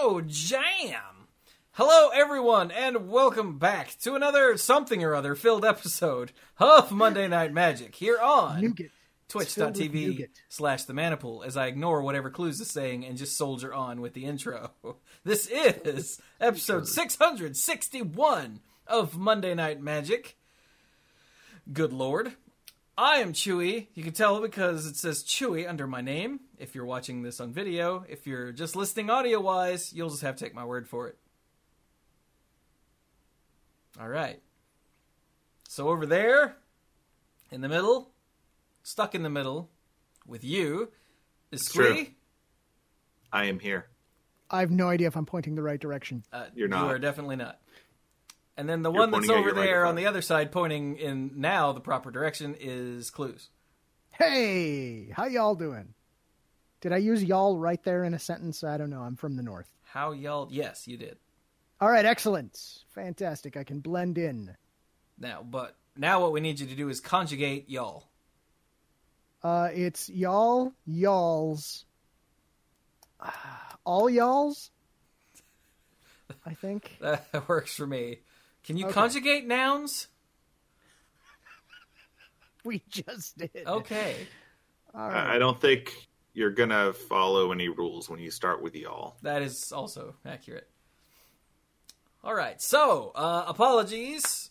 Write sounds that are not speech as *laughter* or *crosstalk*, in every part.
Oh, jam! Hello, everyone, and welcome back to another something or other filled episode of Monday Night Magic here on Nougat. It's filled with twitch.tv slash themanapool as I ignore whatever Cluze is saying and just soldier on with the intro. *laughs* This is episode 661 of Monday Night Magic. Good lord. I am Chewie. You can tell because it says Chewie under my name. If you're watching this on video, if you're just listening audio wise, you'll just have to take my word for it. All right. So over there, in the middle, stuck in the middle, with you, is true. Squee. I am here. I have no idea if I'm pointing the right direction. Uh, You're not. You are definitely not. And then the You're one that's over your there on the other side, pointing in now the proper direction, is Cluze. Hey, how y'all doing? Did I use y'all right there in a sentence? I don't know. I'm from the north. How y'all? Yes, you did. All right, excellent. Fantastic. I can blend in. Now, but now what we need you to do is conjugate y'all. Uh, it's y'all, y'alls, Ah, all y'alls. *laughs* I think. That works for me. Can you Okay. conjugate nouns? *laughs* We just did. Okay. All I right. I don't think you're gonna follow any rules when you start with y'all. That is also accurate. All right. So, uh, apologies.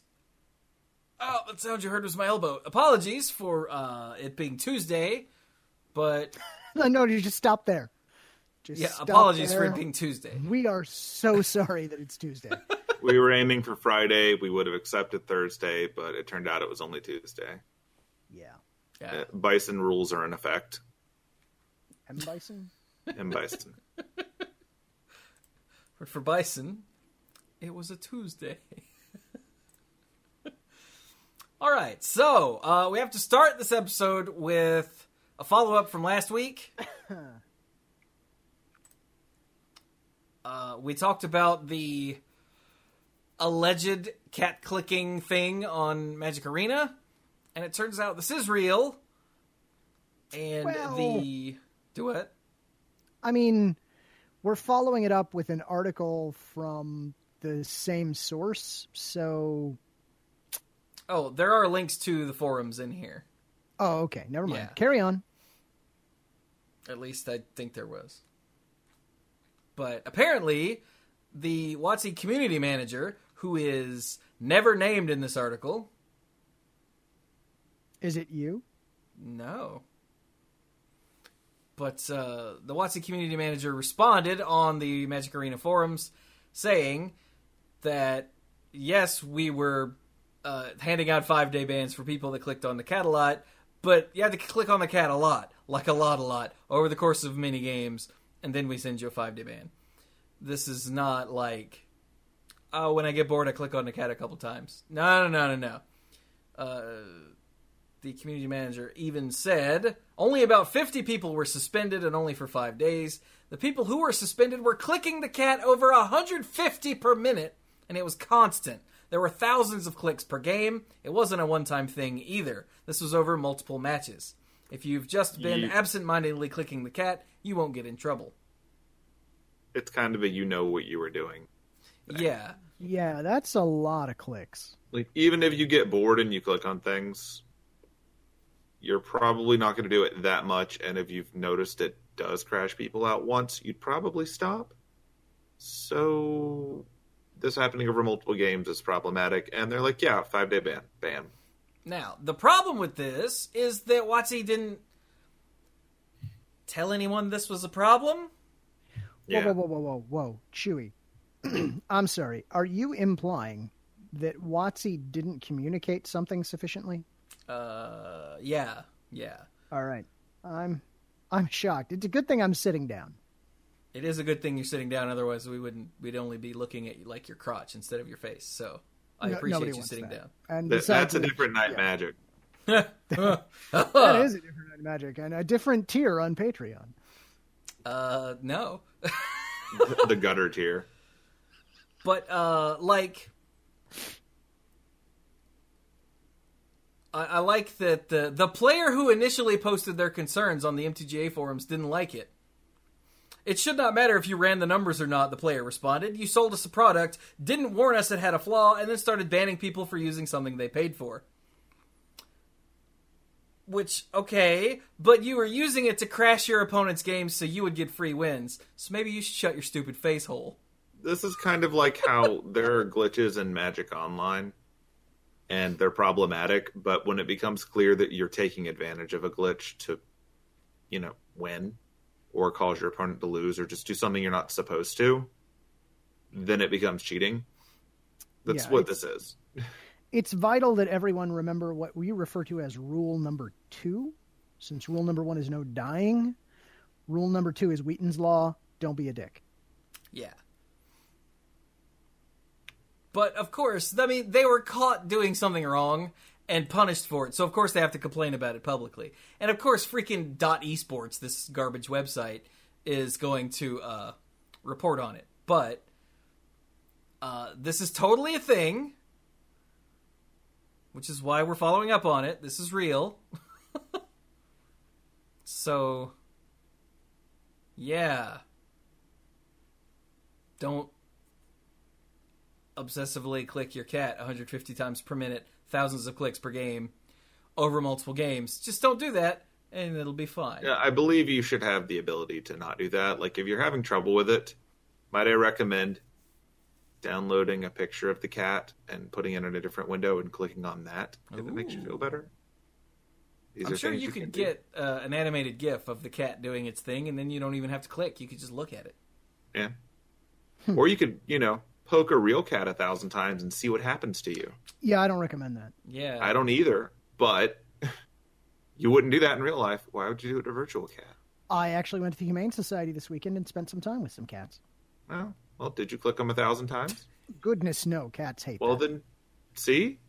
Oh, that sound you heard was my elbow. Apologies for uh, it being Tuesday, but *laughs* no, No, you just stop there. Just yeah, stop apologies for it being Tuesday. We are so *laughs* sorry that it's Tuesday. *laughs* We were aiming for Friday. We would have accepted Thursday, but it turned out it was only Tuesday. yeah. Yeah. Uh, Bison rules are in effect. M. Bison? And Bison. *laughs* But for Bison, it was a Tuesday. All right, so uh, we have to start this episode with a follow up from last week. Uh, we talked about the alleged cat clicking thing on Magic Arena, and it turns out this is real. And Well- the do what? I mean, we're following it up with an article from the same source. So, Oh, there are links to the forums in here. oh, okay, never mind. Yeah. Carry on. At least I think there was. But apparently, the WotC community manager, who is never named in this article, Is it you? no. But uh, the WotC community manager responded on the Magic Arena forums saying that yes, we were uh, handing out five day bans for people that clicked on the cat a lot, but you had to click on the cat a lot, like a lot, a lot, over the course of many games, and then we send you a five day ban. This is not like, oh, when I get bored, I click on the cat a couple times. No, no, no, no, no. Uh, the community manager even said only about 50 people were suspended and only for five days. The people who were suspended were clicking the cat over 150 per minute, and it was constant. There were thousands of clicks per game. It wasn't a one time thing either. This was over multiple matches. If you've just been Ye- absent mindedly clicking the cat, you won't get in trouble. It's kind of a you know what you were doing. Yeah. Yeah, that's a lot of clicks. Like even if you get bored and you click on things, you're probably not going to do it that much. And if you've noticed it does crash people out once, you'd probably stop. So this happening over multiple games is problematic. And they're like, yeah, five day ban, ban. Now, the problem with this is that WotC didn't tell anyone this was a problem. Yeah. Whoa, whoa, whoa, whoa, whoa, whoa, Chewie. *clears throat* I'm sorry. Are you implying that WotC didn't communicate something sufficiently? Uh, yeah, yeah. All right. I'm I'm shocked. It's a good thing I'm sitting down. It is a good thing you're sitting down. Otherwise, we wouldn't. We'd only be looking at you like your crotch instead of your face. So I No- appreciate nobody you sitting that. down. And That- besides, that's a different night yeah. magic. *laughs* That is a different night magic and a different tier on Patreon. Uh, no. the, the gutter tier. *laughs* But uh, like, I, I like that the the player who initially posted their concerns on the MTGA forums didn't like it. It should not matter if you ran the numbers or not, the player responded. You sold us a product, didn't warn us it had a flaw, and then started banning people for using something they paid for. Which, okay, but you were using it to crash your opponent's games so you would get free wins. So maybe you should shut your stupid face hole. This is kind of like how *laughs* there are glitches in Magic Online and they're problematic, but when it becomes clear that you're taking advantage of a glitch to, you know, win or cause your opponent to lose or just do something you're not supposed to, then it becomes cheating. That's Yeah, what this is. It's vital that everyone remember what we refer to as rule number two, since rule number one is no dying. Rule number two is Wheaton's law: don't be a dick. Yeah. But of course, I mean, they were caught doing something wrong and punished for it, so of course they have to complain about it publicly. And of course, freaking Dot Esports, this garbage website, is going to uh, report on it. But uh, this is totally a thing, which is why we're following up on it. This is real. *laughs* so, yeah. Don't obsessively click your cat 150 times per minute, thousands of clicks per game over multiple games. Just don't do that, and it'll be fine. Yeah, I believe you should have the ability to not do that. Like, if you're having trouble with it, might I recommend downloading a picture of the cat and putting it in a different window and clicking on that if it makes you feel better? These I'm sure things you can could get uh, an animated GIF of the cat doing its thing, and then you don't even have to click. You could just look at it. Yeah. or you could, you know, poke a real cat a thousand times and see what happens to you. Yeah, I don't recommend that. Yeah. I don't either, but *laughs* you wouldn't do that in real life. Why would you do it to a virtual cat? I actually went to the Humane Society this weekend and spent some time with some cats. Well, well, did you click them a thousand times? Goodness, no, cats hate Well, that. then, see,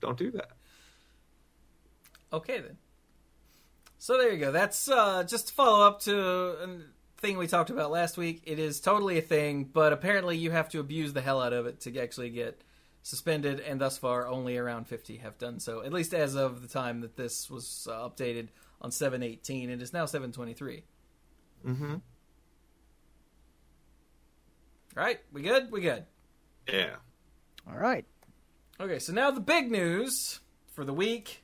don't do that. Okay then. So there you go. That's uh, just to follow up to a thing we talked about last week. It is totally a thing, but apparently you have to abuse the hell out of it to actually get suspended, and thus far only around 50 have done so. At least as of the time that this was uh, updated on 718. It is now 723. Mm-hmm. Right? We good? We good. Yeah. All right. Okay, so now the big news for the week.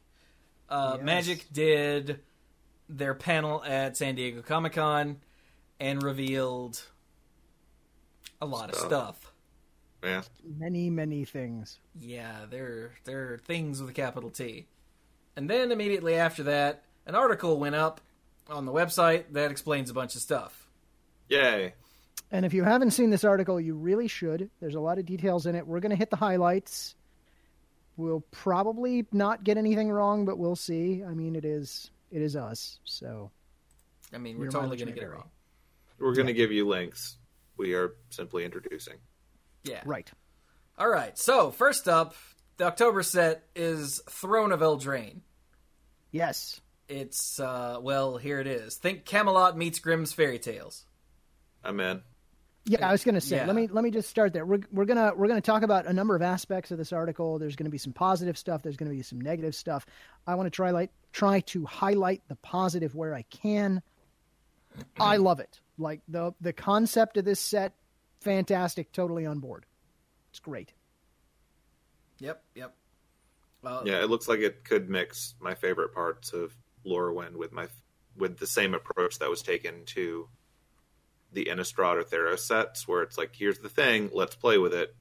Uh, Yes. Magic did their panel at San Diego Comic Con and revealed a lot of Stuff. stuff. Yeah. Many, many things. Yeah, they're they're things with a capital T. And then immediately after that, an article went up on the website that explains a bunch of stuff. Yay. And if you haven't seen this article, you really should. There's a lot of details in it. We're going to hit the highlights. We'll probably not get anything wrong, but we'll see. I mean, it is it is us, so I mean, we're Your totally going to get it wrong. We're going to give you links. We are simply introducing. Yeah. right. All right. So first up, the October set is Throne of Eldraine. Yes. It's uh well, here it is. Think Camelot meets Grimm's fairy tales. I'm in. Yeah, I was going to say. Yeah. Let me let me just start there. We're we're gonna we're gonna talk about a number of aspects of this article. There's going to be some positive stuff. There's going to be some negative stuff. I want to try like try to highlight the positive where I can. I love it. Like the the concept of this set, fantastic. Totally on board. It's great. Yep, yep. Well, Yeah, it looks like it could mix my favorite parts of Lorwyn with my with the same approach that was taken to the Innistrad or Theros sets, where it's like, here's the thing, let's play with it.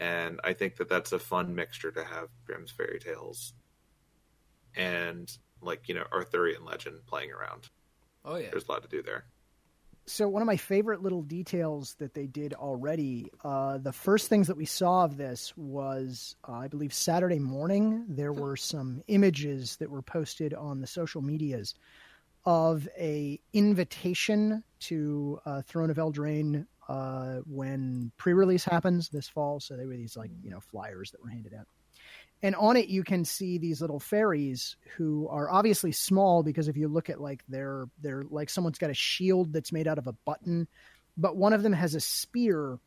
And I think that that's a fun mixture to have Grimm's fairy tales and like you know Arthurian legend playing around. Oh yeah. There's a lot to do there. So one of my favorite little details that they did already, uh, the first things that we saw of this was, uh, I believe, Saturday morning. There were some images that were posted on the social medias of a invitation to uh, Throne of Eldraine uh, when pre-release happens this fall. So they were these like you know flyers that were handed out. And on it, you can see these little fairies who are obviously small because if you look at like they're they're like someone's got a shield that's made out of a button, but one of them has a spear,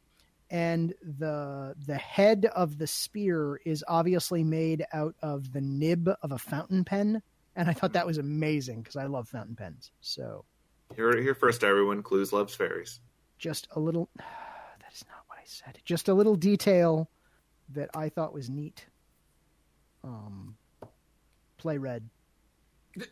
and the the head of the spear is obviously made out of the nib of a fountain pen. And I thought that was amazing because I love fountain pens. So Here, here first, everyone. Cluze loves fairies. Just a little. *sighs* That is not what I said. Just a little detail that I thought was neat. Um, play red.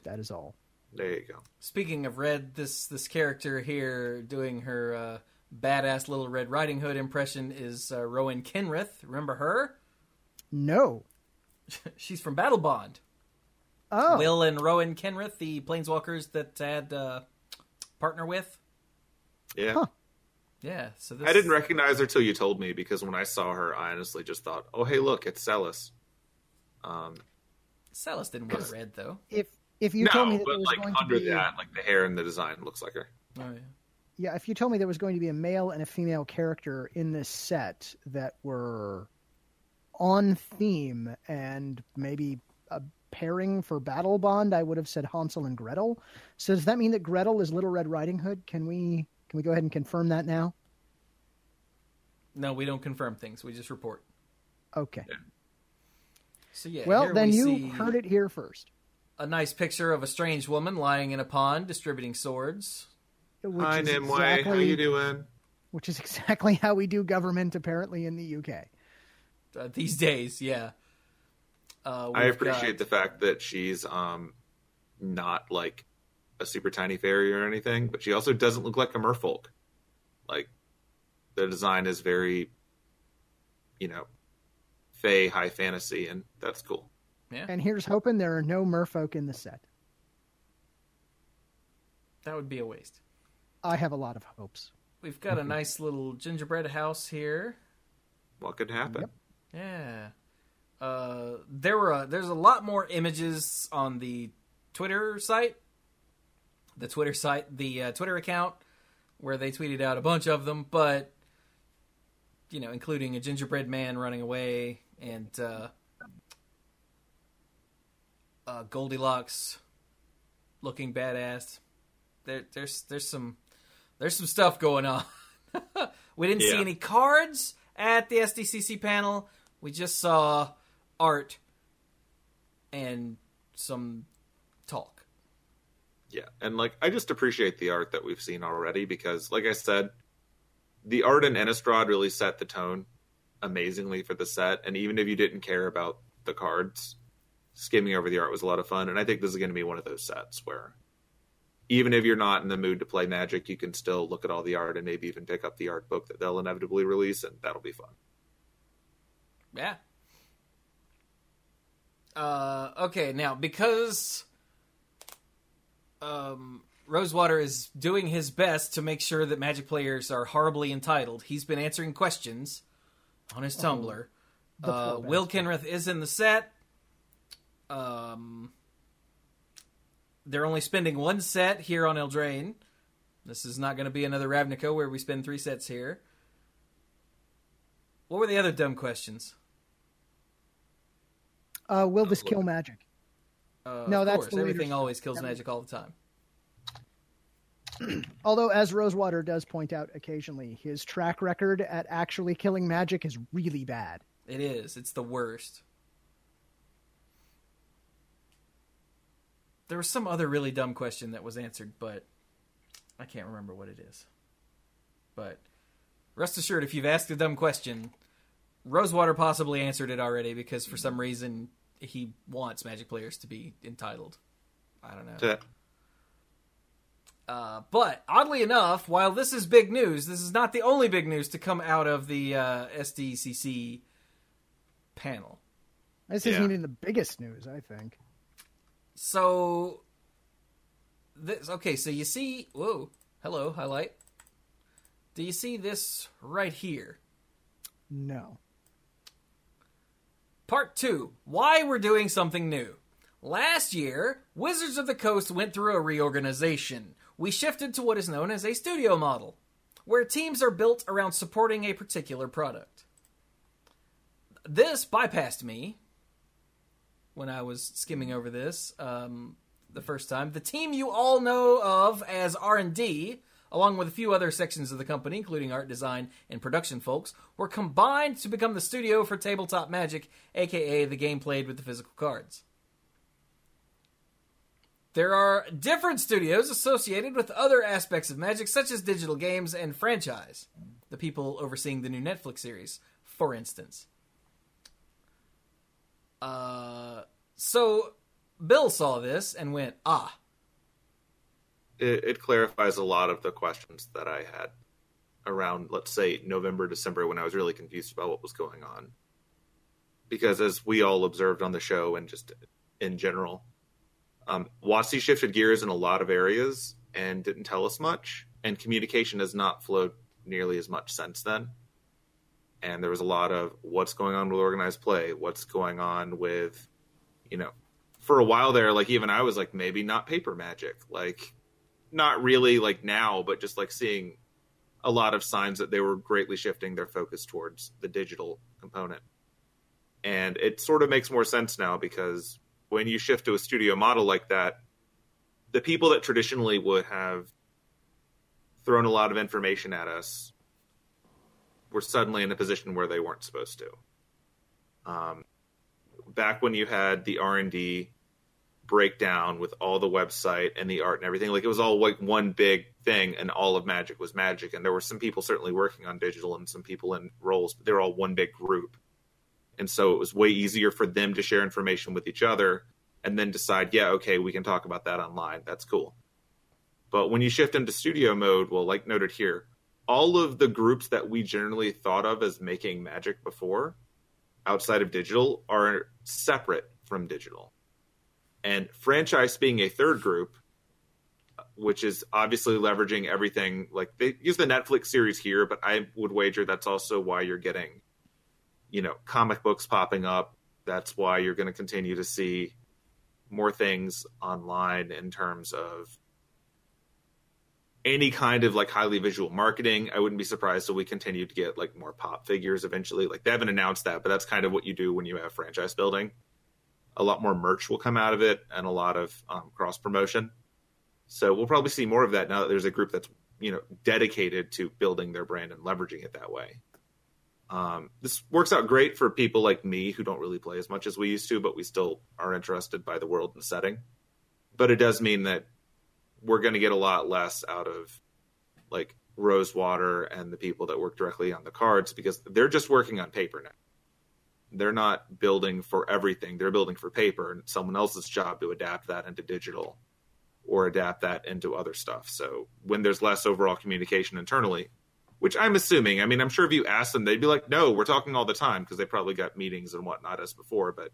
That is all. There you go. Speaking of red, this this character here doing her uh, badass little Red Riding Hood impression is uh, Rowan Kenrith. Remember her? No. *laughs* She's from Battlebond. Oh, Will and Rowan Kenrith, the planeswalkers that had uh, partner with. Yeah. Huh. Yeah, so this I didn't recognize her till you told me because when I saw her, I honestly just thought, "Oh, hey, look, it's Celis." Um, Celis didn't wear red though. if if you no, told me that but there was like going under to be, that, like the hair and the design looks like her. Oh yeah. yeah, if you told me there was going to be a male and a female character in this set that were on theme and maybe a pairing for Battlebond, I would have said Hansel and Gretel. So does that mean that Gretel is Little Red Riding Hood? Can we can we go ahead and confirm that now? No, we don't confirm things. We just report. Okay. So yeah. well, then we you heard it here first. A nice picture of a strange woman lying in a pond distributing swords. Which Hi, is Nimue. How exactly- you doing? Which is *laughs* exactly how we do government apparently in the UK. Uh, these days, yeah. Uh, I we've appreciate the fact that she's um not like a super tiny fairy or anything, but she also doesn't look like a merfolk. Like the design is very, you know, fey high fantasy, and that's cool. Yeah, And here's hoping there are no merfolk in the set. that would be a waste. I have a lot of hopes. We've got a nice little gingerbread house here. What could happen? Yep. Yeah. Uh, there were a, there's a lot more images on the Twitter site, the Twitter site, the uh, Twitter account, where they tweeted out a bunch of them, but you know, including a gingerbread man running away and uh, uh, Goldilocks looking badass. There, there's there's some there's some stuff going on. *laughs* we didn't see any cards at the SDCC panel. We just saw art and some talk. Yeah, and like I just appreciate the art that we've seen already because, like I said, the art in Innistrad really set the tone amazingly for the set. And even if you didn't care about the cards, skimming over the art was a lot of fun. And I think this is going to be one of those sets where, even if you're not in the mood to play Magic, you can still look at all the art and maybe even pick up the art book that they'll inevitably release, and that'll be fun. Yeah. Uh, okay, now because um, Rosewater is doing his best to make sure that Magic players are horribly entitled, he's been answering questions on his Tumblr. the Uh, Will bastard. Kenrith is in the set. Um, they're only spending one set here on Eldraine. This is not going to be another Ravnica where we spend three sets here. What were the other dumb questions? Uh, will this kill magic? Uh, No, of that's course. the everything always kills That magic all the time. *clears throat* Although, as Rosewater does point out occasionally, his track record at actually killing magic is really bad. It is. It's the worst. There was some other really dumb question that was answered, but I can't remember what it is. But rest assured, if you've asked a dumb question, Rosewater possibly answered it already because for some reason he wants Magic players to be entitled. I don't know. To- Uh, but oddly enough, while this is big news, this is not the only big news to come out of the uh, SDCC panel. This isn't even the biggest news, I think. So, this okay. So you see, whoa, hello, highlight. Do you see this right here? No. Part two: Why we're doing something new. Last year, Wizards of the Coast went through a reorganization. We shifted to what is known as a studio model, where teams are built around supporting a particular product. This bypassed me when I was skimming over this um, the first time. The team you all know of as R&D, along with a few other sections of the company, including art design and production folks, were combined to become the studio for Tabletop Magic, aka the game played with the physical cards. There are different studios associated with other aspects of Magic, such as digital games and franchise. The people overseeing the new Netflix series, for instance. Uh, so Bill saw this and went, ah. It, it clarifies a lot of the questions that I had around, let's say, November, December, when I was really confused about what was going on. Because as we all observed on the show and just in general, um, WotC shifted gears in a lot of areas and didn't tell us much, and communication has not flowed nearly as much since then. And there was a lot of what's going on with organized play, what's going on with, you know, for a while there, like even I was like, maybe not paper magic, like not really like now, but just like seeing a lot of signs that they were greatly shifting their focus towards the digital component. And it sort of makes more sense now because when you shift to a studio model like that, the people that traditionally would have thrown a lot of information at us were suddenly in a position where they weren't supposed to. Um, back when you had the R and D breakdown with all the website and the art and everything, like it was all like one big thing, and all of Magic was Magic. And there were some people certainly working on digital and some people in roles, but they were all one big group. And so it was way easier for them to share information with each other and then decide, yeah, okay, we can talk about that online. That's cool. But when you shift into studio mode, well, like noted here, all of the groups that we generally thought of as making magic before outside of digital are separate from digital. And franchise being a third group, which is obviously leveraging everything, like they use the Netflix series here, but I would wager that's also why you're getting you know comic books popping up. That's why you're going to continue to see more things online in terms of any kind of like highly visual marketing. I wouldn't be surprised if we continue to get like more pop figures eventually. Like they haven't announced that but that's kind of what you do when you have franchise building. A lot more merch will come out of it and a lot of um, cross promotion so we'll probably see more of that now that there's a group that's you know dedicated to building their brand and leveraging it that way um, this works out great for people like me who don't really play as much as we used to, but we still are interested by the world and setting. But it does mean that we're going to get a lot less out of like Rosewater and the people that work directly on the cards because they're just working on paper now. They're not building for everything. They're building for paper, and someone else's job to adapt that into digital or adapt that into other stuff. So when there's less overall communication internally, which I'm assuming. I mean, I'm sure if you ask them, they'd be like, "No, we're talking all the time," because they probably got meetings and whatnot as before. But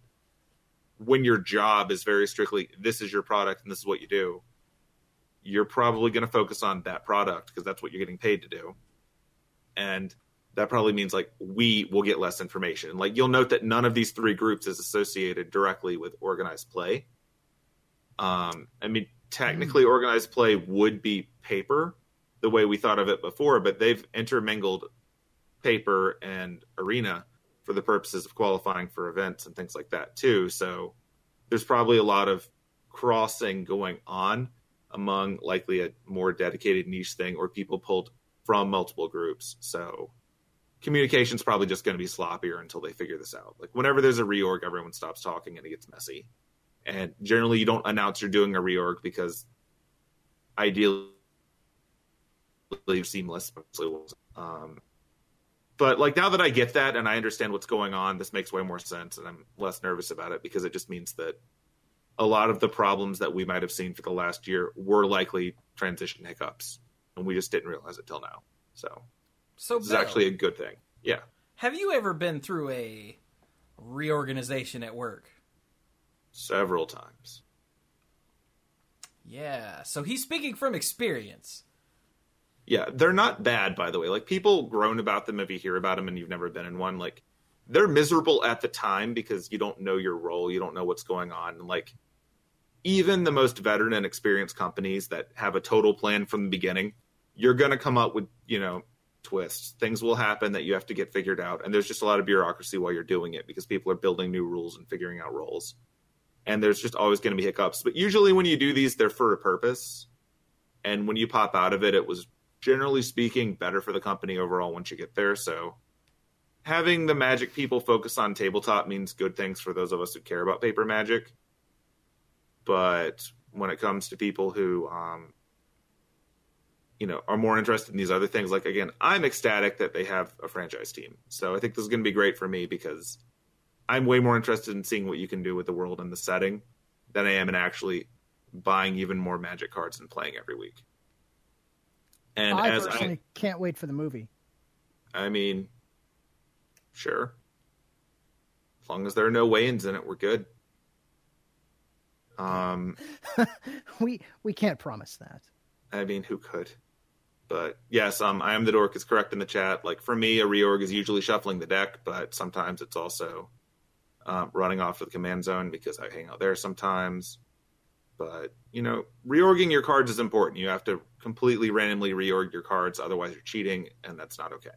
when your job is very strictly, this is your product and this is what you do, you're probably going to focus on that product because that's what you're getting paid to do, and that probably means like we will get less information. Like you'll note that none of these three groups is associated directly with organized play. Um, I mean, technically, mm. organized play would be paper the way we thought of it before, but they've intermingled paper and arena for the purposes of qualifying for events and things like that too. So there's probably a lot of crossing going on among likely a more dedicated niche thing or people pulled from multiple groups. So communication's probably just going to be sloppier until they figure this out. Like whenever there's a reorg, everyone stops talking and it gets messy. And generally, you don't announce you're doing a reorg because ideally seamless. Um, but like now that I get that and I understand what's going on, this makes way more sense, and I'm less nervous about it because it just means that a lot of the problems that we might have seen for the last year were likely transition hiccups, and we just didn't realize it till now. So, so this Bill, is actually a good thing. Yeah. Have you ever been through a reorganization at work? Several times. Yeah. So he's speaking from experience. Yeah, they're not bad, by the way. Like people groan about them if you hear about them and you've never been in one. Like they're miserable at the time because you don't know your role, you don't know what's going on. And like even the most veteran and experienced companies that have a total plan from the beginning, you're going to come up with, you know, twists. Things will happen that you have to get figured out. And there's just a lot of bureaucracy while you're doing it because people are building new rules and figuring out roles. And there's just always going to be hiccups. But usually when you do these, they're for a purpose. And when you pop out of it, it was generally speaking, better for the company overall once you get there. So having the magic people focus on tabletop means good things for those of us who care about paper magic. But when it comes to people who, um, you know, are more interested in these other things. Like again, I'm ecstatic that they have a franchise team. So I think this is going to be great for me because I'm way more interested in seeing what you can do with the world and the setting than I am in actually buying even more Magic cards and playing every week. And I as personally I, can't wait for the movie. I mean, sure. As long as there are no Wayans in it, we're good. Um, *laughs* we we can't promise that. I mean, who could? But yes, um, I am the dork is correct in the chat. Like for me, a reorg is usually shuffling the deck, but sometimes it's also um, running off to the command zone because I hang out there sometimes. But you know, reorging your cards is important. You have to completely randomly reorg your cards, otherwise you're cheating, and that's not okay.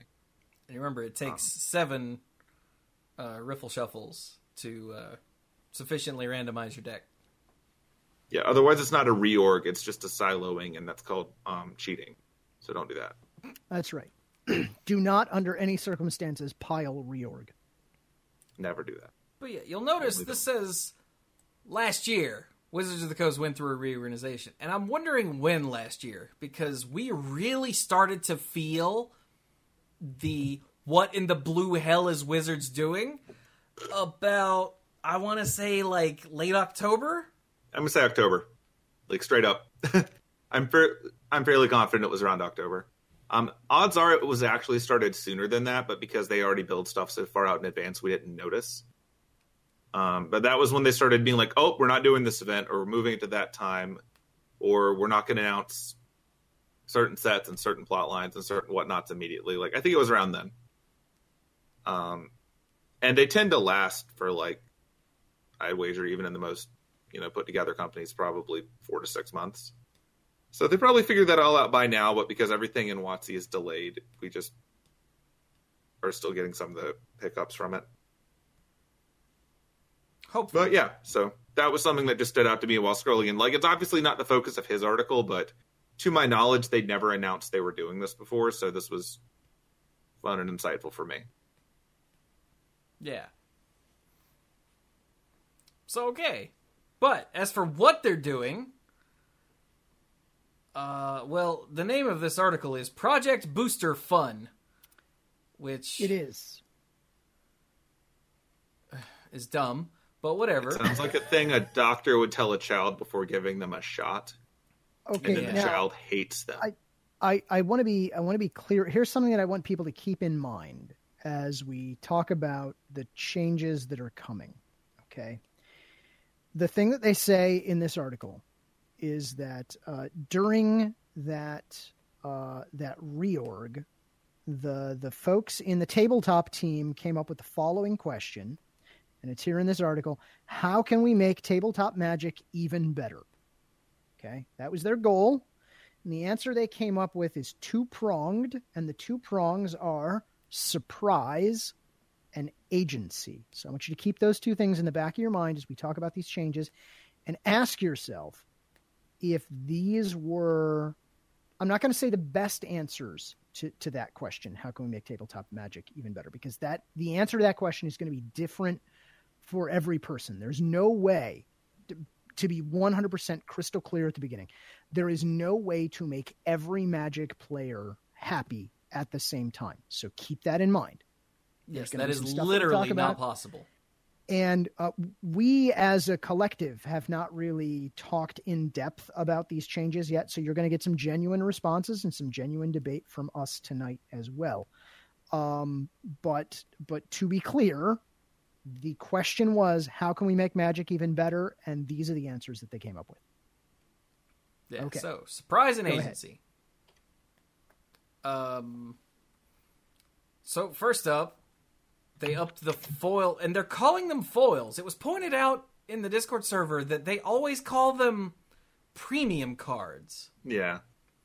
And remember, it takes seven uh, riffle shuffles to uh, sufficiently randomize your deck. Yeah, otherwise it's not a reorg; it's just a siloing, and that's called um, cheating. So don't do that. That's right. *clears throat* Do not, under any circumstances, pile reorg. Never do that. But yeah, you'll notice Only this says last year Wizards of the Coast went through a reorganization, and I'm wondering when last year because we really started to feel the what in the blue hell is Wizards doing about I want to say like late October. I'm gonna say October, like straight up. *laughs* I'm fair, I'm fairly confident it was around October. Um, odds are it was actually started sooner than that, but because they already build stuff so far out in advance, we didn't notice. Um, but that was when they started being like, "Oh, we're not doing this event, or we're moving it to that time, or we're not going to announce certain sets and certain plot lines and certain whatnots immediately." Like I think it was around then. Um, and they tend to last for like, I wager, even in the most you know put together companies, probably four to six months. So they probably figured that all out by now, but because everything in WotC is delayed, we just are still getting some of the hiccups from it. Hopefully, But yeah, so that was something that just stood out to me while scrolling in. Like, it's obviously not the focus of his article, but to my knowledge, they'd never announced they were doing this before, so this was fun and insightful for me. Yeah. So okay. But as for what they're doing, uh well, the name of this article is Project Booster Fun, which It is. *sighs* is dumb, but whatever. Sounds like a thing a doctor would tell a child before giving them a shot, Okay, and then the child hates them. I- I, I want to be I want to be clear. Here's something that I want people to keep in mind as we talk about the changes that are coming. Okay. The thing that they say in this article is that uh, during that uh, that reorg, the the folks in the tabletop team came up with the following question, and it's here in this article: How can we make tabletop magic even better? Okay, that was their goal. And the answer they came up with is two pronged, and the two prongs are surprise and agency. So I want you to keep those two things in the back of your mind as we talk about these changes and ask yourself if these were, I'm not going to say the best answers to, to that question how can we make tabletop magic even better? Because that the answer to that question is going to be different for every person. There's no way to, to be 100% crystal clear at the beginning there is no way to make every magic player happy at the same time. So keep that in mind. yes, that is some stuff we'll literally not about. possible. And uh, we as a collective have not really talked in depth about these changes yet. So you're going to get some genuine responses and some genuine debate from us tonight as well. Um, but but to be clear, the question was how can we make magic even better? And these are the answers that they came up with. Yeah. Okay. So surprise and Go ahead. agency. Um. So first up, they upped the foil, and they're calling them foils. It was pointed out in the Discord server that they always call them premium cards. yeah,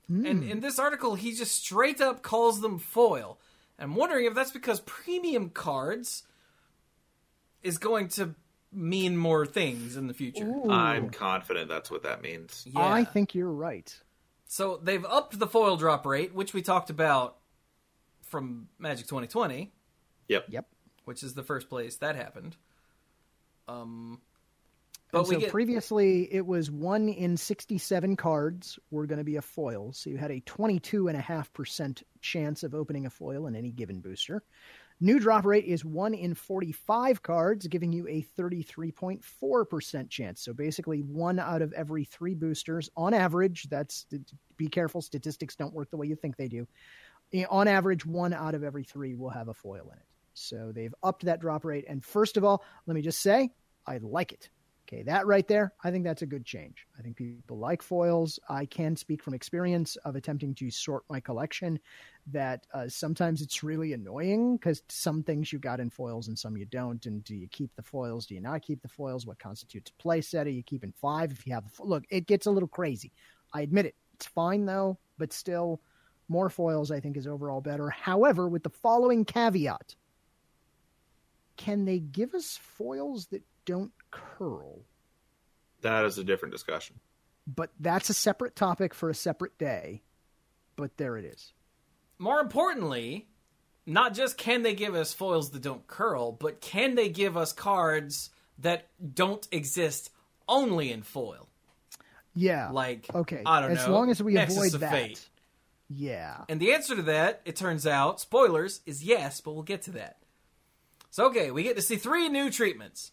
Hmm. And in this article, he just straight up calls them foil. I'm wondering if that's because premium cards is going to mean more things in the future. Ooh. I'm confident that's what that means. Yeah. I think you're right. So they've upped the foil drop rate, which we talked about from Magic 2020, Yep. Yep. which is the first place that happened. Um, But And we so get previously it was one in 67 cards were going to be a foil. So you had a 22.5% chance of opening a foil in any given booster. New drop rate is one in 45 cards, giving you a 33.4% chance. So basically, one out of every three boosters on average. That's be careful, statistics don't work the way you think they do. Eh, On average, one out of every three will have a foil in it. So they've upped that drop rate. And first of all, let me just say, I like it. Okay, that right there, I think that's a good change. I think people like foils. I can speak from experience of attempting to sort my collection that uh, sometimes it's really annoying because some things you got in foils and some you don't. And do you keep the foils? Do you not keep the foils? What constitutes a play set? Are you keeping five if you have fo- look? It gets a little crazy. I admit it. It's fine though, but still, more foils I think is overall better. However, with the following caveat, can they give us foils that don't curl? That is a different discussion. But that's a separate topic for a separate day. But there it is. more importantly, not just can they give us foils that don't curl, but can they give us cards that don't exist only in foil? Yeah. Like, okay. I don't as know, long as we Nexus avoid of that. Fate. Yeah. And the answer to that, it turns out, spoilers, is yes, but we'll get to that. So, okay, we get to see three new treatments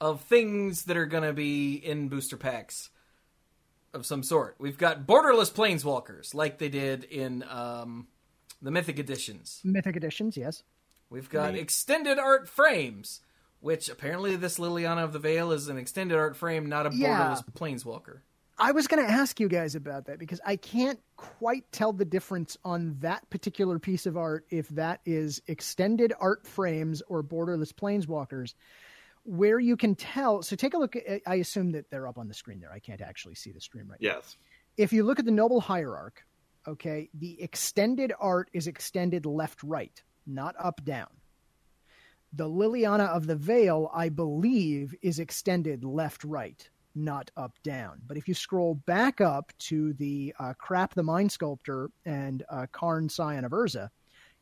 of things that are going to be in booster packs of some sort. We've got borderless planeswalkers, like they did in um, the Mythic Editions. Mythic editions, yes. We've got Neat. extended art frames, which apparently this Liliana of the Veil is an extended art frame, not a borderless Yeah. planeswalker. I was going to ask you guys about that because I can't quite tell the difference on that particular piece of art if that is extended art frames or borderless planeswalkers. Where you can tell, so take a look. At, I assume that they're up on the screen there. I can't actually see the stream right now. Yes. if you look at the noble hierarch, okay, the extended art is extended left right, not up down. The Liliana of the Veil, I believe, is extended left right, not up down. But if you scroll back up to the uh, Crap the Mind Sculptor and uh, Karn Scion of Urza,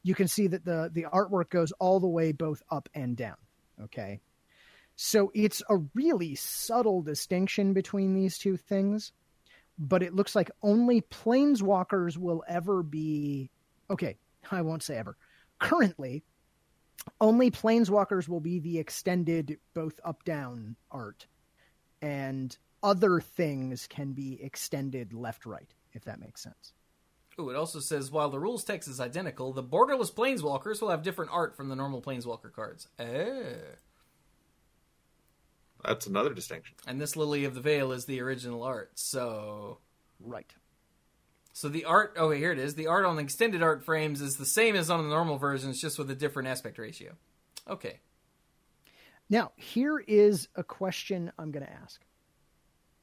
you can see that the, the artwork goes all the way both up and down. Okay. So it's a really subtle distinction between these two things but it looks like only planeswalkers will ever be okay i won't say ever currently only planeswalkers will be the extended both up down art and other things can be extended left right if that makes sense Ooh, it also says while the rules text is identical, the borderless planeswalkers will have different art from the normal planeswalker cards. Oh. That's another distinction. And this Lily of the Veil is the original art. So right so the art oh here it is. The art on the extended art frames is the same as on the normal versions, just with a different aspect ratio. Okay. now here is a question i'm going to ask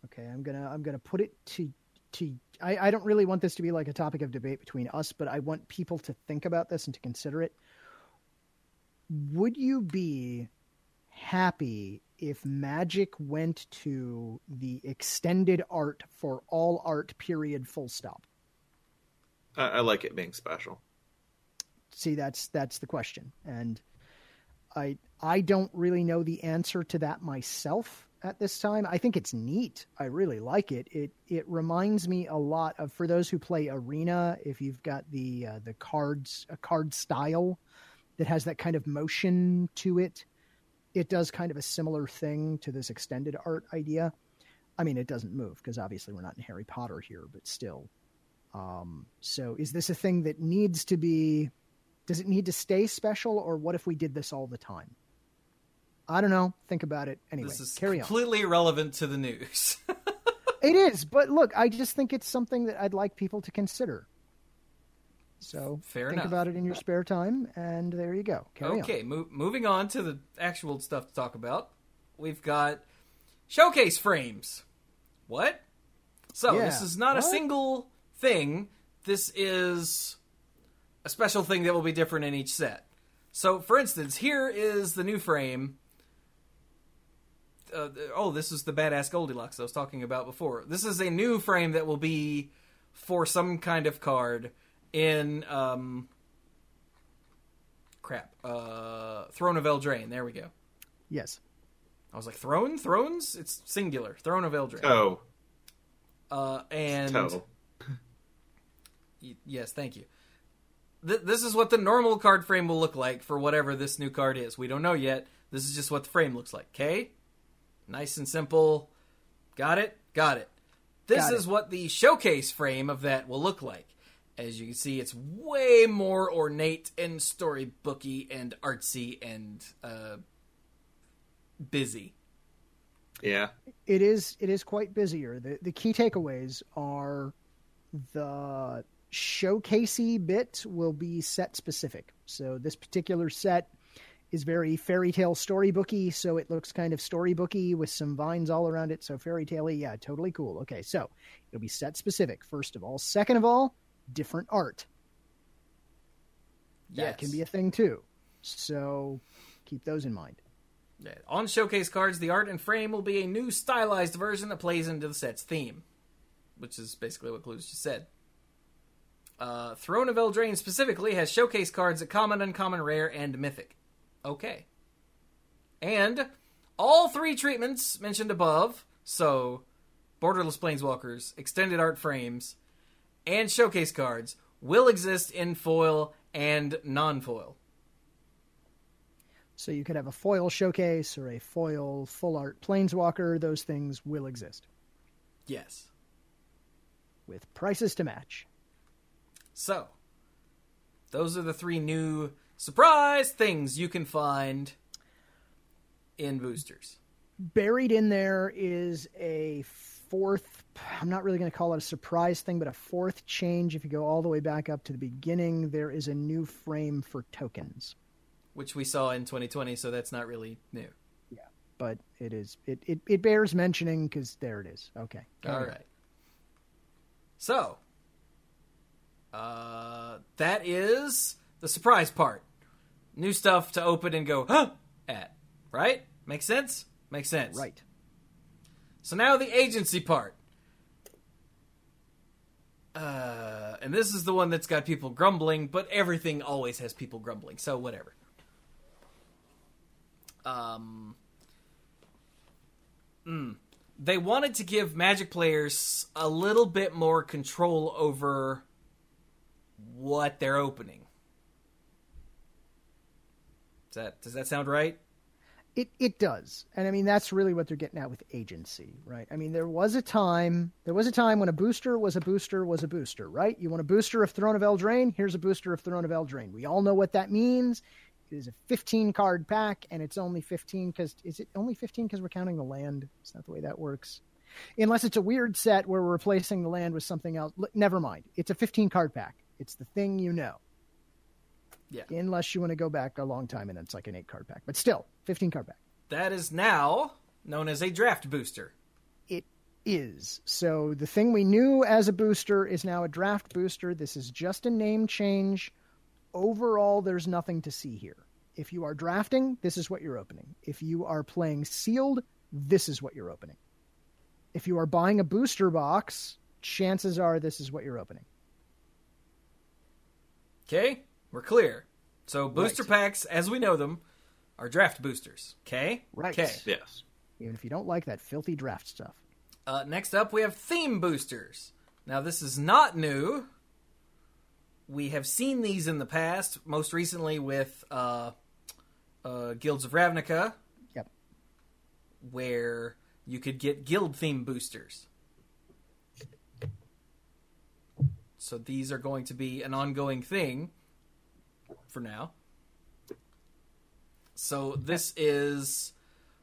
okay i'm going to i'm going to put it to to I, I don't really want this to be like a topic of debate between us but i want people to think about this and to consider it would you be happy if magic went to the extended art for all art period full stop? I, I like it being special. see that's that's the question. And i i don't really know the answer to that myself at this time. I think it's neat. I really like it. It it reminds me a lot of for those who play arena if you've got the uh, the cards a card style that has that kind of motion to it it does kind of a similar thing to this extended art idea. I mean it doesn't move because obviously we're not in harry potter here but still. Um, so is this a thing that needs to be does it need to stay special or what if we did this all the time? I don't know. Think about it. Anyway This is carry on. completely irrelevant to the news. *laughs* it is but look i just think it's something that i'd like people to consider so Fair think enough. about it in your spare time and there you go carry on okay, mo- moving on to the actual stuff to talk about. We've got showcase frames. What? So Yeah, this is not a single thing. This is a special thing that will be different in each set. So, for instance, here is the new frame. Uh, oh, this is the badass Goldilocks I was talking about before. This is a new frame that will be for some kind of card in um, crap. Uh, Throne of Eldraine. There we go. yes I was like, Throne? Thrones? It's singular. Throne of Eldraine. Oh, Uh, and toe. *laughs* Y- yes, thank you. Th- this is what the normal card frame will look like for whatever this new card is. We don't know yet. This is just what the frame looks like. Okay, nice and simple. Got it. Got it. This Got it. is what the showcase frame of that will look like. As you can see, it's way more ornate and storybooky and artsy and uh, busy. Yeah. it is it is quite busier. The the key takeaways are the showcasey bit will be set specific. So this particular set is very fairy tale storybooky, so it looks kind of storybooky with some vines all around it. So fairy tale yeah, totally cool. Okay, so it'll be set specific, first of all. Second of all, different art. That Yes. can be a thing too. So keep those in mind. Yeah. On showcase cards, the art and frame will be a new stylized version that plays into the set's theme, which is basically what Cluze just said. Uh, Throne of Eldraine specifically has showcase cards at common, uncommon, rare, and mythic. Okay. And all three treatments mentioned above, so borderless planeswalkers, extended art frames, and showcase cards, will exist in foil and non foil. So you could have a foil showcase or a foil full art planeswalker. Those things will exist Yes. with prices to match. So, those are the three new surprise things you can find in boosters. Buried in there is a fourth, I'm not really going to call it a surprise thing, but a fourth change. If you go all the way back up to the beginning, there is a new frame for tokens. which we saw in 2020, so that's not really new. Yeah, but it is it, it, it bears mentioning because there it is. Okay. All on. right. So, uh, that is the surprise part. New stuff to open and go huh, at. Right? Makes sense? Makes sense. Right. So now the agency part. Uh, and this is the one that's got people grumbling, but everything always has people grumbling, so whatever. Um, mm, they wanted to give Magic players a little bit more control over what they're opening. Does that does that sound right? It it does, and I mean that's really what they're getting at with agency, right? I mean there was a time there was a time when a booster was a booster was a booster, right? You want a booster of Throne of Eldraine? Here's a booster of Throne of Eldraine. We all know what that means. It is a 15 card pack, and it's only 15 because is it only 15 because we're counting the land? Is that the way that works? Unless it's a weird set where we're replacing the land with something else. Never mind. It's a 15 card pack. It's the thing you know. Yeah. Unless you want to go back a long time and it's like an eight card pack, but still 15 card pack. That is now known as a draft booster. it is. So the thing we knew as a booster is now a draft booster. This is just a name change. Overall, there's nothing to see here. If you are drafting, this is what you're opening. If you are playing sealed, this is what you're opening. If you are buying a booster box, chances are this is what you're opening. Okay, we're clear. So booster Right. packs, as we know them, are draft boosters. Okay, Right. Okay. Yes. Even if you don't like that filthy draft stuff. Uh, next up, we have theme boosters. Now, this is not new. We have seen these in the past, most recently with uh, uh, Guilds of Ravnica, Yep. where you could get guild theme boosters. So these are going to be an ongoing thing for now. So this is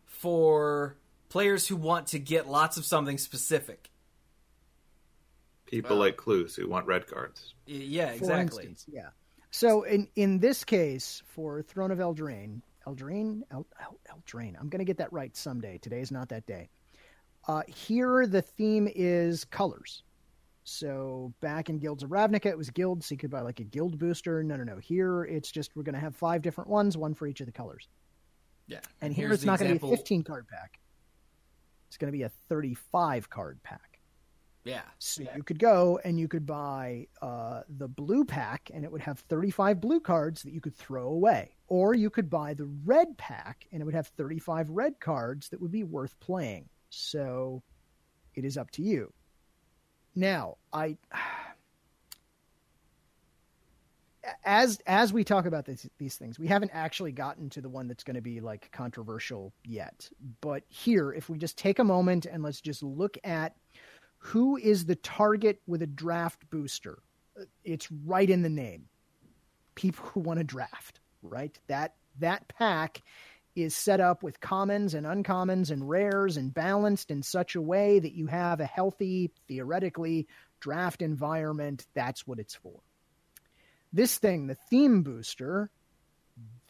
for players who want to get lots of something specific. People Wow. like Cluze who want red cards. Y- Yeah, For exactly. instance, yeah. So in in this case, for Throne of Eldraine, Eldraine, El, El, Eldraine. I'm going to get that right someday. Today's not that day. Uh, here, the theme is colors. So back in Guilds of Ravnica, it was guilds, so you could buy like a guild booster. No, no, no. Here, it's just we're going to have five different ones, one for each of the colors. Yeah. And here, here's it's not going to be a 15 card pack. It's going to be a 35 card pack. Yeah. So you could go and you could buy uh, the blue pack, and it would have 35 blue cards that you could throw away. Or you could buy the red pack, and it would have 35 red cards that would be worth playing. So it is up to you. Now, I. As as we talk about this, these things, we haven't actually gotten to the one that's going to be like controversial yet. But here, if we just take a moment and let's just look at who is the target with a draft booster? It's right in the name. People who want to draft, right? That that pack is set up with commons and uncommons and rares and balanced in such a way that you have a healthy, theoretically, draft environment. That's what it's for. This thing, the theme booster,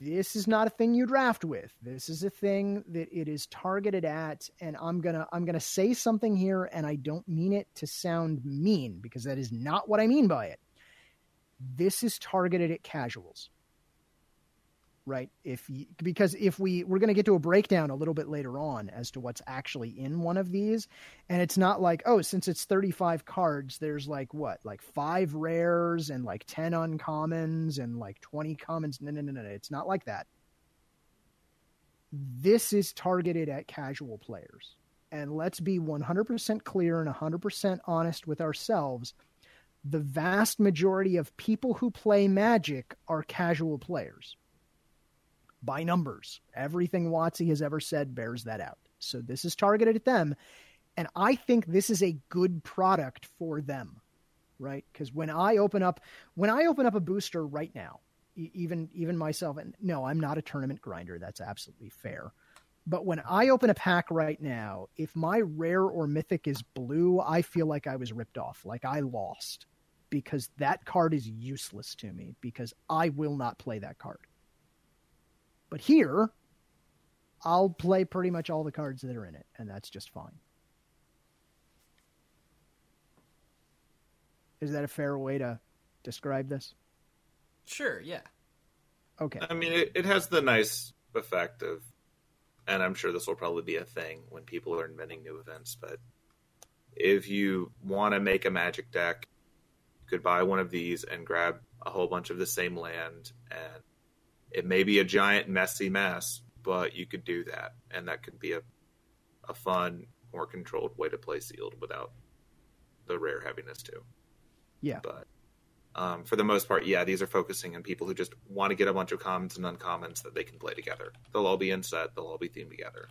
this is not a thing you draft with. This is a thing that it is targeted at and I'm going to I'm going to say something here and I don't mean it to sound mean because that is not what I mean by it. This is targeted at casuals right? If you, because if we we're going to get to a breakdown a little bit later on as to what's actually in one of these. And it's not like oh since it's 35 cards there's like what like five rares and like 10 uncommons and like 20 commons. No no no no it's not like that. This is targeted at casual players. And let's be 100% clear and 100% honest with ourselves. The vast majority of people who play magic are casual players by numbers. Everything WotC has ever said bears that out. So this is targeted at them. And I think this is a good product for them, right? Because when I open up, when I open up a booster right now, even even myself, and no, I'm not a tournament grinder. That's absolutely fair. But when I open a pack right now, if my rare or mythic is blue, I feel like I was ripped off, like I lost, because that card is useless to me because I will not play that card. But here, I'll play pretty much all the cards that are in it, and that's just fine. Is that a fair way to describe this? Sure, yeah. Okay. I mean, it, it has the nice effect of, and I'm sure this will probably be a thing when people are inventing new events, but if you want to make a magic deck, you could buy one of these and grab a whole bunch of the same land and it may be a giant messy mess, but you could do that, and that could be a a fun, more controlled way to play sealed without the rare heaviness too. Yeah, but um, for the most part, yeah, these are focusing on people who just want to get a bunch of commons and uncommons that they can play together. They'll all be in set. They'll all be themed together.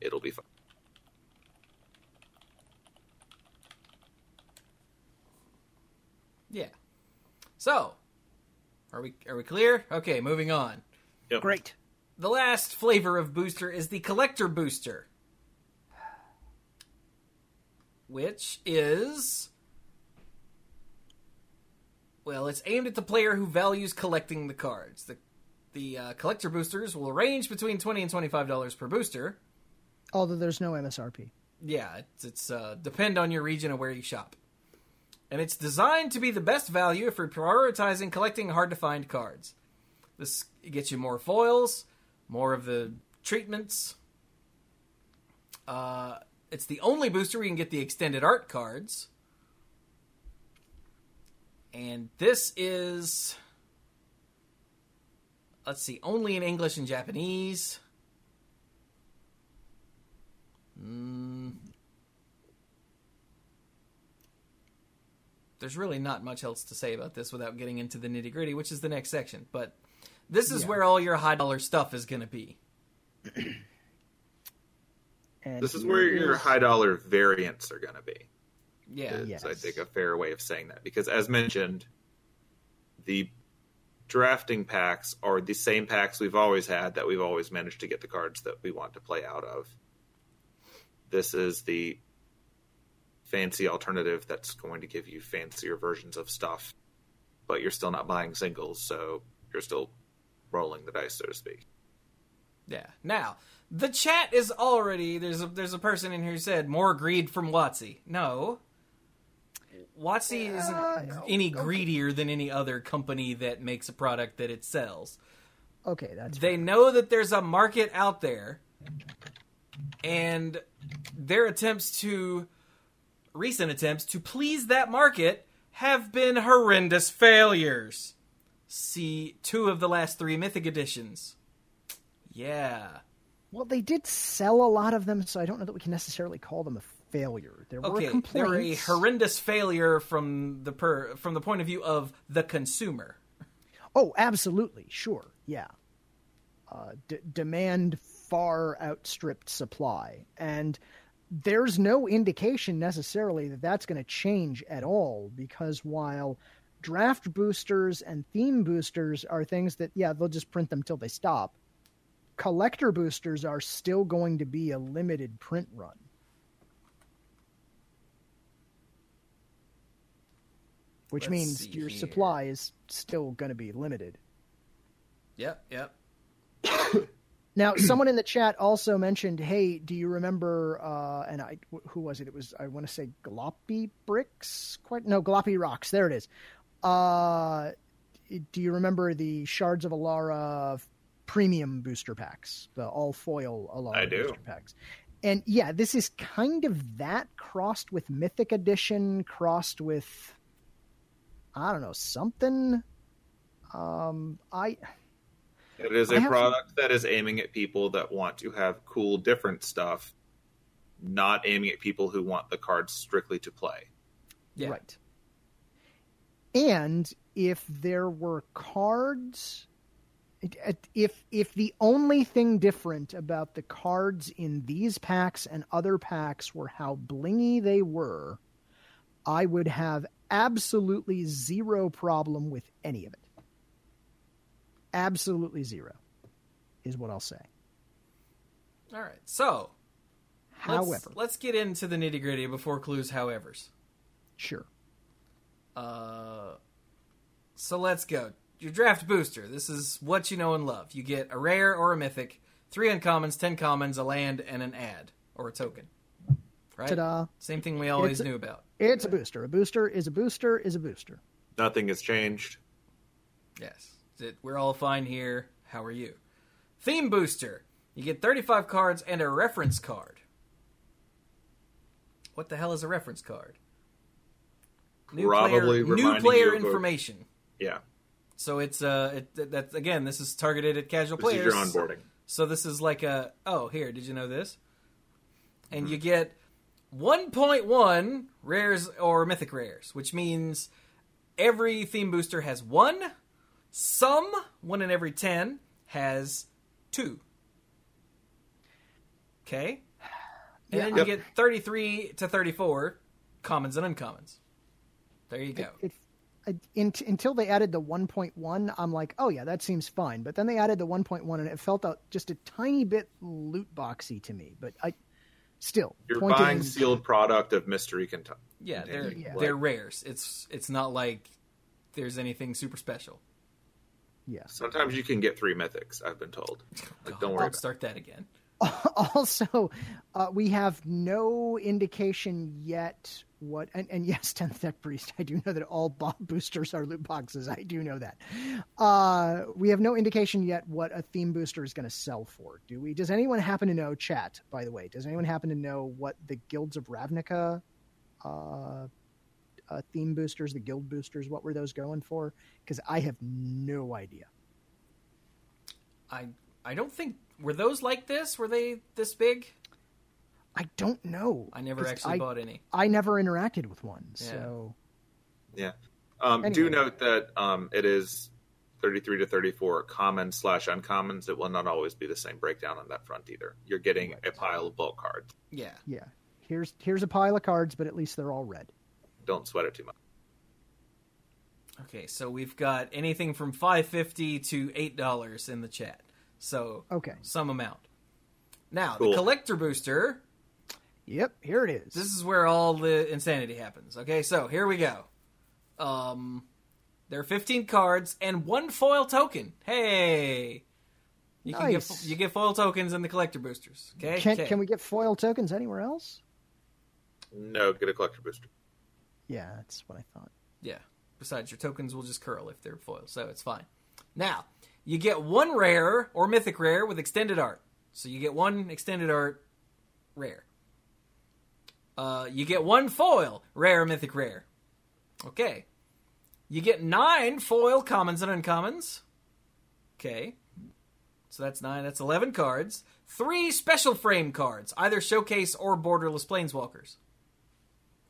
It'll be fun. Yeah. So, are we are we clear? Okay, moving on. Yep. Great. The last flavor of booster is the collector booster. Which is well, it's aimed at the player who values collecting the cards. The the uh, collector boosters will range between twenty and twenty five dollars per booster. Although there's no MSRP. Yeah, it's, it's uh, depend on your region and where you shop and it's designed to be the best value if you're prioritizing collecting hard to find cards. This gets you more foils, more of the treatments. Uh, it's the only booster where you can get the extended art cards. And this is. Let's see, only in English and Japanese. Mm, there's really not much else to say about this without getting into the nitty gritty, which is the next section. But this is yeah. where all your high dollar stuff is going to be. *clears throat* this is where your high dollar variants are going to be. Yeah, yes. I think a fair way of saying that because, as mentioned, the drafting packs are the same packs we've always had that we've always managed to get the cards that we want to play out of. This is the fancy alternative that's going to give you fancier versions of stuff, but you're still not buying singles, so you're still rolling the dice, so to speak. Yeah. Now, the chat is already there's a there's a person in here who said more greed from WotC. No. WotC isn't uh, any okay. greedier than any other company that makes a product that it sells. Okay, that's They fair. know that there's a market out there and their attempts to recent attempts to please that market have been horrendous failures. See two of the last three Mythic editions. Yeah. Well, they did sell a lot of them, so I don't know that we can necessarily call them a failure. There were complaints. they're a horrendous failure from the per from the point of view of the consumer. Oh, absolutely, sure, yeah. Uh, d- demand far outstripped supply, and there's no indication necessarily that that's going to change at all. Because while draft boosters and theme boosters are things that, yeah, they'll just print them till they stop. Collector boosters are still going to be a limited print run. Which Let's means your here. supply is still going to be limited. Yep, yep. *coughs* Now, someone in the chat also mentioned, "Hey, do you remember?" Uh, and I, wh- who was it? It was I want to say Gloppy Bricks. Quite no, Gloppy Rocks. There it is. Uh, do you remember the Shards of Alara premium booster packs, the all foil Alara I do. booster packs? And yeah, this is kind of that crossed with Mythic Edition, crossed with I don't know something. Um, I It is I a have- product that is aiming at people that want to have cool, different stuff, not aiming at people who want the cards strictly to play. Yeah. Right. And if there were cards if if the only thing different about the cards in these packs and other packs were how blingy they were, I would have absolutely zero problem with any of it. Absolutely zero is what I'll say. All right. So, let's, However, let's get into the nitty gritty before Cluze. However's. sure. Uh, so let's go. Your draft booster. This is what you know and love. You get a rare or a mythic, three uncommons, ten commons, a land, and an ad or a token. Right. Ta-da. Same thing we always It's- knew about. It's a booster. A booster is a booster is a booster. Nothing has changed. Yes. It- We're all fine here. How are you? Theme booster. You get 35 cards and a reference card. What the hell is a reference card? Probably player, new player information. Yeah, So it's uh, it, that's again, this is targeted at casual this is players. your onboarding. So this is like a oh here, did you know this? And you get 1.1 rares or mythic rares, which means every theme booster has one. Some one in every ten has two. Okay, and Yeah, then I- you get 33 to 34 commons and uncommons. There you go. It, I, in, until they added the 1.1, I'm like, oh yeah, that seems fine. But then they added the 1.1, and it felt out just a tiny bit loot boxy to me. But I still You're point buying is- sealed product of mystery content. Yeah, they're Yeah. they're rares. It's it's not like there's anything super special. Yeah. Sometimes you can get three mythics. I've been told. *laughs* Like, don't worry. I'll About it. start that again. *laughs* also, uh, we have no indication yet what. And, and yes, *laughs* 10th Deck Priest, I do know that all bo- boosters are loot boxes. I do know that. Uh, we have no indication yet what a theme booster is going to sell for. Do we? Does anyone happen to know? Chat, by the way, does anyone happen to know what the Guilds of Ravnica uh, uh, theme boosters, the guild boosters, what were those going for? Because I have no idea. I I don't think were those like this. Were they this big? I don't know. I never actually I, bought any. I never interacted with one, Yeah. so. Yeah. Um, Do note that um, it is 33 to 34 common slash uncommons. It will not always be the same breakdown on that front either. You're getting a pile of bulk cards. Yeah. Yeah. Here's here's a pile of cards, but at least they're all red. Don't sweat it too much. Okay, so we've got anything from five fifty to eight dollars in the chat. So Okay. some amount. Now Cool. the collector booster. Yep, here it is. This is where all the insanity happens. Okay, so here we go. Um, there are fifteen cards and one foil token. Hey, you can Nice. get you get foil tokens in the collector boosters. Okay, can Okay. can we get foil tokens anywhere else? No, get a collector booster. Yeah, that's what I thought. Yeah. Besides, your tokens will just curl if they're foil, so it's fine. Now, you get one rare or mythic rare with extended art. So you get one extended art rare. Uh, you get one foil, rare, mythic, rare. Okay. You get nine foil commons and uncommons. Okay. So that's nine. That's 11 cards. Three special frame cards, either showcase or borderless planeswalkers.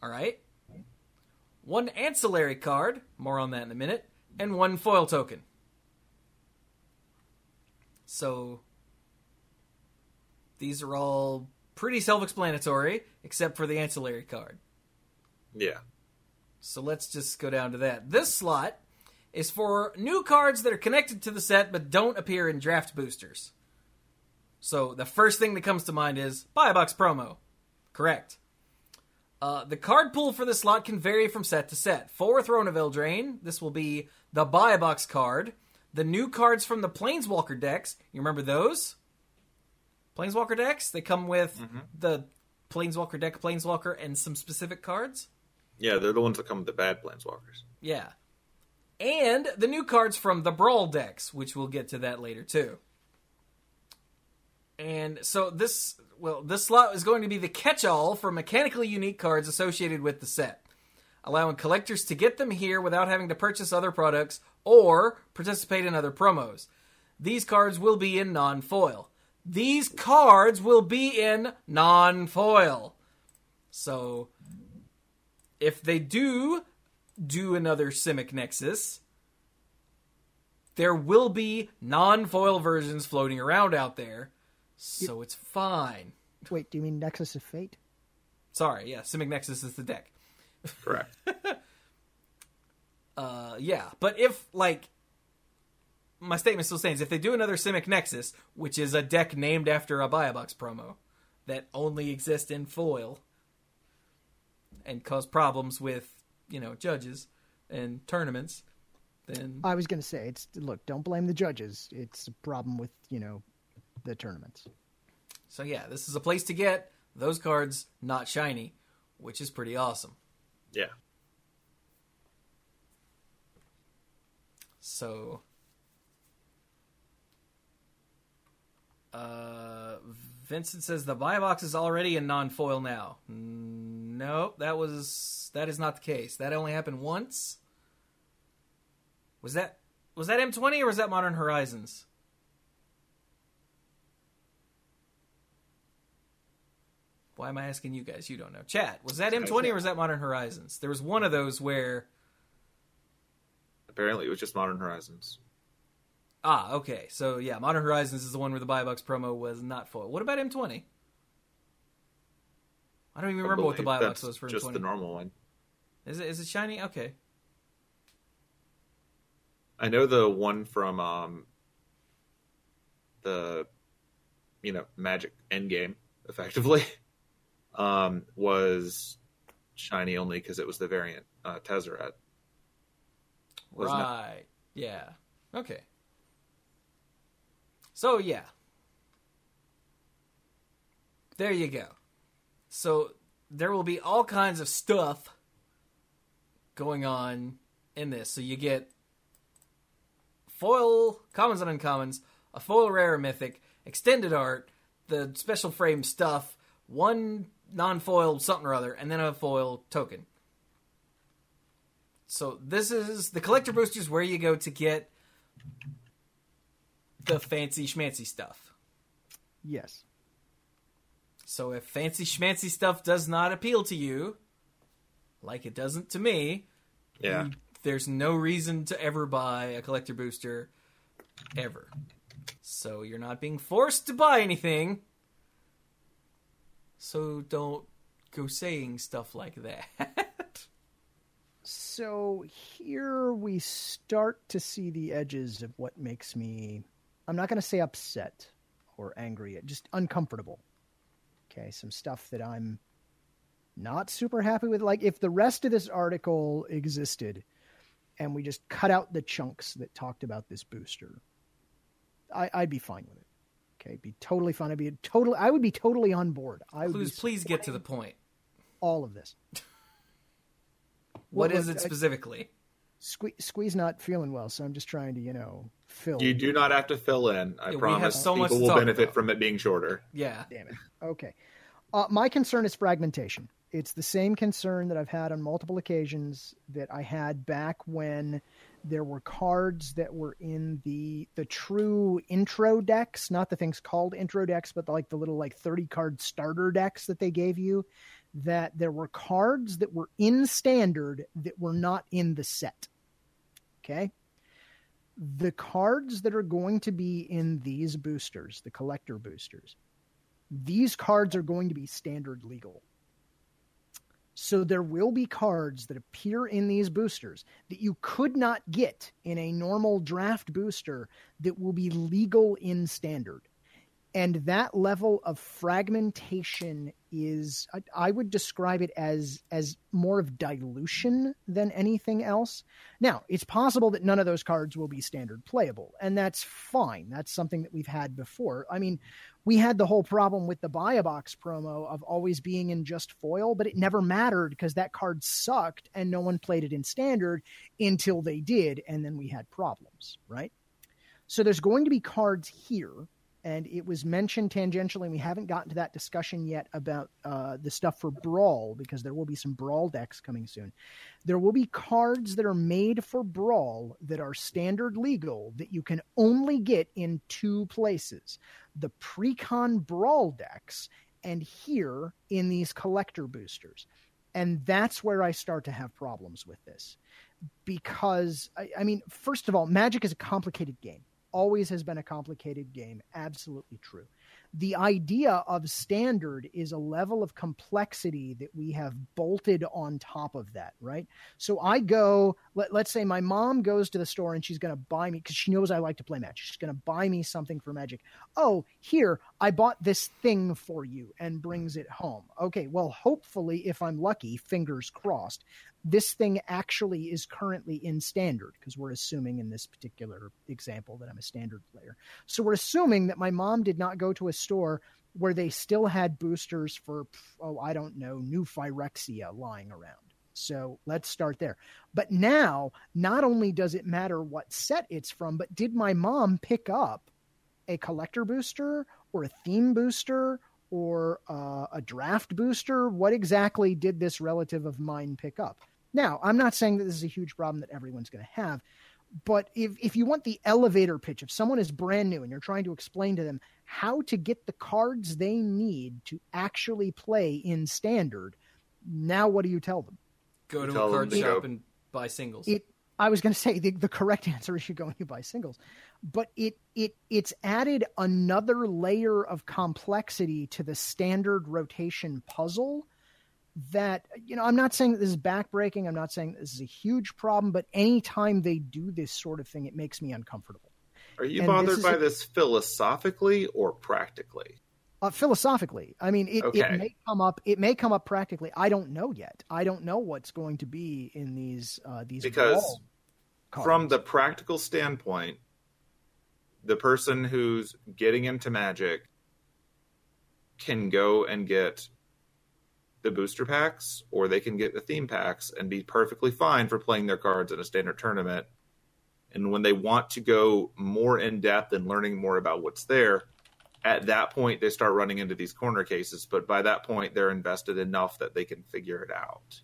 All right. One ancillary card, more on that in a minute, and one foil token. So these are all pretty self explanatory, except for the ancillary card. Yeah. So let's just go down to that. This slot is for new cards that are connected to the set but don't appear in draft boosters. So the first thing that comes to mind is buy a box promo. Correct. Uh, the card pool for this slot can vary from set to set. For Throne of Eldraine, this will be the buy a box card. The new cards from the Planeswalker decks, you remember those? Planeswalker decks? They come with the Planeswalker deck, Planeswalker, and some specific cards? Yeah, they're the ones that come with the bad planeswalkers. Yeah. And the new cards from the Brawl decks, which we'll get to that later too. And so this well, this slot is going to be the catch-all for mechanically unique cards associated with the set, allowing collectors to get them here without having to purchase other products or participate in other promos. These cards will be in non-foil. These cards will be in non-foil. So if they do do another Simic Nexus, there will be non foil versions floating around out there, so it's fine. Wait, do you mean Nexus of Fate? Sorry, yeah, Simic Nexus is the deck. Correct. *laughs* Uh, yeah, but if, like, my statement still stands, if they do another Simic Nexus, which is a deck named after a Buy a Box promo that only exists in foil and cause problems with, you know, judges and tournaments, then I was going to say it's look, don't blame the judges. It's a problem with you know the tournaments. So yeah, this is a place to get those cards not shiny, which is pretty awesome. yeah. So uh Vincent says the buy box is already in non-foil now. Nope, that was that is not the case. That only happened once. Was that was that M20 or was that Modern Horizons? Why am I asking you guys? You don't know. Chat, was that M20 or was that Modern Horizons? There was one of those where Apparently, it was just Modern Horizons. Ah, okay. So yeah, Modern Horizons is the one where the buy box promo was not foil. What about M20? I don't even I remember what the buy box was for just M20. the normal one. Is it is it shiny? Okay. I know the one from um, the you know Magic Endgame, effectively, *laughs* um, was shiny only because it was the variant uh, Tezzeret. Wasn't it? right. Yeah. Okay. So yeah. There you go. So there will be all kinds of stuff going on in this. So you get foil commons and uncommons, a foil rare mythic, extended art, the special frame stuff, one non-foil something or other, and then a foil token. So this is the collector boosters where you go to get the fancy schmancy stuff. Yes. So if fancy schmancy stuff does not appeal to you, like it doesn't to me, Yeah, you- there's no reason to ever buy a collector booster ever. So you're not being forced to buy anything. So don't go saying stuff like that. *laughs* So here we start to see the edges of what makes me, I'm not going to say upset or angry, just uncomfortable. Okay, some stuff that I'm not super happy with. Like if the rest of this article existed and we just cut out the chunks that talked about this booster, I, I'd be fine with it. Okay, be totally fine. I'd be totally. I would be totally on board. I would please, please get to the point. all of this. *laughs* What Well, is look, it I- specifically? Sque- Squee's not feeling well, so I'm just trying to, you know, fill. you do not have to fill in. I Yeah, we have promise. so much People will benefit about. from it being shorter. Yeah. Damn it. Okay. Uh, my concern is fragmentation. It's the same concern that I've had on multiple occasions that I had back when there were cards that were in the the true intro decks, not the things called intro decks, but like the little like 30 card starter decks that they gave you that there were cards that were in standard that were not in the set. Okay? The cards that are going to be in these boosters, the collector boosters, these cards are going to be standard legal. So there will be cards that appear in these boosters that you could not get in a normal draft booster that will be legal in standard. And that level of fragmentation is I, I would describe it as as more of dilution than anything else. Now, it's possible that none of those cards will be standard playable, and that's fine. That's something that we've had before. I mean, we had the whole problem with the buy a box promo of always being in just foil, but it never mattered because that card sucked and no one played it in standard until they did, and then we had problems, right? So there's going to be cards here and it was mentioned tangentially. We haven't gotten to that discussion yet about uh, the stuff for Brawl because there will be some Brawl decks coming soon. There will be cards that are made for Brawl that are standard legal that you can only get in two places: the Precon Brawl decks, and here in these collector boosters. And that's where I start to have problems with this because I, I mean, first of all, Magic is a complicated game always has been a complicated game. Absolutely true. The idea of standard is a level of complexity that we have bolted on top of that, right? So I go, let, us say my mom goes to the store and she's going to buy me, because she knows I like to play Magic. She's going to buy me something for Magic. Oh, here, I bought this thing for you and brings it home. Okay, well, hopefully, if I'm lucky, fingers crossed, this thing actually is currently in standard because we're assuming in this particular example that I'm a standard player. So we're assuming that my mom did not go to a store where they still had boosters for, oh, I don't know, new Phyrexia lying around. So let's start there. But now, not only does it matter what set it's from, but did my mom pick up a collector booster or a theme booster or uh, a draft booster? What exactly did this relative of mine pick up? Now, I'm not saying that this is a huge problem that everyone's going to have, but if, if you want the elevator pitch, if someone is brand new and you're trying to explain to them how to get the cards they need to actually play in standard, now what do you tell them? Go to a card shop and buy singles. It, I was going to say the, the correct answer is you go and you buy singles, but it it it's added another layer of complexity to the standard rotation puzzle that you know i'm not saying that this is backbreaking. I'm not saying this is a huge problem but anytime they do this sort of thing it makes me uncomfortable. Are you and bothered this by a, this philosophically or practically? Uh, philosophically. I mean it, okay. it may come up it may come up practically. I don't know yet. I don't know what's going to be in these uh, these because from the practical standpoint the person who's getting into magic can go and get the booster packs or they can get the theme packs and be perfectly fine for playing their cards in a standard tournament. And when they want to go more in depth and learning more about what's there, at that point they start running into these corner cases. But by that point, they're invested enough that they can figure it out,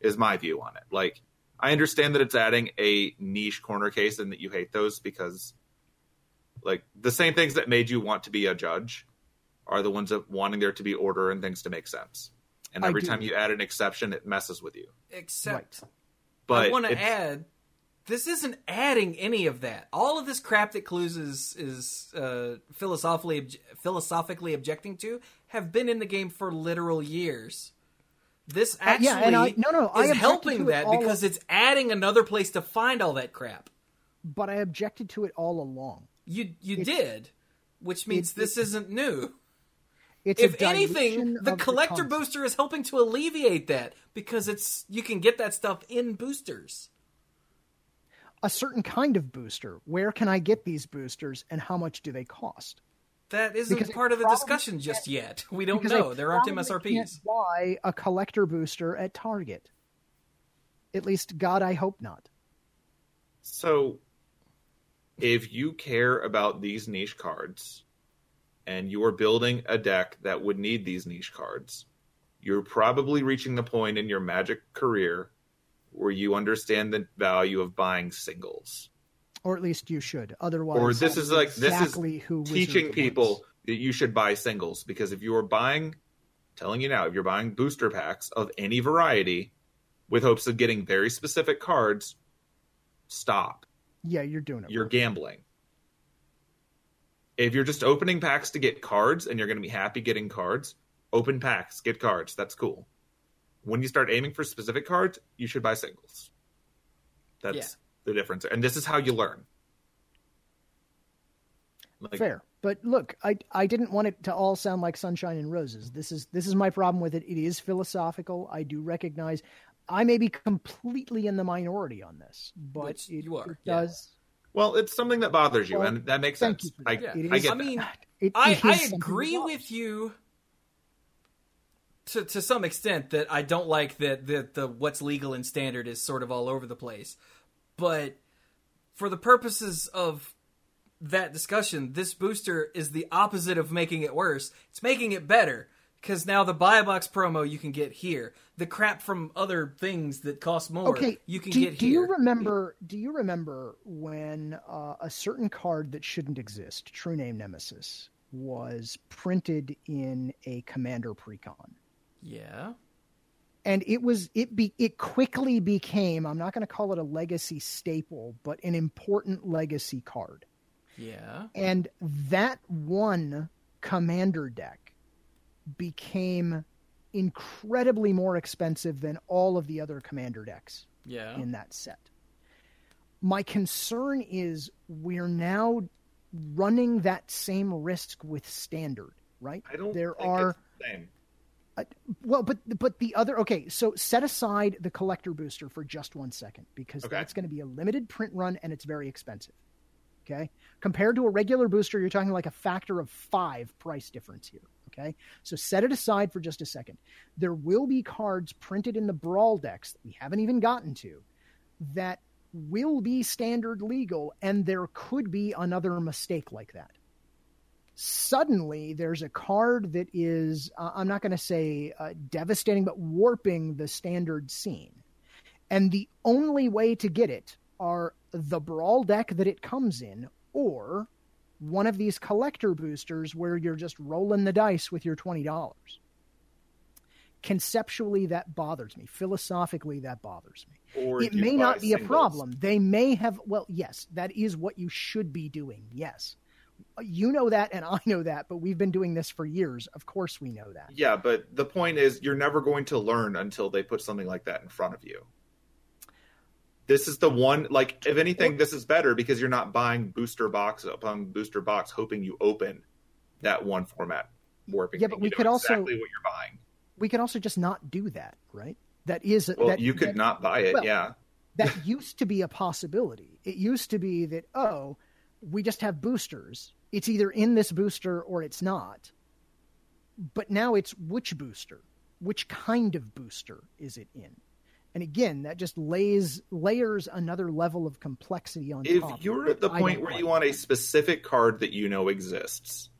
is my view on it. Like, I understand that it's adding a niche corner case and that you hate those because, like, the same things that made you want to be a judge are the ones of wanting there to be order and things to make sense and every time you add an exception, it messes with you. Except, right. but I want to add, this isn't adding any of that. All of this crap that Cluze is is uh, philosophically philosophically objecting to have been in the game for literal years. This actually uh, yeah, and I, no, no, is helping that because it's adding another place to find all that crap. But I objected to it all along. You you it's, did, which means this isn't new. It's if anything, the collector the booster is helping to alleviate that because it's you can get that stuff in boosters. A certain kind of booster. Where can I get these boosters, and how much do they cost? That isn't because part of the discussion just yet. We don't know. There aren't MSRPs. Why a collector booster at Target? At least, God, I hope not. So, if you care about these niche cards, and you are building a deck that would need these niche cards, you're probably reaching the point in your magic career where you understand the value of buying singles. Or at least you should. Otherwise, Or this is like exactly this is who Wizard teaching wants. people that you should buy singles because if you're buying telling you now if you're buying booster packs of any variety with hopes of getting very specific cards stop Yeah, you're doing it. you're wrong. gambling if you're just opening packs to get cards and you're going to be happy getting cards open packs get cards that's cool when you start aiming for specific cards you should buy singles that's Yeah. The difference and this is how you learn like, Fair. But look, I I didn't want it to all sound like sunshine and roses. This is this is my problem with it. It is philosophical. I do recognize I may be completely in the minority on this, but it, you are, it yeah. does. Well, it's something that bothers you, Well, and that makes sense. you for I, that. Yeah. I is- get I that. mean, It, I, I agree with you to to some extent that I don't like that that the what's legal and standard is sort of all over the place. But for the purposes of that discussion, this booster is the opposite of making it worse. It's making it better because now the buy a box promo you can get here. The crap from other things that cost more Okay, you can do, get do here. you remember? Do you remember when uh, a certain card that shouldn't exist, True Name Nemesis, was printed in a Commander Precon? yeah. And it was it be it quickly became i'm not going to call it a legacy staple but an important legacy card Yeah. and that one commander deck became incredibly more expensive than all of the other commander decks Yeah. in that set my concern is we're now running that same risk with standard right I don't. there think are it's the same. Uh, well, but but the other okay, so set aside the collector booster for just one second because Okay. that's going to be a limited print run and it's very expensive. Okay, compared to a regular booster, you're talking like a factor of five price difference here. Okay, so set it aside for just a second. There will be cards printed in the brawl decks that we haven't even gotten to that will be standard legal, and there could be another mistake like that suddenly there's a card that is uh, i'm not going to say uh, devastating but warping the standard scene and the only way to get it are the brawl deck that it comes in or one of these collector boosters where you're just rolling the dice with your $20 conceptually that bothers me philosophically that bothers me Or it may not be a problem. They may have, well, yes, that is what you should be doing. Yes. You know that, and I know that, but we've been doing this for years. Of course, we know that. Yeah, but the point is, you're never going to learn until they put something like that in front of you. This is the one, like, if anything, this is better because you're not buying booster box upon booster box, hoping you open that one format warping. Yeah, but we could also- what you're buying. We could also just not do that, right? That is, Well, that, you could that, not buy it. well, yeah, that used to be a possibility. It used to be that, oh, we just have boosters. It's either in this booster or it's not. But now it's which booster? Which kind of booster is it in? And again, that just lays layers another level of complexity on top. if you're at the I point where like. you want a specific card that you know exists,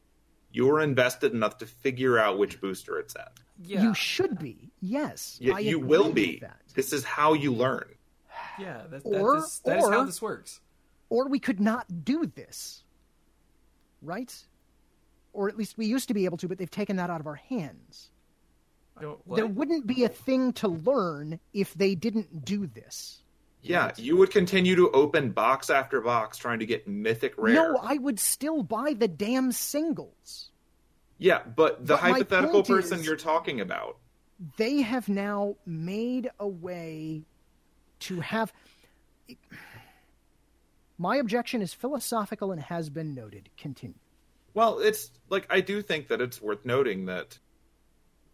you're invested enough to figure out which booster it's at. Yeah. You should be. Yes. Yeah, you will be. This is how you learn. yeah. That, Or- that is, that is how this works. Or we could not do this. Right? Or at least we used to be able to, but they've taken that out of our hands. What? There wouldn't be a thing to learn if they didn't do this. Yeah, Right. you would continue to open box after box trying to get mythic rare. No, I would still buy the damn singles. yeah, but the But hypothetical person is- you're talking about. They have now made a way to have. My objection is philosophical and has been noted. Continue. Well, it's like I do think that it's worth noting that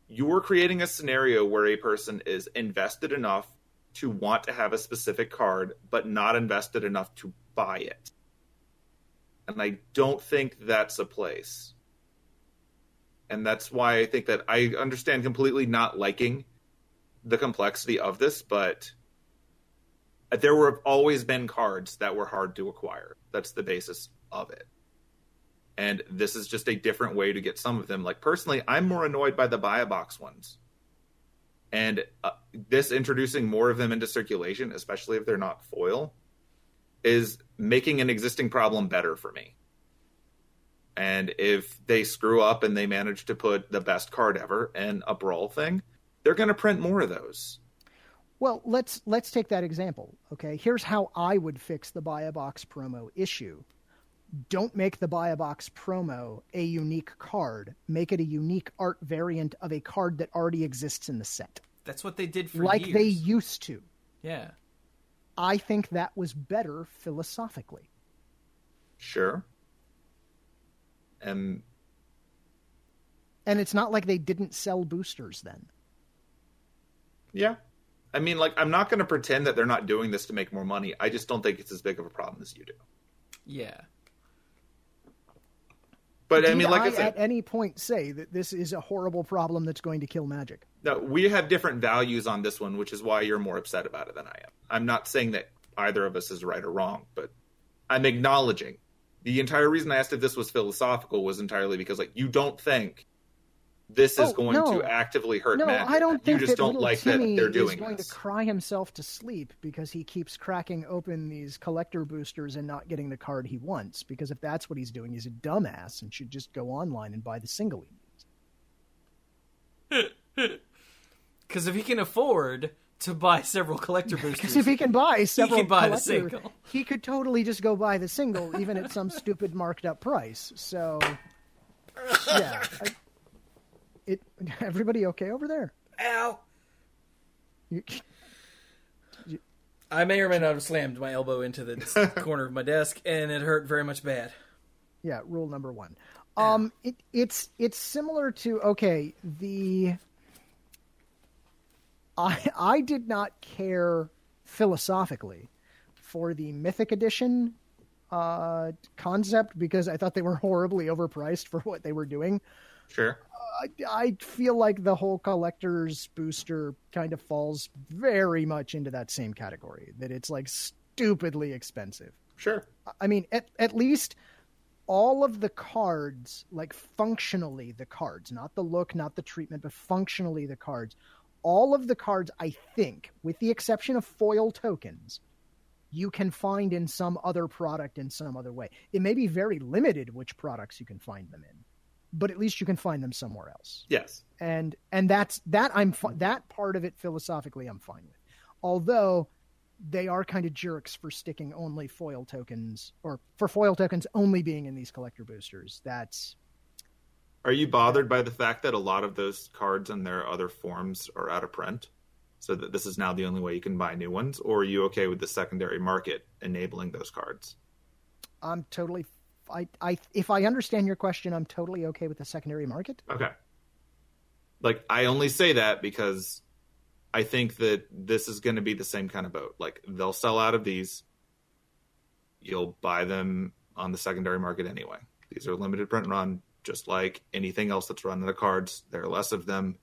you're creating a scenario where a person is invested enough to want to have a specific card, but not invested enough to buy it. And I don't think that's a place. And that's why I think that I understand completely not liking the complexity of this, but there were always been cards that were hard to acquire. That's the basis of it and this is just a different way to get some of them. Like personally, I'm more annoyed by the buy a box ones And uh, this introducing more of them into circulation, especially if they're not foil, is making an existing problem better for me. And if they screw up and they manage to put the best card ever in a brawl thing, they're going to print more of those. Well, let's let's take that example. Okay, here's how I would fix the buy a box promo issue. Don't make the buy a box promo a unique card. Make it a unique art variant of a card that already exists in the set, That's what they did for like years. they used to. yeah. I think that was better philosophically. Sure. And And it's not like they didn't sell boosters then. yeah. I mean, like, I'm not going to pretend that they're not doing this to make more money. I just don't think it's as big of a problem as you do. Yeah. But I mean, like I I said, at any point say that this is a horrible problem that's going to kill magic. No, we have different values on this one, which is why you're more upset about it than I am. I'm not saying that either of us is right or wrong, but I'm acknowledging the entire reason I asked if this was philosophical was entirely because like you don't think this is Oh, going no. to actively hurt No, Magic. I don't think you just that don't little like Timmy that they're is doing going this. to cry himself to sleep because he keeps cracking open these collector boosters and not getting the card he wants. Because if that's what he's doing, he's a dumbass and should just go online and buy the single he needs. *laughs* Because if he can afford to buy several collector *laughs* boosters, Because if he can buy several, he can buy the single. *laughs* he could totally just go buy the single, even at some stupid marked up price. So, yeah, I, it. *laughs* Everybody okay over there? ow, You, I may or may not have slammed my elbow into the *laughs* corner of my desk, and it hurt very much bad. Yeah, rule number one. Um, it, it's it's similar to okay the. I I did not care philosophically for the Mythic Edition uh, concept because I thought they were horribly overpriced for what they were doing. Sure. I, I feel like the whole collector's booster kind of falls very much into that same category. That it's like stupidly expensive. Sure. I mean, at, at least all of the cards, like functionally the cards, not the look, not the treatment, but functionally the cards, all of the cards, I think, with the exception of foil tokens, you can find in some other product in some other way. It may be very limited which products you can find them in, but at least you can find them somewhere else Yes. and and that's that I'm fi- that part of it philosophically I'm fine with. Although they are kind of jerks for sticking only foil tokens or for foil tokens only being in these collector boosters. That's Are you bothered by the fact that a lot of those cards and their other forms are out of print? So that this is now the only way you can buy new ones, or are you okay with the secondary market enabling those cards? I'm totally I I if I understand your question, I'm totally okay with the secondary market. Okay. Like I only say that because I think that this is going to be the same kind of boat. Like they'll sell out of these. You'll buy them on the secondary market anyway. These are limited print run, just like anything else that's run in the cards. There are less of them.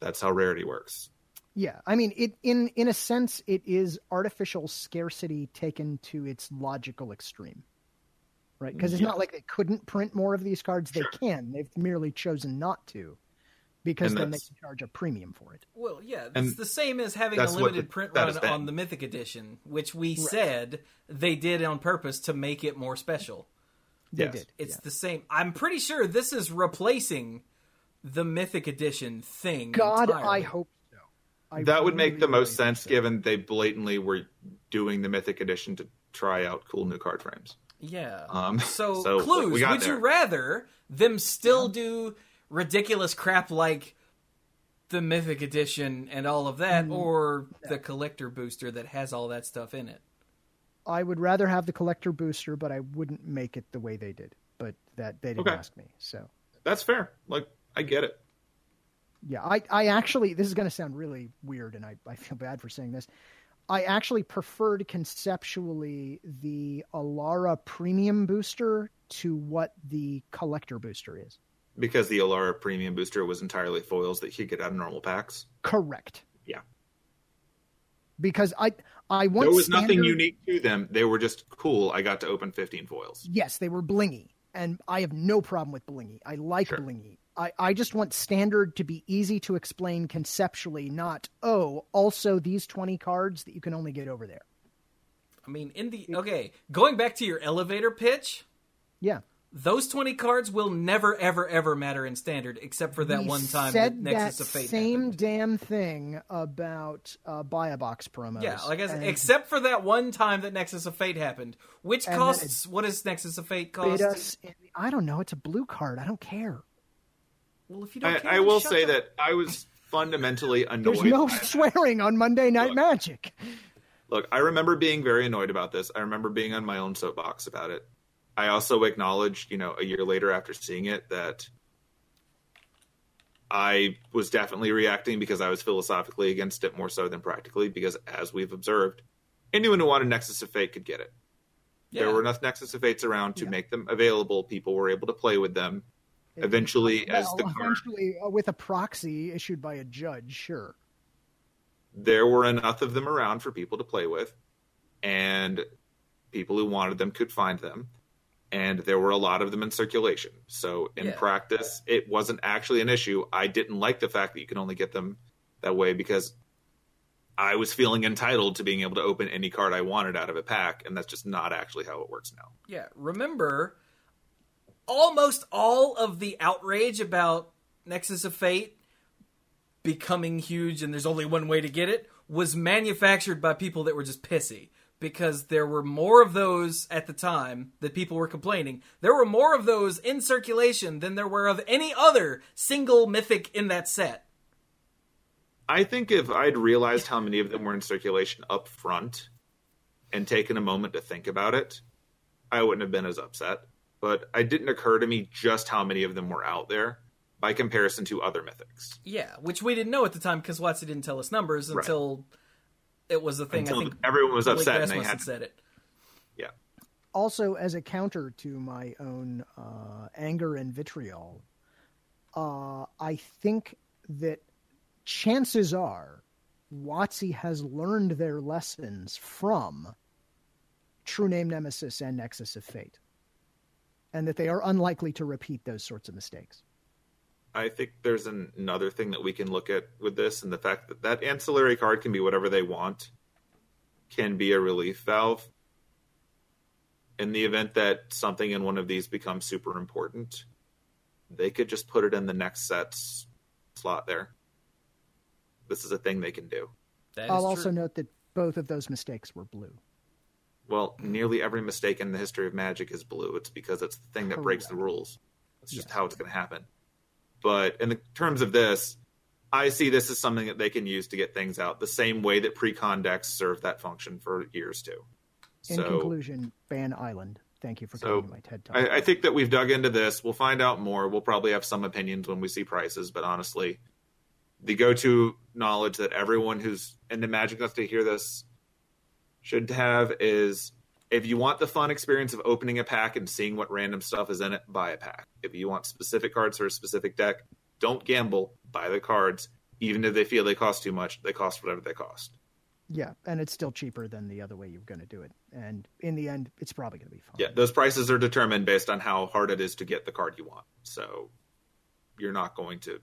That's how rarity works. Yeah, I mean, it in in a sense, it is artificial scarcity taken to its logical extreme, right? Because it's Yeah. not like they couldn't print more of these cards; they Sure. can. They've merely chosen not to, because And then they can charge a premium for it. Well, yeah, And it's the same as having a limited the- print run on the Mythic Edition, which we said they did on purpose to make it more special. They Yes. did. It's yeah. the same. I'm pretty sure this is replacing the Mythic Edition thing. God, entirely. I hope so. I that would make the most really sense so. given they blatantly were doing the Mythic Edition to try out cool new card frames. Yeah. Um, so, *laughs* so, Cluze. we got would there. you rather them still do ridiculous crap like the Mythic Edition and all of that, Mm, or the collector booster that has all that stuff in it? I would rather have the collector booster, but I wouldn't make it the way they did. But that they didn't Okay. ask me, so That's fair. Like I get it. yeah. I I actually this is going to sound really weird, and I I feel bad for saying this. I actually preferred conceptually the Alara Premium booster to what the collector booster is. Because the Alara Premium Booster was entirely foils that you could get out of normal packs. Correct. Yeah. Because I I want there was nothing unique to them. They were just cool. I got to open 15 foils. Yes, they were blingy, and I have no problem with blingy. I like Sure. blingy. I, I just want standard to be easy to explain conceptually, not, oh, also these 20 cards that you can only get over there. I mean, in the okay, going back to your elevator pitch, Yeah. those twenty cards will never, ever, ever matter in standard, except for that We one time that Nexus that of Fate. same happened. damn thing about uh, buy a box promos. Yeah, like I said, and except for that one time that Nexus of Fate happened, which And costs what does Nexus of Fate cost? us. I don't know. It's a blue card. I don't care. Well, if you don't, I, care, I will shut say up. that I was fundamentally annoyed. There's no swearing on Monday Night Look. Magic. Look, I remember being very annoyed about this. I remember being on my own soapbox about it. I also acknowledged, you know, a year later after seeing it, that I was definitely reacting because I was philosophically against it more so than practically. Because as we've observed, anyone who wanted Nexus of Fate could get it. Yeah. There were enough Nexus of Fates around to Yeah. make them available. People were able to play with them. Eventually, as the card eventually uh, with a proxy issued by a judge, sure. there were enough of them around for people to play with, and people who wanted them could find them, and there were a lot of them in circulation. So in Yeah. practice, it wasn't actually an issue. I didn't like the fact that you can only get them that way because I was feeling entitled to being able to open any card I wanted out of a pack, and that's just not actually how it works now. Yeah, remember, almost all of the outrage about Nexus of Fate becoming huge and there's only one way to get it was manufactured by people that were just pissy. Because there were more of those at the time that people were complaining. There were more of those in circulation than there were of any other single mythic in that set. I think if I'd realized how many of them were in circulation up front and taken a moment to think about it, I wouldn't have been as upset. But it didn't occur to me just how many of them were out there by comparison to other mythics. Yeah, which we didn't know at the time because WotC didn't tell us numbers Right. until it was a thing. Until I think everyone was Blake upset and they Rasmussen had said it. Yeah. Also, as a counter to my own uh, anger and vitriol, uh, I think that chances are WotC has learned their lessons from True Name Nemesis and Nexus of Fate, and that they are unlikely to repeat those sorts of mistakes. I think there's an, another thing that we can look at with this, and the fact that that ancillary card can be whatever they want, can be a relief valve. In the event that something in one of these becomes super important, they could just put it in the next set's slot there. This is a thing they can do. That is I'll true. also note that both of those mistakes were blue. Well, nearly every mistake in the history of Magic is blue. It's because it's the thing that breaks the rules. It's just Yes. how it's going to happen. But in the terms of this, I see this as something that they can use to get things out the same way that pre-con decks served that function for years too. In So conclusion, ban Island. Thank you for So, coming to my TED talk. I, I think that we've dug into this. We'll find out more. We'll probably have some opinions when we see prices, but honestly, the go-to knowledge that everyone who's into Magic enough to hear this should have is if you want the fun experience of opening a pack and seeing what random stuff is in it, buy a pack. If you want specific cards for a specific deck, don't gamble. Buy the cards. Even if they feel they cost too much, they cost whatever they cost. Yeah, and it's still cheaper than the other way you're going to do it. And in the end, it's probably going to be fine. Yeah, those prices are determined based on how hard it is to get the card you want. So you're not going to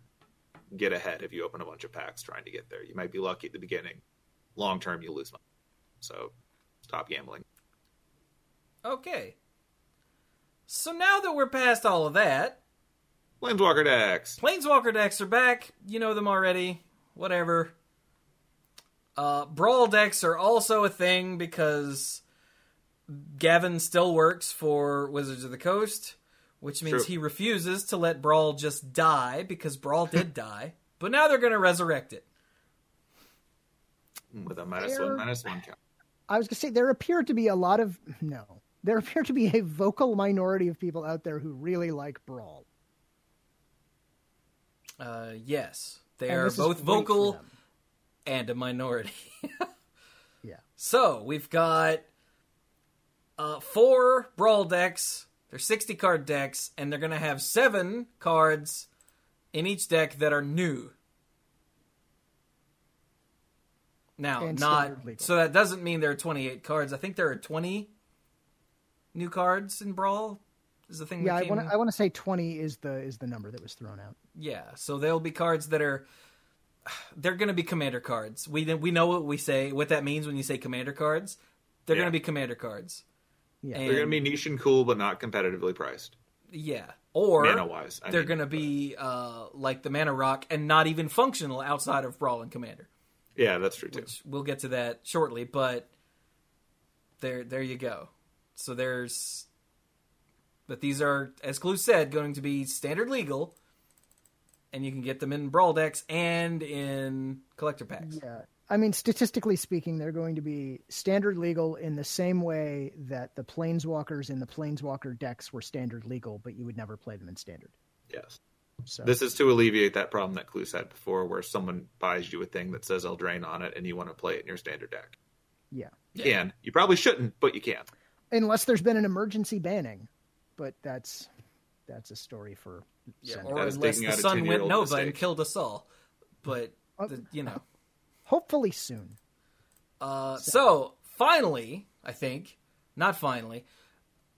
get ahead if you open a bunch of packs trying to get there. You might be lucky at the beginning. Long term, you lose money. So stop gambling. Okay. So now that we're past all of that, Planeswalker decks. Planeswalker decks are back. You know them already. Whatever. Uh, Brawl decks are also a thing because Gavin still works for Wizards of the Coast, which means True. he refuses to let Brawl just die because Brawl did *laughs* die. But now they're going to resurrect it. With a minus Fair. one, minus one count. I was going to say there appear to be a lot of *laughs* no. There appear to be a vocal minority of people out there who really like Brawl. Uh, yes, they And are both vocal and a minority. *laughs* Yeah. So we've got uh, four brawl decks. They're sixty card decks, and they're gonna have seven cards in each deck that are new. Now, And not so that doesn't mean there are twenty eight cards. I think there are twenty new cards in brawl. Is the thing? Yeah, that I want to I want to say 20 is the is the number that was thrown out. Yeah, so there'll be cards that are they're going to be commander cards. We we know what we say, what that means when you say commander cards. They're Yeah. going to be commander cards. Yeah. And, They're going to be niche and cool, but not competitively priced. yeah, or Mana wise, they're going to be uh, like the mana rock and not even functional outside of brawl and commander. Yeah, that's true too. Which we'll get to that shortly, but there there you go. So there's but these are as Cluze said going to be standard legal and you can get them in brawl decks and in collector packs. Yeah. I mean, statistically speaking, they're going to be standard legal in the same way that the planeswalkers in the planeswalker decks were standard legal, but you would never play them in standard. Yes. So This is to alleviate that problem that Cluze had before, where someone buys you a thing that says Eldraine on it, and you want to play it in your standard deck. yeah, You Yeah. can. You probably shouldn't, but you can. unless there's been an emergency banning, but that's that's a story for Yeah, some- or unless the sun went 10-year-old nova and killed us all. But Uh, the, you know. hopefully soon. Uh, so finally, I think, not finally,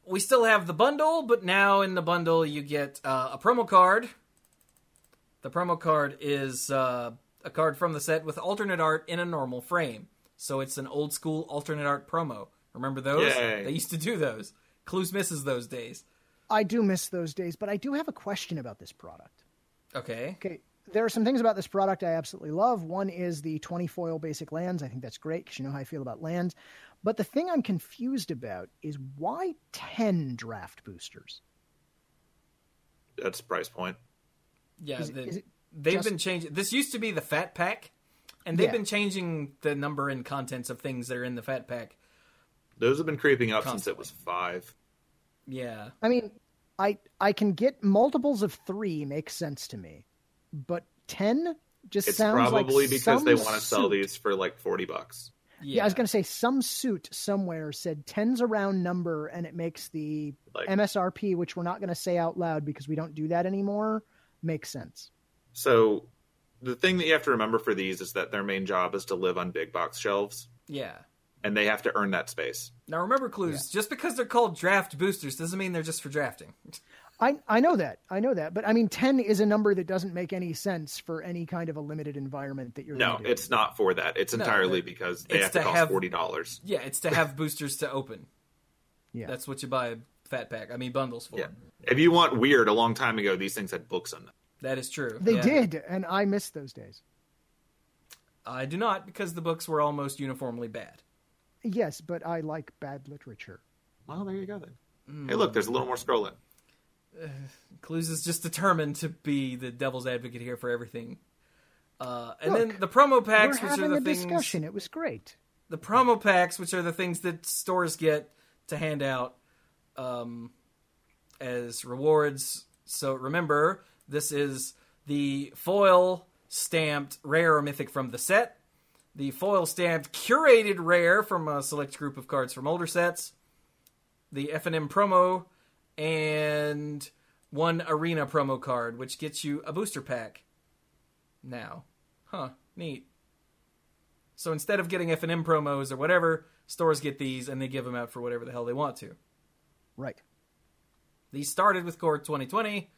we still have the bundle, but now in the bundle you get uh, a promo card. The promo card is uh, a card from the set with alternate art in a normal frame. So it's an old school alternate art promo. Remember those? Yay. They used to do those. Cluze misses those days. I do miss those days, but I do have a question about this product. Okay. Okay, there are some things about this product I absolutely love. One is the 20 foil basic lands. I think that's great because you know how I feel about lands. But the thing I'm confused about is why 10 draft boosters? That's price point. Yeah, Is the- is they've just- been changing. This used to be the fat pack, and they've Yeah. been changing the number and contents of things that are in the fat pack. Those have been creeping up since it was five. Yeah. I mean, I I can get multiples of 3 makes sense to me. But 10 just It's sounds like probably because they want to sell these for like forty bucks. Yeah. Yeah, I was going to say some suit somewhere said 10's a round number and it makes the Like MSRP, which we're not going to say out loud because we don't do that anymore, makes sense. so, the thing that you have to remember for these is that their main job is to live on big box shelves, Yeah. and they have to earn that space. Now remember, Cluze. Just because they're called draft boosters doesn't mean they're just for drafting. I I know that. I know that. But I mean 10 is a number that doesn't make any sense for any kind of a limited environment that you're No, do. it's not for that. It's No, entirely it- because they it's have to to cost have- forty dollars. Yeah, it's to have boosters to open. *laughs* Yeah. That's what you buy a fat pack. I mean bundles for. Yeah. If you want weird, a long time ago, these things had books in them. That is true. They Yeah. did, and I missed those days. I do not because the books were almost uniformly bad. Yes, but I like bad literature. Well, there you go then. Hmm. Hey, look, there's a little more scrolling. Cluze is just determined to be the devil's advocate here for everything. Uh, and Look, then the promo packs, which are the a things. discussion. It was great. the promo packs, which are the things that stores get to hand out um, as rewards. So remember, this is the foil stamped rare or mythic from the set, the foil stamped curated rare from a select group of cards from older sets, the FNM promo, and one arena promo card, which gets you a booster pack. Now, huh? Neat. So instead of getting FNM promos or whatever, stores get these and they give them out for whatever the hell they want to. Right. These started with Core 2020.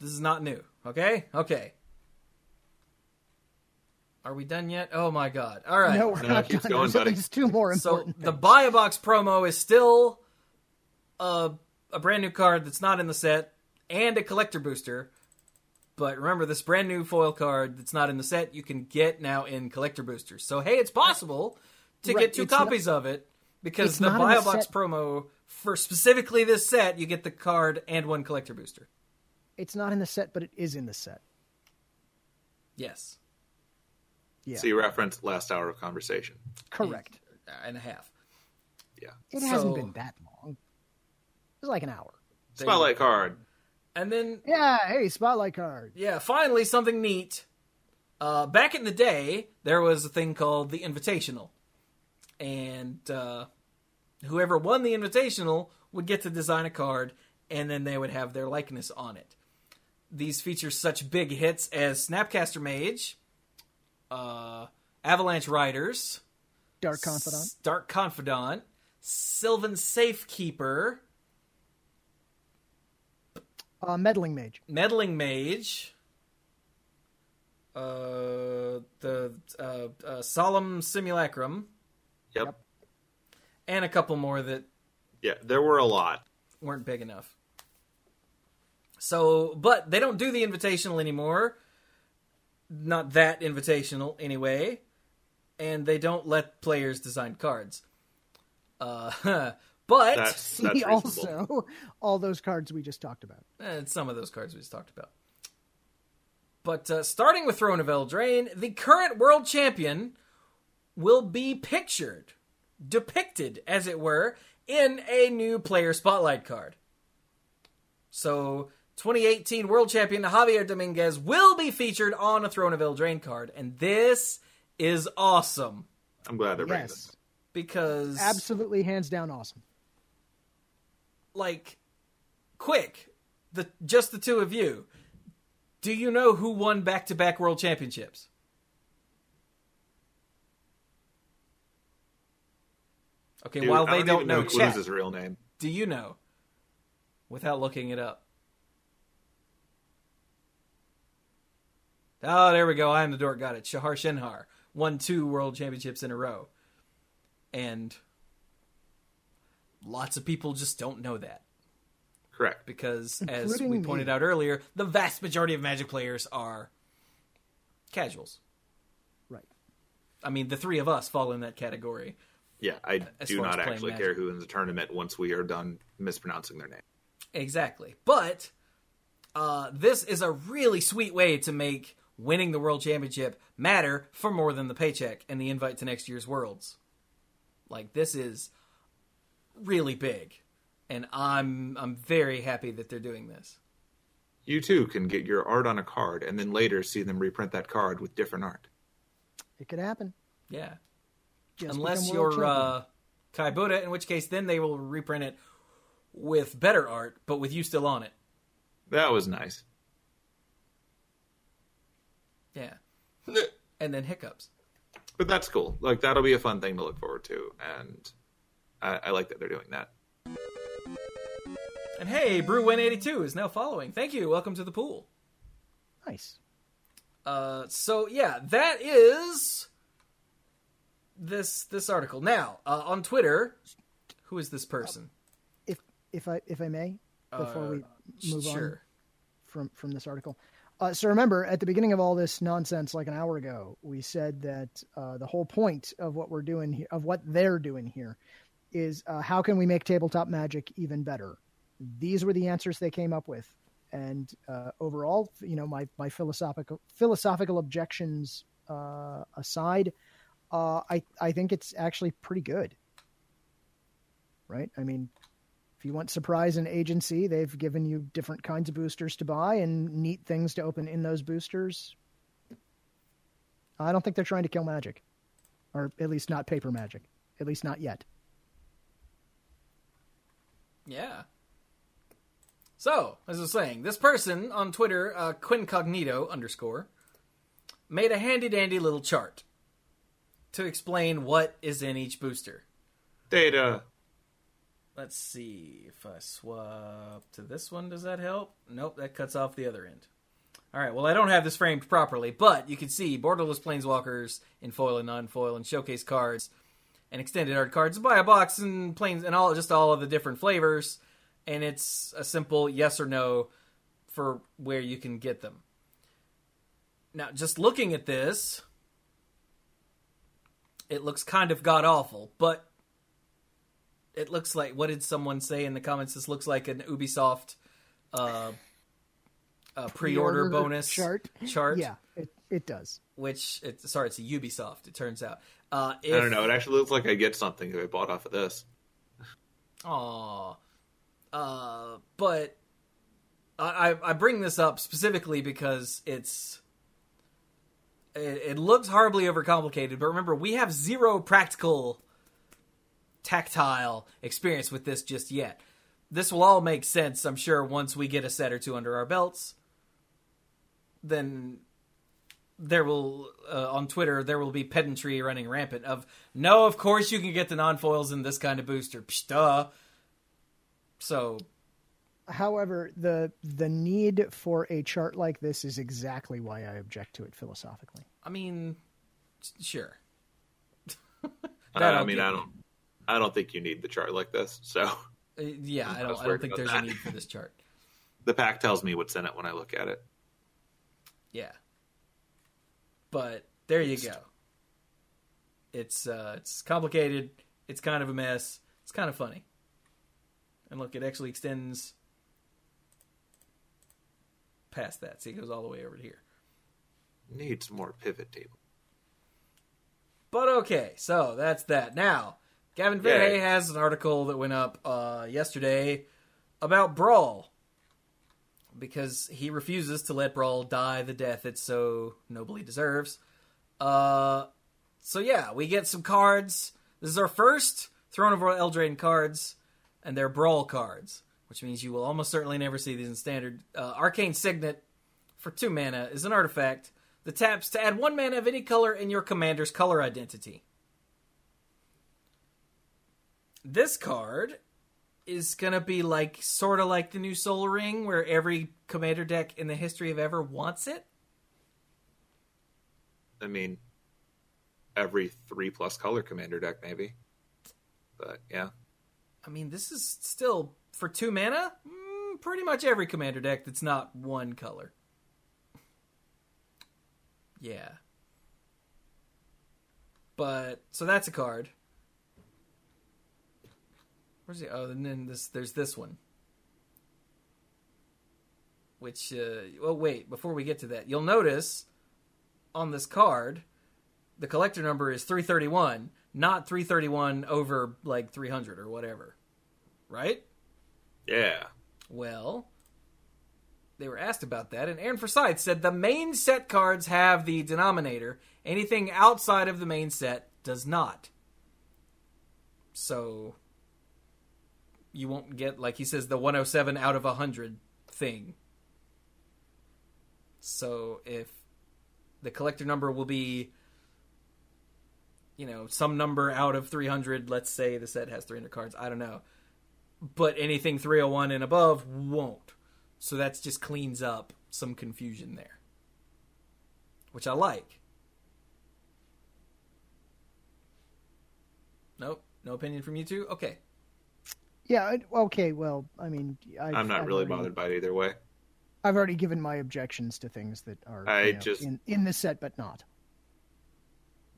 This is not new. Okay? Okay. Are we done yet? Oh my god. All right. No, we're No, not keep done. going, There's at buddy. least two more so important. the things. buy a box promo is still a, a brand new card that's not in the set and a collector booster. But remember, this brand new foil card that's not in the set, you can get now in collector boosters. So hey, it's possible to Right, get two it's not- copies of it because the buy a box the a box set. promo for specifically this set, you get the card and one collector booster. It's not in the set, but it is in the set. Yes, Yeah, So you referenced last hour of conversation. correct. and a half. Yeah. It So- hasn't been that long. It was like an hour. Spotlight card. And then Yeah, hey, spotlight card. Yeah, finally something neat. Uh, back in the day, there was a thing called the Invitational, and uh, whoever won the Invitational would get to design a card, and then they would have their likeness on it. These feature such big hits as Snapcaster Mage, uh, Avalanche Riders, Dark Confidant. S- Dark Confidant, Sylvan Safekeeper, Uh, meddling mage. meddling mage, uh, the uh, uh, solemn simulacrum, Yep. Yep. and a couple more that Yeah, there were a lot. weren't big enough. So, but they don't do the invitational anymore. Not that invitational anyway, and they don't let players design cards. Uh, *laughs* but That's *laughs* that's See also all those cards we just talked about. and some of those cards we just talked about. But uh, starting with Throne of Eldraine, the current world champion will be pictured, depicted, as it were, in a new player spotlight card. So, 2018 world champion Javier Dominguez will be featured on a Throne of Eldraine card, and this is awesome I'm glad they're bringing Yes, this. because absolutely, hands down, awesome. like quick the just the two of you do you know who won back-to-back world championships okay Dude, while I they don't, even know, know chat Cluze's real name. do you know without looking it up oh there we go i am the dork got it shahar shenhar won two world championships in a row and lots of people just don't know that Correct. because as Including we me. pointed out earlier, the vast majority of Magic players are casuals. Right. I mean, the three of us fall in that category. Yeah, I As do not actually Magic. care who wins the tournament once we are done mispronouncing their name. Exactly. But uh, this is a really sweet way to make winning the world championship matter for more than the paycheck and the invite to next year's worlds. Like this is really big, and I'm I'm very happy that they're doing this. You too can get your art on a card and then later see them reprint that card with different art. It could happen. Yeah. Just unless you're uh, Kai Budde, in which case then they will reprint it with better art, but with you still on it. That was nice. Yeah. and then hiccups. But that's cool. Like that'll be a fun thing to look forward to, and I, I like that they're doing that. And hey, Brew182 is now following. Thank you. Welcome to the pool. nice. Uh, so yeah, that is this this article. Now uh, on Twitter, who is this person? If if I if I may, before we move on from from this article. Uh, so remember, at the beginning of all this nonsense, like an hour ago, we said that uh, the whole point of what we're doing here, of what they're doing here, is uh, how can we make tabletop magic even better? These were the answers they came up with, and uh, overall, you know, my my philosophical philosophical objections uh, aside, uh, I I think it's actually pretty good. Right? I mean, if you want surprise and agency, they've given you different kinds of boosters to buy and neat things to open in those boosters. I don't think they're trying to kill magic, or at least not paper magic. At least not yet. Yeah. So, as I was saying, this person on Twitter, uh, Quincognito underscore, made a handy dandy little chart to explain what is in each booster. Data. Let's see if I swap to this one. Does that help? Nope, that cuts off the other end. All right. Well, I don't have this framed properly, but you can see borderless planeswalkers in foil and non-foil, and showcase cards, and extended art cards. Buy a box and planes and all, just all of the different flavors, and it's a simple yes or no for where you can get them. Now, just looking at this, it looks kind of god awful, but it looks like what did someone say in the comments? This looks like an Ubisoft uh, uh, pre-order Pre-order bonus chart. Chart, Yeah, it, it does. which it, sorry, it's a Ubisoft. It turns out. Uh, I don't know. It actually looks like I get something if I bought off of this. Aw. Uh, but I, I I bring this up specifically because it's it, it looks horribly overcomplicated. But remember, we have zero practical tactile experience with this just yet. This will all make sense, I'm sure, once we get a set or two under our belts. Then there will uh, on Twitter there will be pedantry running rampant of no, of course you can get the non foils in this kind of booster. Psh, duh. So However, the the need for a chart like this is exactly why I object to it philosophically. I mean, sure. *laughs* I, I mean, I don't, I don't think you need the chart like this. So Uh, yeah, *laughs* I I don't. was I don't think about there's a need for this chart. *laughs* the pack tells me what's in it when I look at it. Yeah. But there you go. It's uh it's complicated, it's kind of a mess, it's kind of funny. And look, it actually extends past that. See, it goes all the way over to here. Needs more pivot table. But okay, so that's that. Now, Gavin Verhey has an article that went up uh, yesterday about Brawl because he refuses to let Brawl die the death it so nobly deserves. Uh, so yeah, we get some cards. This is our first Throne of Eldraine cards, and they're Brawl cards, which means you will almost certainly never see these in Standard. Uh, Arcane Signet for two mana is an artifact that taps to add one mana of any color in your commander's color identity. This card is gonna be like sort of like the new Soul Ring, where every commander deck in the history of ever wants it. I mean, every three plus color commander deck, maybe. But yeah, I mean, this is still for two mana. Mm, pretty much every commander deck that's not one color. Yeah. But so that's a card. Where's the? Oh, and then this. There's this one. Which, uh, well, wait. Before we get to that, you'll notice on this card, the collector number is 331, not 331 over like 300 or whatever. Right? Yeah. Well, they were asked about that, and Aaron Forsythe said the main set cards have the denominator. Anything outside of the main set does not. So you won't get, like he says, the 107 out of 100 thing. So if the collector number will be, you know, some number out of 300, let's say the set has 300 cards, I don't know but anything 301 and above won't. So that's just cleans up some confusion there. Which I like. Nope, no opinion from you two? Okay. Yeah. Okay. Well, I mean, I've, I'm not I've really already- bothered by it either way. I've already given my objections to things that are I you know, just- in in the set, but not.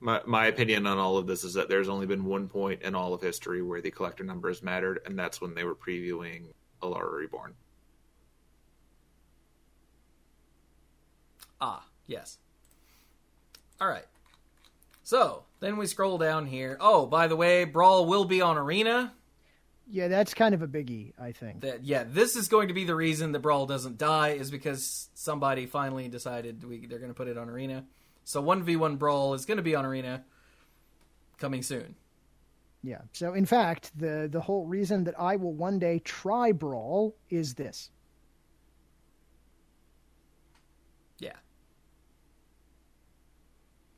My my opinion on all of this is that there's only been one point in all of history where the collector number has mattered, and that's when they were previewing Alara Reborn. Ah, yes. All right. So, then we scroll down here. Oh, by the way, Brawl will be on Arena. Yeah, that's kind of a biggie. I think. that yeah, this is going to be the reason that Brawl doesn't die is because somebody finally decided we, they're going to put it on Arena. So one v one Brawl is going to be on Arena coming soon. Yeah. So in fact, the the whole reason that I will one day try Brawl is this. Yeah.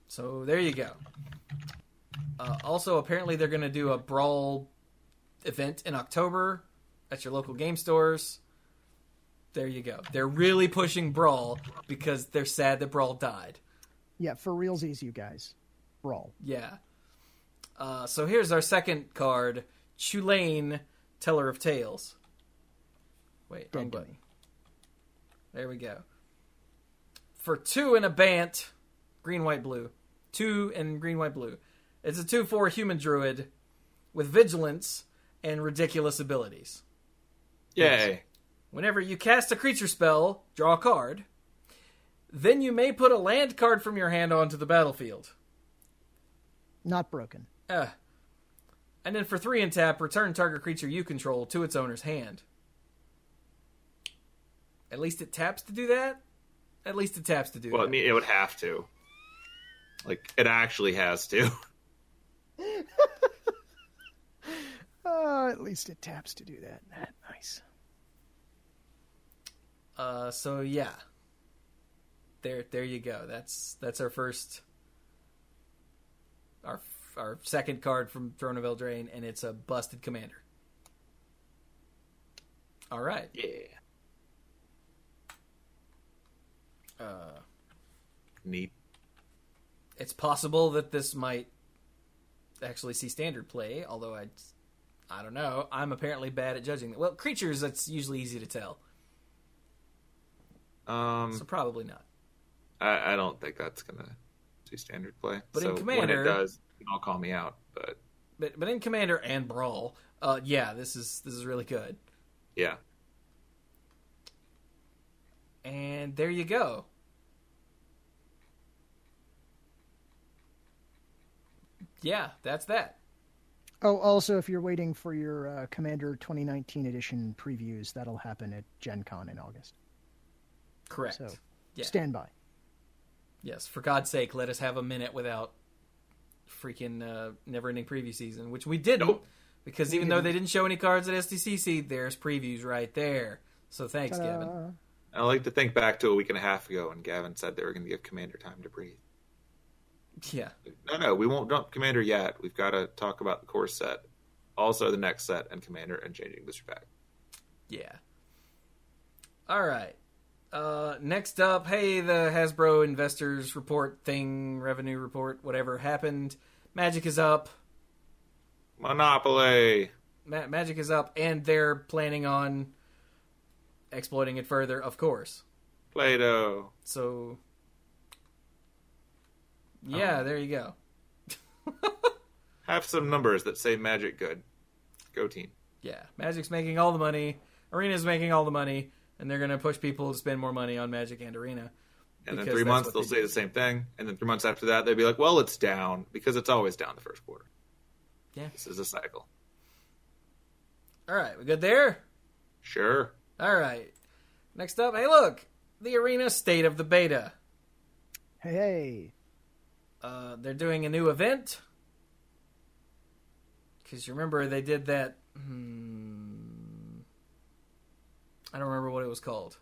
So there you go. Uh, also, apparently they're going to do a Brawl event in October at your local game stores. There you go. They're really pushing Brawl because they're sad that Brawl died. Yeah, for realsies, you guys. Brawl. Yeah. Uh, so here's our second card, Chulane, Teller of Tales. Wait, wrong Dead to button. There we go. For two and a Bant, green, white, blue. Two and green, white, blue. It's a 2 4 human druid with vigilance and ridiculous abilities. Yay! Whenever you cast a creature spell, draw a card. Then you may put a land card from your hand onto the battlefield. Not broken. Uh, and then for three and tap, return target creature you control to its owner's hand. At least it taps to do that. At least it taps to do Well, that. I mean, it would have to. Like, it actually has to. *laughs* Uh, at least it taps to do that. That nice. uh, so yeah, there, there you go. That's that's our first, our our second card from Throne of Eldraine, and it's a busted commander. All right. Yeah. Uh, Neat. it's possible that this might actually see standard play, although I, I don't know. I'm apparently bad at judging. Well, creatures that's usually easy to tell, Um, so probably not. I, I don't think that's gonna do standard play. But in so when it does, I'll call me out. But But but in Commander and Brawl, uh, yeah, this is this is really good. yeah, And there you go. Yeah, that's that. Oh, also, if you're waiting for your uh, Commander 2019 edition previews, that'll happen at Gen Con in August. Correct. So Yeah. stand by. Yes, for God's sake, let us have a minute without freaking uh, never-ending preview season, which we didn't, Nope. because even though they didn't show any cards at SDCC, there's previews right there. So thanks, Gavin. Ta-da. I like to think back to a week and a half ago when Gavin said they were going to give Commander time to breathe. Yeah, No, no, we won't dump Commander yet. We've got to talk about the core set, also the next set, and Commander and changing booster pack. yeah. All right. Uh, next up, hey, the Hasbro investors report thing, revenue report, whatever happened. Magic is up. Monopoly. Ma- Magic is up, and they're planning on exploiting it further, of course. Play-Doh. So, yeah, there you go. *laughs* Have some numbers that say Magic good. Go team. Yeah, Magic's making all the money. Arena's making all the money, and they're going to push people to spend more money on Magic and Arena. And then Because three months they'll they say the same thing, and then three months after that they'll be like, "Well, it's down because it's always down the first quarter." Yeah. This is a cycle. All right, we good there? Sure. All right. Next up, hey, look, the Arena State of the Beta. Hey, hey. Uh, they're doing a new event. Because you remember they did that. Hmm, I don't remember what it was called.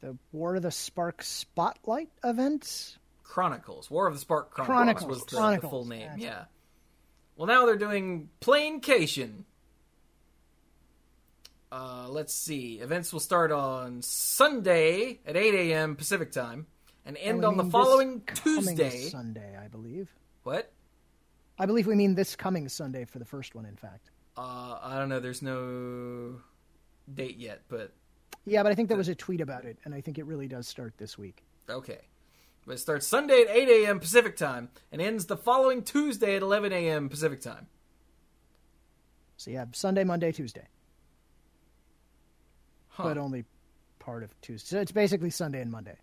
The War of the Spark Spotlight event? Chronicles. War of the Spark Chronicles, Chronicles, was the, the full name. Yeah. Well, now they're doing Planecation. Uh, let's see. Events will start on Sunday at 8 a.m. Pacific time and end on the following Tuesday. Sunday, I believe. What? I believe we mean this coming Sunday for the first one, in fact. Uh, I don't know. There's no date yet, but Yeah, but I think there was a tweet about it, and I think it really does start this week. okay. But it starts Sunday at 8 a.m. Pacific time and ends the following Tuesday at 11 a.m. Pacific time. So you have Sunday, Monday, Tuesday, Huh. but only part of Tuesday. So it's basically Sunday and Monday.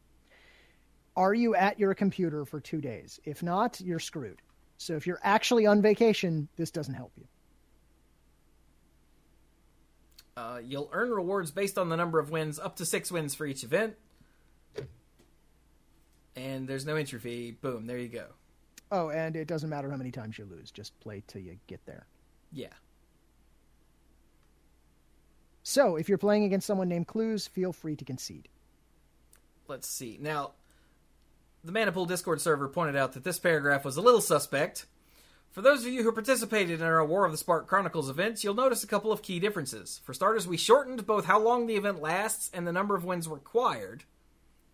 Are you at your computer for two days? If not, you're screwed. So if you're actually on vacation, this doesn't help you. Uh, you'll earn rewards based on the number of wins, up to six wins for each event. And there's no entry fee. Boom, there you go. Oh, and it doesn't matter how many times you lose. Just play till you get there. Yeah. So if you're playing against someone named Cluze, feel free to concede. Let's see. Now, the Mana Pool Discord server pointed out that this paragraph was a little suspect. For those of you who participated in our War of the Spark Chronicles events, you'll notice a couple of key differences. For starters, we shortened both how long the event lasts and the number of wins required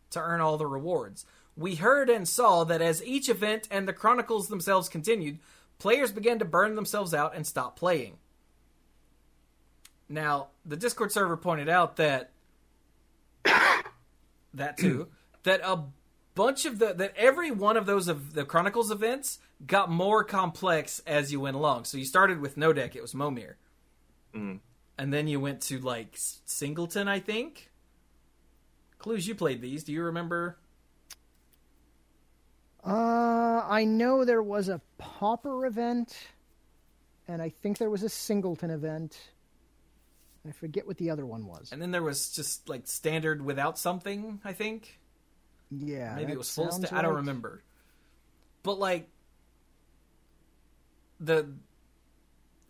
to earn all the rewards. We heard and saw that as each event and the Chronicles themselves continued, players began to burn themselves out and stop playing. Now, the Discord server pointed out that *coughs* that too that a bunch of the that every one of those of the Chronicles events got more complex as you went along. So you started with no deck, it was Momir. Mm. And then you went to like Singleton, I think. Cluze, you played these. Do you remember? Uh, I know there was a Pauper event, and I think there was a Singleton event. I forget what the other one was. And then there was just like standard without something, I think. Yeah, Maybe it was full sounds sta- I don't remember. But like the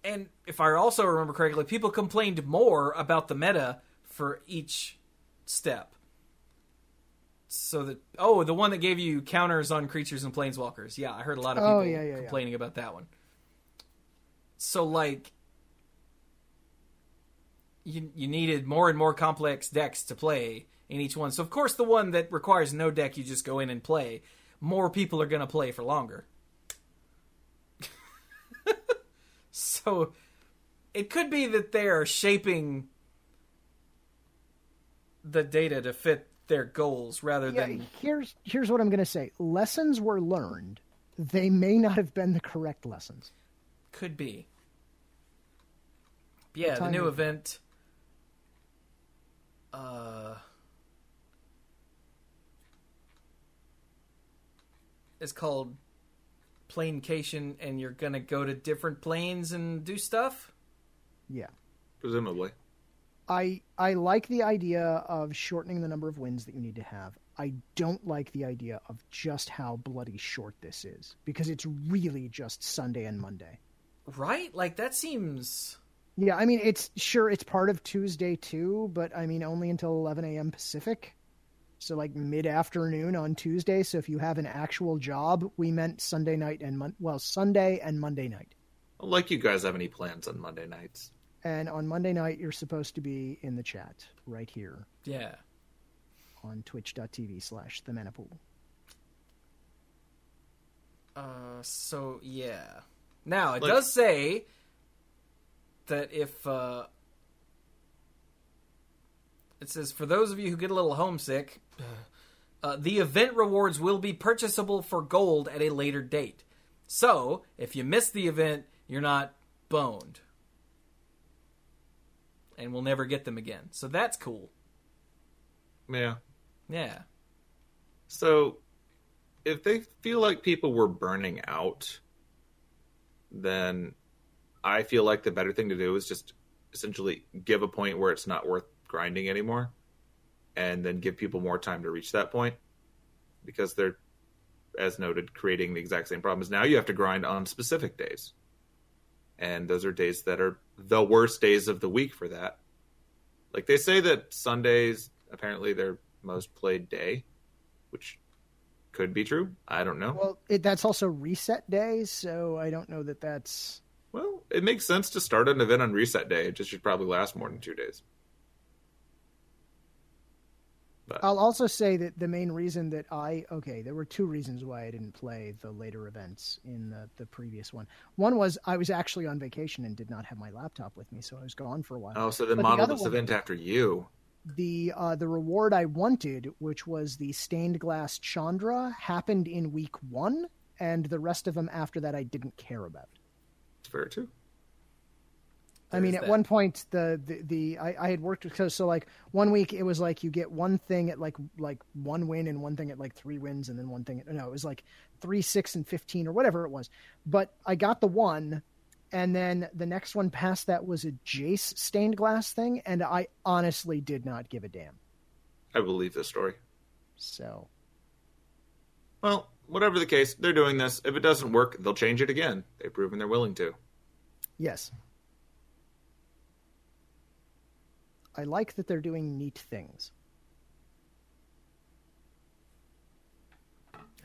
and if I also remember correctly, people complained more about the meta for each step. So that oh, the one that gave you counters on creatures and planeswalkers. Yeah, I heard a lot of oh, people Oh, yeah, yeah, yeah. complaining about that one. So like you you needed more and more complex decks to play in each one. So of course, the one that requires no deck, you just go in and play. More people are going to play for longer. So it could be that they are shaping the data to fit their goals rather Yeah, than here's here's what I'm going to say. Lessons were learned. They may not have been the correct lessons. could be. Yeah, the new event. Uh, is called Planecation, and you're gonna go to different planes and do stuff. Yeah. Presumably. I I like the idea of shortening the number of wins that you need to have. I don't like the idea of just how bloody short this is because it's really just Sunday and Monday. Right? Like that seems. Yeah, I mean it's sure it's part of Tuesday too, but I mean only until 11 a.m. Pacific. So like mid afternoon on Tuesday. So if you have an actual job, we meant Sunday night and mon- well Sunday and Monday night. Like you guys have any plans on Monday nights? And on Monday night, you're supposed to be in the chat right here Yeah. on twitch.tv slash the Mana Pool. Uh, so yeah. Now it Like- does say that if uh, it says for those of you who get a little homesick, uh, the event rewards will be purchasable for gold at a later date. So if you miss the event, you're not boned, and we'll never get them again. So that's cool. Yeah. Yeah. So, if they feel like people were burning out, then I feel like the better thing to do is just essentially give a point where it's not worth grinding anymore, and then give people more time to reach that point, because they're, as noted, creating the exact same problems now you have to grind on specific days, and those are days that are the worst days of the week for that. Like they say that Sundays apparently their most played day, which could be true. I don't know. Well, it, that's also reset day, so I don't know that that's. Well, it makes sense to start an event on reset day. It just should probably last more than two days. But I'll also say that the main reason that I okay, there were two reasons why I didn't play the later events in the the previous one. One was I was actually on vacation and did not have my laptop with me, so I was gone for a while. oh, so then But the model this one- event after you. the uh, the reward I wanted, which was the stained glass Chandra, happened in week one, and the rest of them after that I didn't care about. It's fair too. I mean, at that. one point, the the, the I, I had worked because so like one week it was like you get one thing at like like one win and one thing at like three wins and then one thing at no it was like three six and fifteen or whatever it was. But I got the one, and then the next one past that was a Jace stained glass thing, and I honestly did not give a damn. I believe this story. So Well, whatever the case, they're doing this. If it doesn't work, they'll change it again. They've proven they're willing to. yes. I like that they're doing neat things.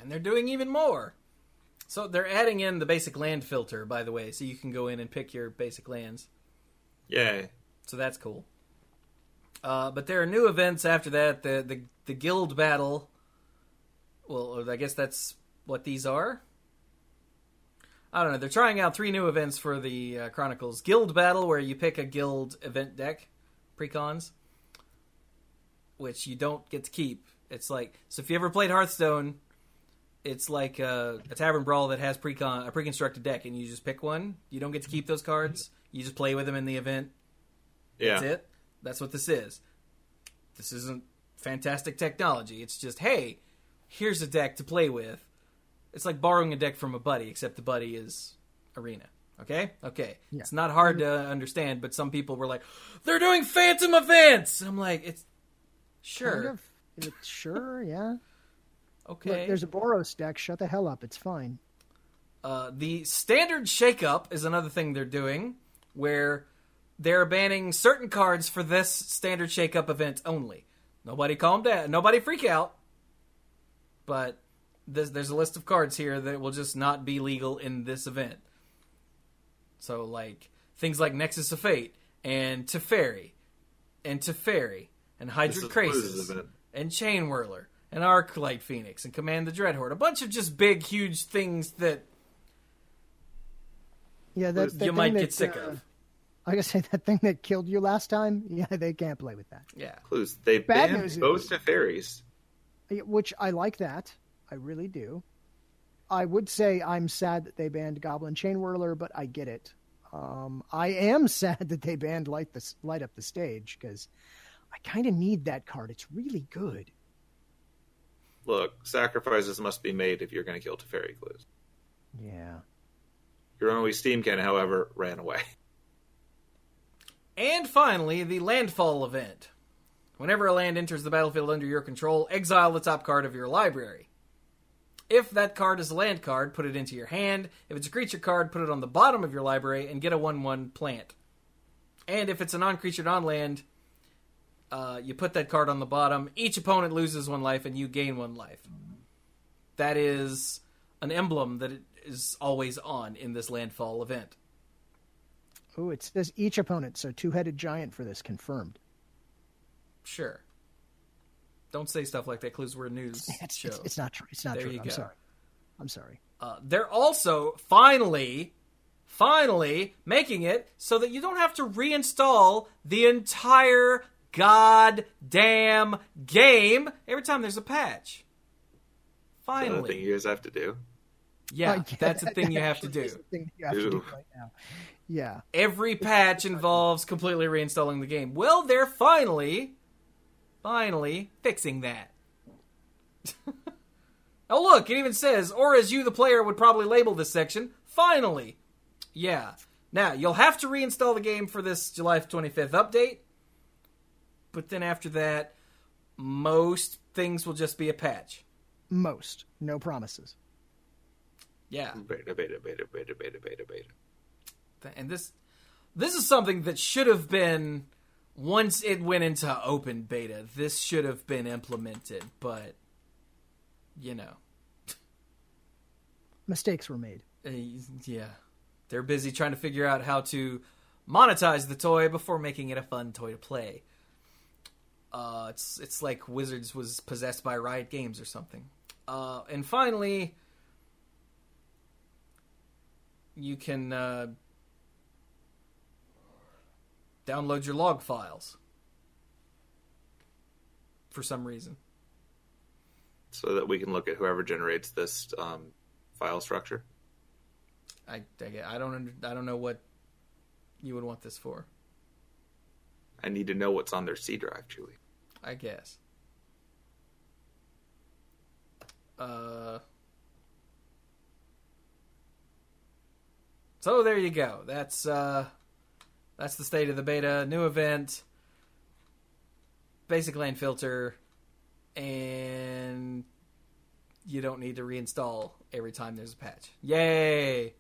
And they're doing even more. So they're adding in the basic land filter, by the way, so you can go in and pick your basic lands. Yay. So that's cool. Uh, but there are new events after that. The the the guild battle. Well, I guess that's what these are. I don't know. They're trying out three new events for the uh, Chronicles: Guild Battle, where you pick a guild event deck, precons, which you don't get to keep. It's like so. If you ever played Hearthstone, it's like a, a tavern brawl that has precon a pre-constructed deck, and you just pick one. You don't get to keep those cards. You just play with them in the event. Yeah. That's it. That's what this is. This isn't fantastic technology. It's just, hey, here's a deck to play with. It's like borrowing a deck from a buddy, except the buddy is Arena. Okay? Okay. Yeah. It's not hard to understand, but some people were like, they're doing Phantom events! And I'm like, it's. Sure. Kind of. It's, sure, *laughs* yeah. Okay. Look, there's a Boros deck. Shut the hell up. It's fine. Uh, the standard shakeup is another thing they're doing, where they're banning certain cards for this standard shakeup event only. Nobody calm down. Nobody freak out. But there's, there's a list of cards here that will just not be legal in this event. So, like, things like Nexus of Fate and Teferi and Teferi and Hydra is Blues, Krasis isn't it? and Chainwhirler and Arclight Phoenix and Command the Dreadhorde. A bunch of just big, huge things that Yeah, that, that you thing might that, get sick uh, of. I gotta say that thing that killed you last time. *laughs* Yeah, they can't play with that. Yeah. Cluze. They Bad banned news is- both Teferis. Yeah, Which I like that. I really do. I would say I'm sad that they banned Goblin Chainwhirler, but I get it. Um, I am *laughs* sad that they banned Light the Light Up the Stage because I kind of need that card. It's really good. Look, sacrifices must be made if you're going to kill Teferi Cluze. Yeah. Your only Steam can, however, ran away. *laughs* And finally, the Landfall event. Whenever a land enters the battlefield under your control, exile the top card of your library. If that card is a land card, put it into your hand. If it's a creature card, put it on the bottom of your library and get a 1 1 plant. And if it's a non creature, non land, uh, you put that card on the bottom. Each opponent loses one life and you gain one life. That is an emblem that is always on in this landfall event. Oh, it says each opponent, so two headed giant for this confirmed. Sure. Don't say stuff like that, Cluze we're a news *laughs* It's, show. it's, it's not true. It's not There true. you I'm go. sorry. I'm sorry. Uh, they're also finally, finally making it so that you don't have to reinstall the entire goddamn game every time there's a patch. Another thing you guys have to do. yeah, Like, *laughs* that's the thing you have to do. is the thing you have to do right now. Yeah. Every patch involves completely reinstalling the game. Well, they're finally, finally fixing that. *laughs* oh, look, it even says, or as you, the player, would probably label this section, finally. Yeah. Now, you'll have to reinstall the game for this July 25th update, but then after that, most things will just be a patch. Most. No promises. Yeah. Beta, beta, beta, beta, beta, beta, beta. and this this is something that should have been once it went into open beta this should have been implemented but you know Mistakes were made. uh, yeah they're busy trying to figure out how to monetize the toy before making it a fun toy to play uh, it's it's like Wizards was possessed by Riot Games or something. Uh, and finally, you can download your log files for some reason. So that we can look at whoever generates this um, file structure. I I, I don't under, I don't know what you would want this for. I need to know what's on their C drive, Julie. I guess. Uh. So there you go. That's uh, that's the state of the beta. New event, basic land filter, and you don't need to reinstall every time there's a patch. Yay!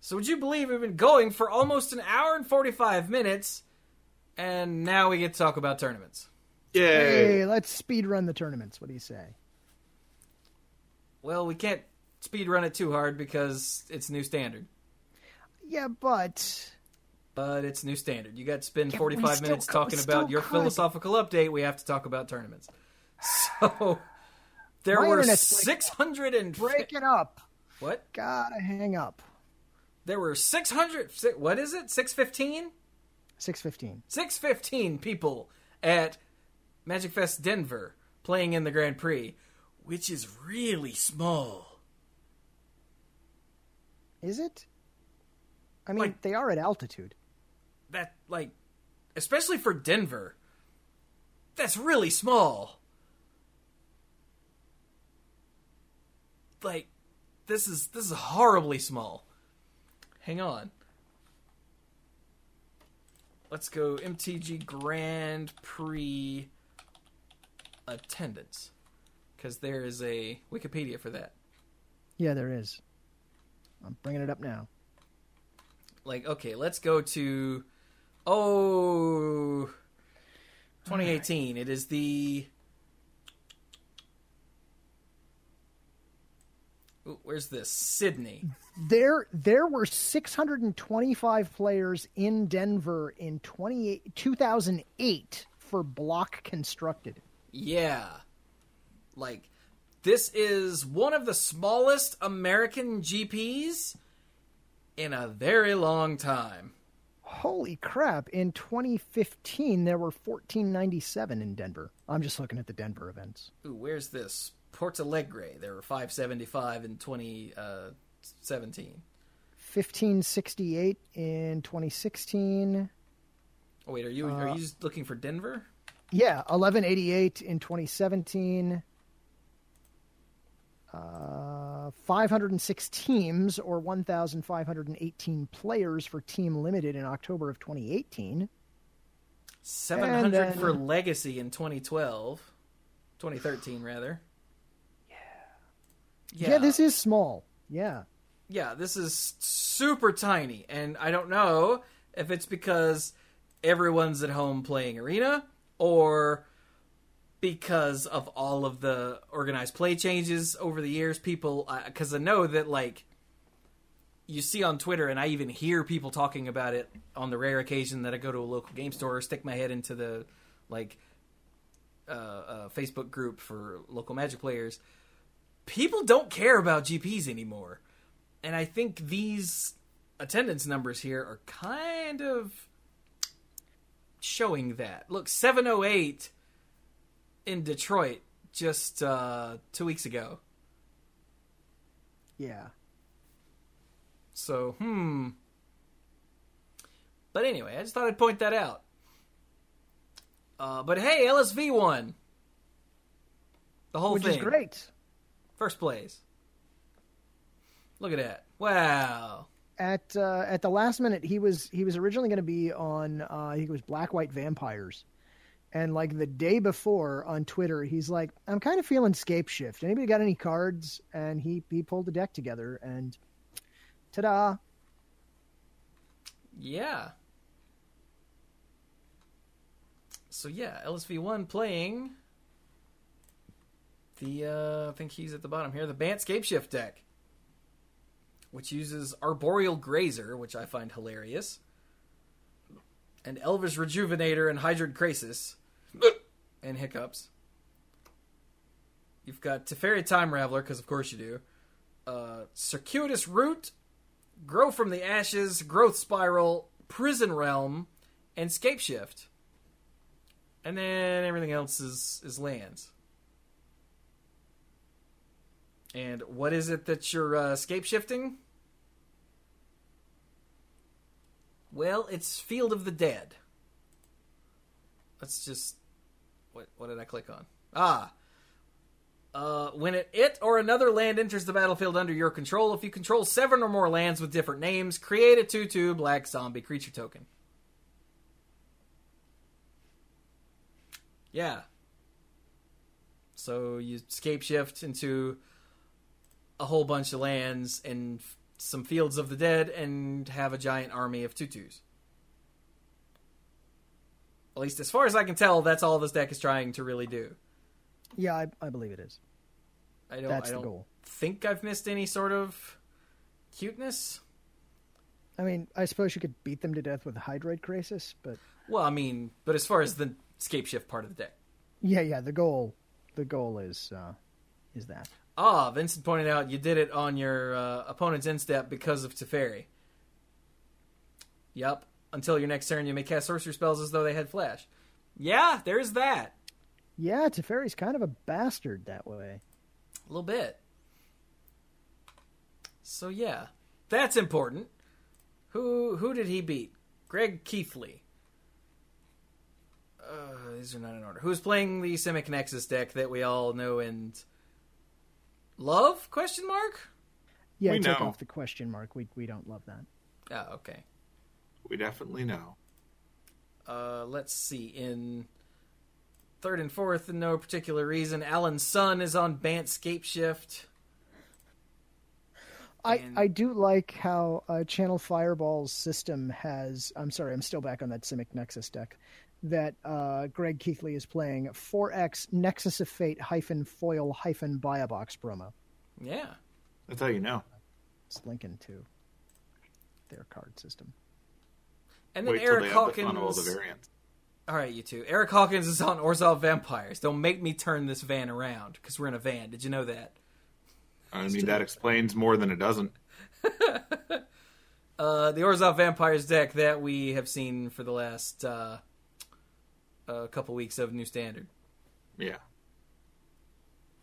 So would you believe we've been going for almost an hour and forty five minutes, and now we get to talk about tournaments. Yay! Hey, let's speed run the tournaments. What do you say? Well, we can't speed run it too hard because it's new standard. Yeah, but But it's new standard. You got to spend Yeah, 45 minutes could- talking about your could. philosophical update. We have to talk about tournaments. *laughs* So there My were 600 and break it up. what? Gotta hang up. There were 600. What is it? 615? Six fifteen. 615 people at Magic Fest Denver playing in the Grand Prix, which is really small. Is it? I mean, Like- they are at altitude. That like especially for Denver that's really small like this is this is horribly small hang on let's go MTG Grand Prix attendance because there is a Wikipedia for that Yeah, there is. I'm bringing it up now. like okay let's go to oh 2018 it is the Ooh, where's this? Sydney. There, there were 625 players in Denver in 28 2008 for block constructed. Yeah. Like, this is one of the smallest American GPs in a very long time. Holy crap! In 2015, there were 1497 in Denver. I'm just looking at the Denver events. Ooh, where's this? Porto Alegre. There were 575 in 2017. 1568 in 2016. Oh, wait, are you are you uh, just looking for Denver? Yeah, 1188 in 2017. Uh, 506 teams or 1,518 players for Team Limited in October of 2018. 700 then- for Legacy in 2012. 2013, rather. *sighs* Yeah. Yeah, this is small. Yeah. yeah, this is super tiny, and I don't know if it's because everyone's at home playing Arena or because of all of the organized play changes over the years. People, because I know that like you see on Twitter, and I even hear people talking about it on the rare occasion that I go to a local game store or stick my head into the like uh, uh, Facebook group for local Magic players. People don't care about GPs anymore and I think these attendance numbers here are kind of showing that. Look, 708 in Detroit just uh, two weeks ago. Yeah. So, hmm. But anyway, I just thought I'd point that out. Uh, but hey, LSV won the whole Which thing. is great. First place. Look at that! Wow. At uh, at the last minute, he was he was originally going to be on uh, I think it was Black White Vampires, and like the day before on Twitter, he's like, "I'm kind of feeling Scape Shift. Anybody got any cards?" And he he pulled the deck together, and ta-da! Yeah. So yeah, LSV1 playing the uh I think he's at the bottom here, the Bant Scapeshift deck. Which uses Arboreal Grazer, which I find hilarious. And Elvish Rejuvenator and Hydroid Krasis. *coughs* and Hiccups. You've got Teferi Time Raveler, because of course you do. Uh, Circuitous Root, Grow from the Ashes, Growth Spiral, Prison Realm, and Scape Shift. And then everything else is, is lands. And what is it that you're uh, scape shifting? Well, it's Field of the Dead. Let's just. What, what did I click on? Ah. Uh, when it, it or another land enters the battlefield under your control, if you control seven or more lands with different names, create a 2 2 black zombie creature token. Yeah. So you scape shift into a whole bunch of lands and f- some fields of the dead and have a giant army of tutus. At least as far as I can tell, that's all this deck is trying to really do. Yeah, I, I believe it is. I don't, That's I don't goal. think I've missed any sort of cuteness. I mean, I suppose you could beat them to death with Hydroid Krasis, but Well, I mean, but as far as the scape shift part of the deck. yeah, yeah, the goal the goal is uh, is that. Ah, Vincent pointed out you did it on your uh, opponent's instep because of Teferi. Yep. Until your next turn, you may cast sorcery spells as though they had flash. Yeah, there's that. Yeah, Teferi's kind of a bastard that way. A little bit. So yeah, that's important. Who who did he beat? Greg Keithley. Uh, these are not in order. Who's playing the Simic Nexus deck that we all know and love? Question mark. Yeah, We take know. off the question mark. We we don't love that. Oh, okay. We definitely know. Uh, let's see. In third and fourth, in no particular reason, Alan's son is on Bant Scape Shift. I, And- I do like how uh, Channel Fireball's system has. I'm sorry, I'm still back on that Simic Nexus deck. That uh, Greg Keithley is playing 4X Nexus of Fate hyphen foil hyphen buy a box promo. Yeah. That's how you know. It's linking to their card system. And then Wait Eric the all Hawkins. the variants. All right, you two. Eric Hawkins is on Orzhov Vampires. Don't make me turn this van around because we're in a van. Did you know that? I mean, that explains more than it doesn't. *laughs* Uh, the Orzhov Vampires deck that we have seen for the last uh, a couple weeks of New Standard. Yeah.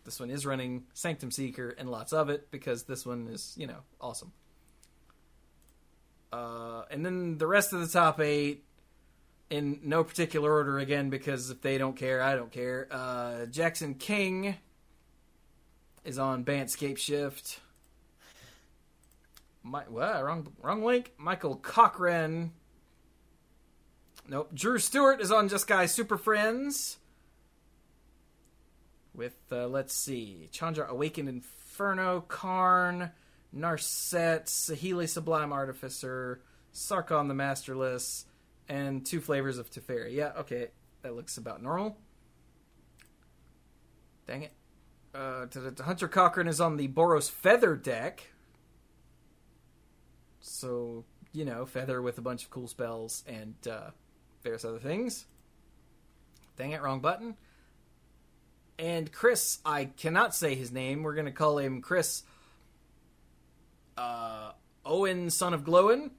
This one is running Sanctum Seeker and lots of it because this one is, you know, awesome. Uh, and then the rest of the top eight, in no particular order again, because if they don't care, I don't care. Uh, Jackson King is on Bantscape Shift. My, what? Wrong, wrong link. Michael Cochran. Nope. Drew Stewart is on Jeskai Super Friends with uh, let's see Chandra Awakened Inferno, Karn, Narset, Saheeli Sublime Artificer, Sarkhan the Masterless, and two flavors of Teferi. Yeah, okay, that looks about normal. Dang it. Uh, Hunter Cochran is on the Boros Feather deck. So, you know, Feather with a bunch of cool spells and uh, various other things. Dang it, wrong button and Chris, I cannot say his name. We're going to call him Chris uh, Owen, son of Glowin,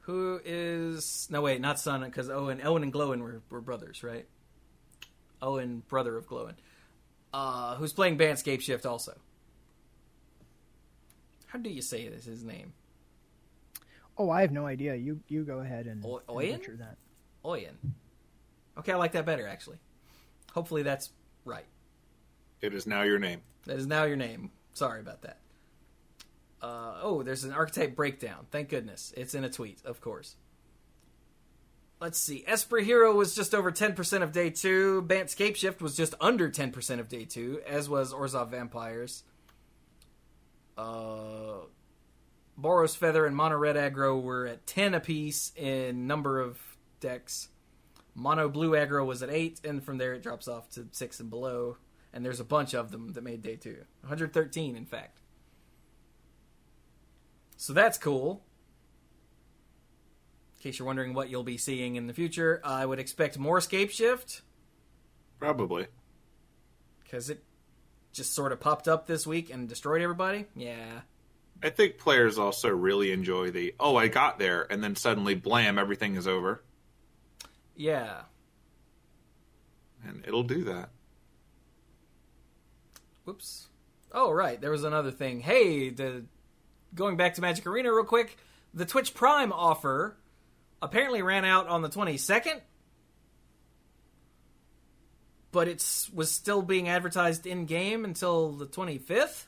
who is no wait, not son, because Owen, Owen and Glowin were, were brothers, right? Owen, brother of Glowin, uh, who's playing Bandscape Shift also. How do you say this? His name? Oh, I have no idea. You you go ahead and, O- and Oyen? butcher that. Oyen. Okay, I like that better actually. Hopefully that's right. It is now your name. That is now your name. Sorry about that. Uh, oh, there's an archetype breakdown. Thank goodness. It's in a tweet, of course. Let's see. Esper Hero was just over 10% of day two. Bantscape Shift was just under 10% of day two, as was Orzhov Vampires. Uh, Boros Feather and Mono Red Aggro were at 10 apiece in number of decks. Mono Blue Aggro was at 8, and from there it drops off to 6 and below and there's a bunch of them that made day two 113 in fact so that's cool. In case you're wondering what you'll be seeing in the future i would expect more scape shift. Probably. because it just sort of popped up this week and destroyed everybody? Yeah. I think players also really enjoy the oh I got there and then suddenly blam everything is over. Yeah. And it'll do that. whoops. Oh right. There was another thing. Hey the going back to magic arena real quick the twitch prime offer apparently ran out on the 22nd but it was still being advertised in game until the 25th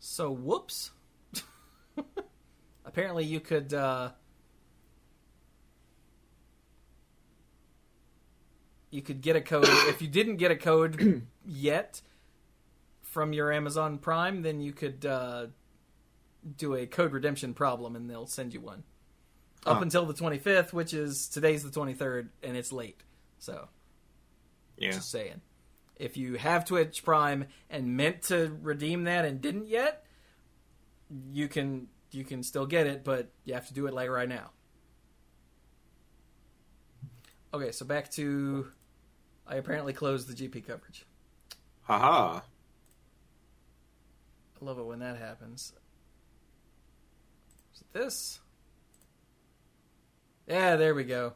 so whoops. *laughs* Apparently you could uh you could get a code. If you didn't get a code *clears throat* yet from your Amazon Prime, then you could uh, do a code redemption problem, and they'll send you one up until the 25th, which is today's the 23rd, and it's late. So Yeah. just saying, if you have Twitch Prime and meant to redeem that and didn't yet, you can you can still get it, but you have to do it like right now. Okay, so back to I apparently closed the GP coverage. Haha. I love it when that happens. Is it this? Yeah, there we go.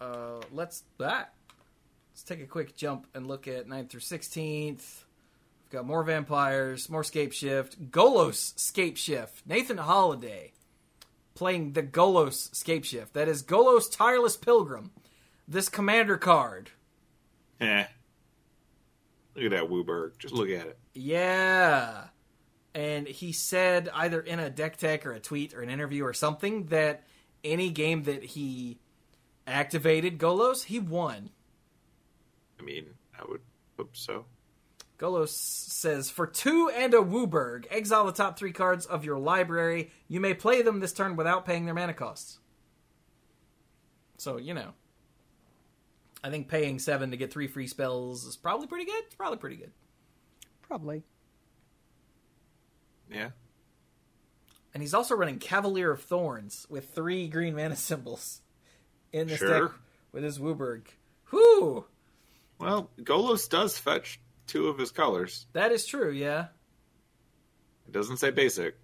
Uh, let's that. Let's take a quick jump and look at 9th through 16th. We've got more vampires, more scape shift, Golos scape shift. Nathan Holiday playing the Golos scape shift. That is Golos Tireless Pilgrim. This commander card. Eh. Look at that WUBRG. Just look at it. Yeah. And he said either in a deck tech or a tweet or an interview or something that any game that he activated Golos, he won. I mean, I would hope so. Golos says, For two and a WUBRG, exile the top three cards of your library. You may play them this turn without paying their mana costs. So, you know. I think paying seven to get three free spells is probably pretty good. It's probably pretty good. Probably. Yeah. And he's also running Cavalier of Thorns with three green mana *laughs* symbols in this Sure. deck with his WUBRG. Whoo! Well, Golos does fetch two of his colors. That is true, yeah. It doesn't say basic.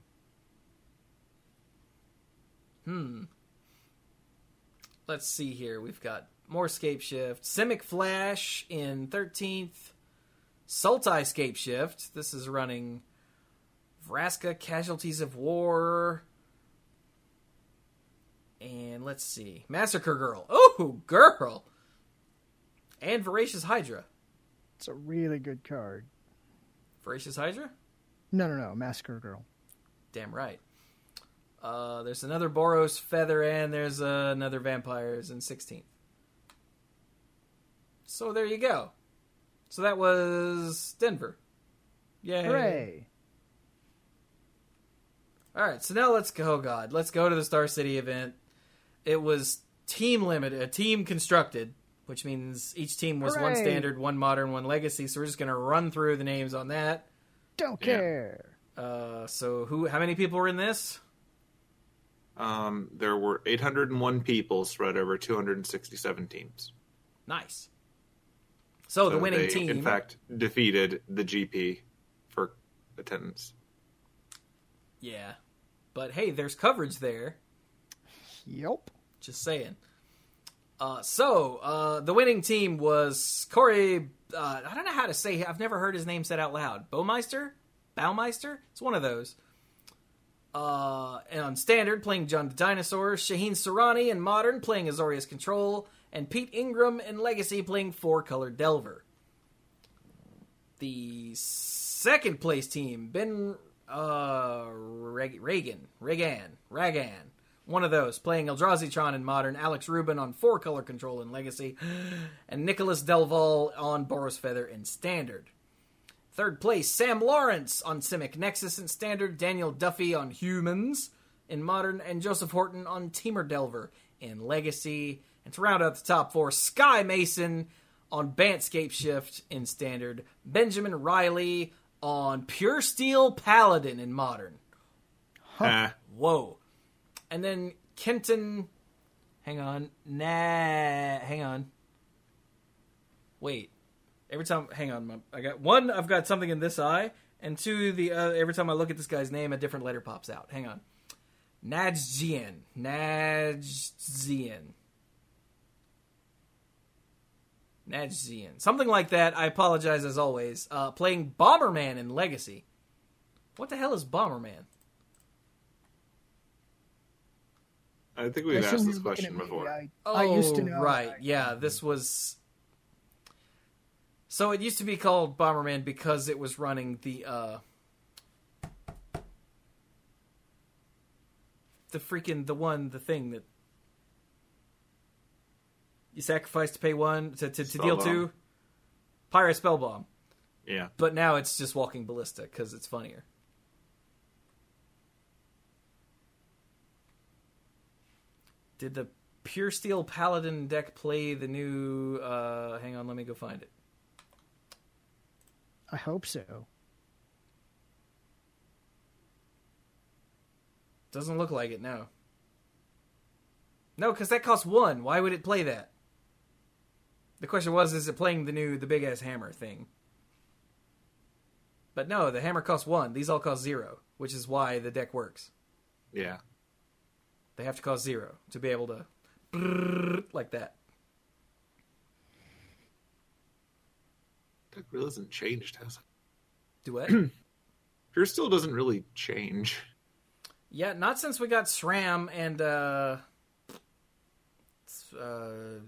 Hmm. Let's see here. We've got more Scape Shift. Simic Flash in 13th. Sultai Scape Shift. This is running Vraska Casualties of War. And let's see. Massacre Girl. Oh, girl! And Voracious Hydra. It's a really good card. Voracious Hydra? No, no, no. Massacre Girl. Damn right. Uh, there's another Boros Feather, and there's uh, another Vampires in 16th. So there you go. So that was Denver. Yay. Hooray! All right, so now let's go. God, let's go to the Star City event. It was team limited, a team constructed, which means each team was one standard, one modern, one legacy. So we're just gonna run through the names on that. Don't Yeah. care. Uh, so who? How many people were in this? Um, there were 801 people spread over 267 teams. Nice. So, the winning they, team. in fact, defeated the GP for attendance. Yeah. But hey, there's coverage there. Yep. Just saying. Uh, so, uh, the winning team was Corey. Uh, I don't know how to say I've never heard his name said out loud. Baumeister? Baumeister? It's one of those. Uh, and on standard, playing John the Dinosaur, Shaheen Sarani and modern, playing Azorius Control, and Pete Ingram in Legacy, playing Four Color Delver. The second place team, Ben uh, Reagan, Regan, Ragan, one of those, playing Eldrazi Tron in modern, Alex Rubin on Four Color Control in Legacy, *gasps* and Nicholas Delval on Boros Feather in Standard. Third place, Sam Lawrence on Simic Nexus in Standard, Daniel Duffy on Humans in Modern, and Joseph Horton on Temur Delver in Legacy. And to round out the top four, Sky Mason on Bantscape Shift in Standard, Benjamin Riley on Pure Steel Paladin in Modern. Ah, Whoa. And then Kenton. Hang on. Nah. Hang on. Wait. Every time. Hang on. I got one. I've got something in this eye, and two. The uh, every time I look at this guy's name, a different letter pops out. Hang on. Najjian. Najjian. Najjian. Something like that. I apologize as always. Uh, playing Bomberman in Legacy. What the hell is Bomberman? I think we've assume asked this question before. I, Oh, I used to know. Right. I- yeah, this was. So it used to be called Bomberman because it was running the uh the freaking the one the thing that you sacrifice to pay one to to, to deal Spellbomb. two Pyrite Spellbomb. Yeah. But now it's just walking ballista because it's funnier. Did the Pure Steel Paladin deck play the new? uh Hang on, let me go find it. I hope so. Doesn't look like it. No. No, because that costs one. Why would it play that? The question was, is it playing the new, the big ass hammer thing? But no, the hammer costs one. These all cost zero, which is why the deck works. Yeah. They have to cost zero to be able to like that. That really hasn't changed, has it? Do what? *clears throat* Pure still doesn't really change. yeah, not since we got SRAM and uh, uh,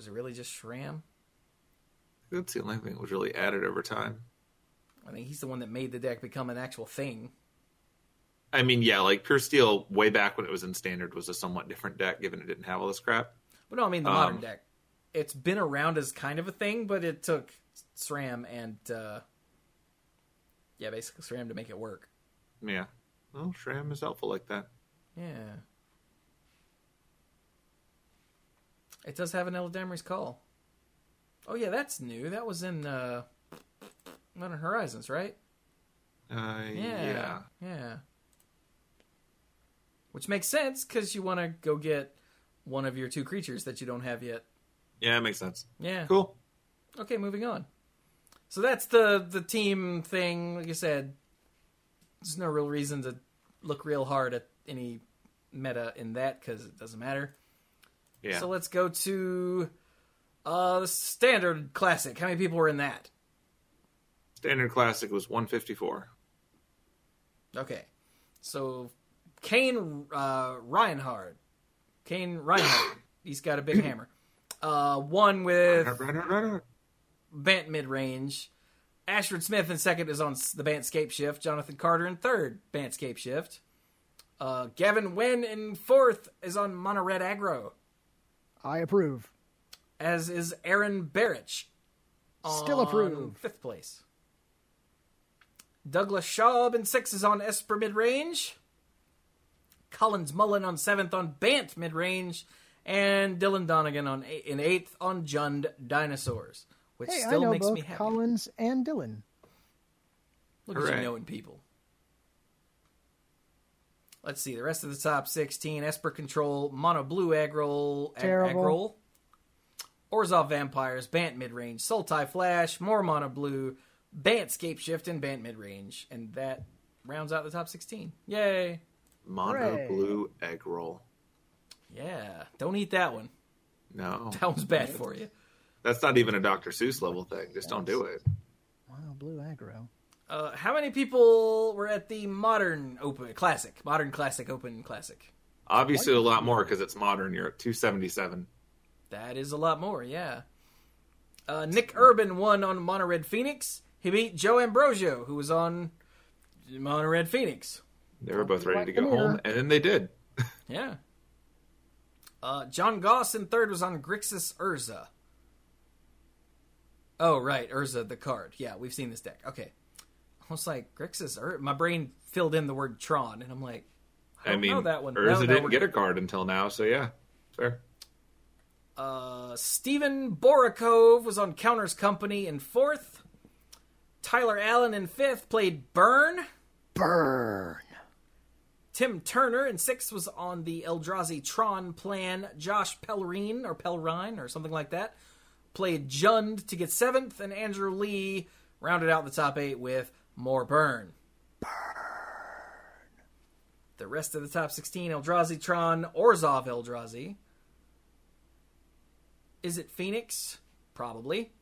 was it really just SRAM? That's the only thing that was really added over time. I think he's the one that made the deck become an actual thing. I mean, yeah, like Pure Steel, way back when it was in Standard, was a somewhat different deck, given it didn't have all this crap. But no, I mean the modern Um, deck. It's been around as kind of a thing, but it took SRAM and uh, yeah, basically SRAM to make it work. Yeah. Well, Sram is helpful like that. Yeah. It does have an Eladamri's call. Oh yeah, that's new. That was in uh Modern Horizons, right? Uh, Yeah. yeah. Yeah. Which makes sense because you want to go get one of your two creatures that you don't have yet. Yeah, it makes sense. Yeah. Cool. Okay, moving on. So that's the the team thing. Like I said, there's no real reason to look real hard at any meta in that because it doesn't matter. Yeah. So let's go to uh the standard classic. How many people were in that? Standard Classic was 154. Okay. So Kane uh Reinhard. Kane Reinhard. He's got a big hammer. Uh one with Bant mid range. Ashford Smith in second is on the Bant Scape Shift. Jonathan Carter in third, Bant Scape Shift. Uh, Gavin Wen in fourth is on Mono Red Aggro, I approve. as is Aaron Barrich. Still approve. Fifth place. Douglas Schaub in sixth is on Esper mid range. Collins Mullen on seventh on Bant mid range. And Dylan Donegan on eight, in eighth on Jund Dinosaurs, which Hey, I still know makes both me happy. Collins and Dylan. Look at you knowing people. Let's see the rest of the top sixteen: Esper Control, Mono Blue Aggroll, Ag- Terrible. Aggroll, Orzhov Vampires, Bant Mid Range, Sultai Flash, more Mono Blue, Bant Scape Shift, and Bant Mid Range, and that rounds out the top sixteen. Yay! Mono Hooray. blue egg roll. Yeah, don't eat that one. No, *laughs* That one's bad for you. that's not even a Dr. Seuss level thing. Just don't do it. Wow, blue aggro. Uh, how many people were at the modern Open Classic, Modern Classic Open Classic? Obviously, a lot more because it's modern. You're at 277. That is a lot more, yeah. Uh, Nick Urban won on Mono Red Phoenix. He beat Joe Ambrosio, who was on Mono Red Phoenix. They were both ready to go Like the mirror. home, and then they did. *laughs* Yeah. Uh, John Goss in third was on Grixis Urza. Oh, right, Urza, the card. Yeah, we've seen this deck. Okay. I was like, Grixis Urza. My brain filled in the word Tron, and I'm like, I, I don't mean, know that one. Urza No, no, didn't we're get a card until now, so yeah, fair. Uh, Stephen Borakov was on Counters Company in fourth. Tyler Allen in fifth played Burn. Burn. Tim Turner in sixth was on the Eldrazi Tron plan. Josh Pellerine or Pelrine or something like that played Jund to get seventh, and Andrew Lee rounded out the top eight with more Burn. Burn. The rest of the top 16 Eldrazi Tron, Orzhov Eldrazi. Is it Phoenix? Probably.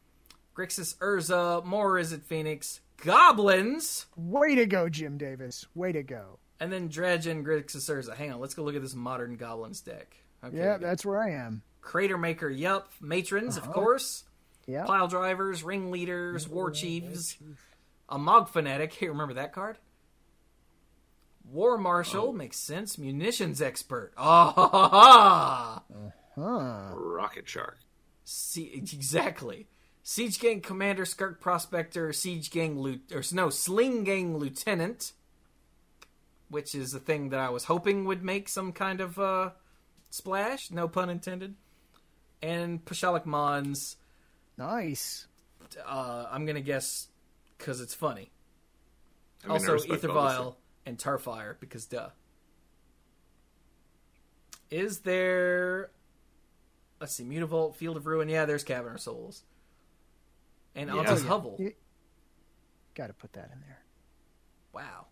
Grixis Urza, more Is it Phoenix? Goblins! Way to go, Jim Davis. Way to go. And then Dredge and Grixis Urza. Hang on, let's go look at this modern Goblins deck. Okay. Yeah, that's where I am. Crater Maker, yup. Matrons, Uh-huh. of course. Yeah. Pile Drivers, Ringleaders, War Chiefs. A Mog Fanatic. *laughs* Hey, remember that card? War Marshal makes sense. Munitions Expert. Ah, ha, ha, ha. Huh. Rocket Shark. See, exactly. Siege Gang Commander, Skirk Prospector, Siege Gang Loot, or no, Sling Gang Lieutenant, which is the thing that I was hoping would make some kind of uh, splash, no pun intended. And Pashalik Mons, Nice. uh, I'm gonna guess because it's funny. I mean, also, respect all this and Tarfire because duh. Is there? Let's see, Mutavault, Field of Ruin. Yeah, there's Cavern of Souls, and Yeah. Auntie's Oh, yeah. Hovel. You- Got to put that in there. Wow.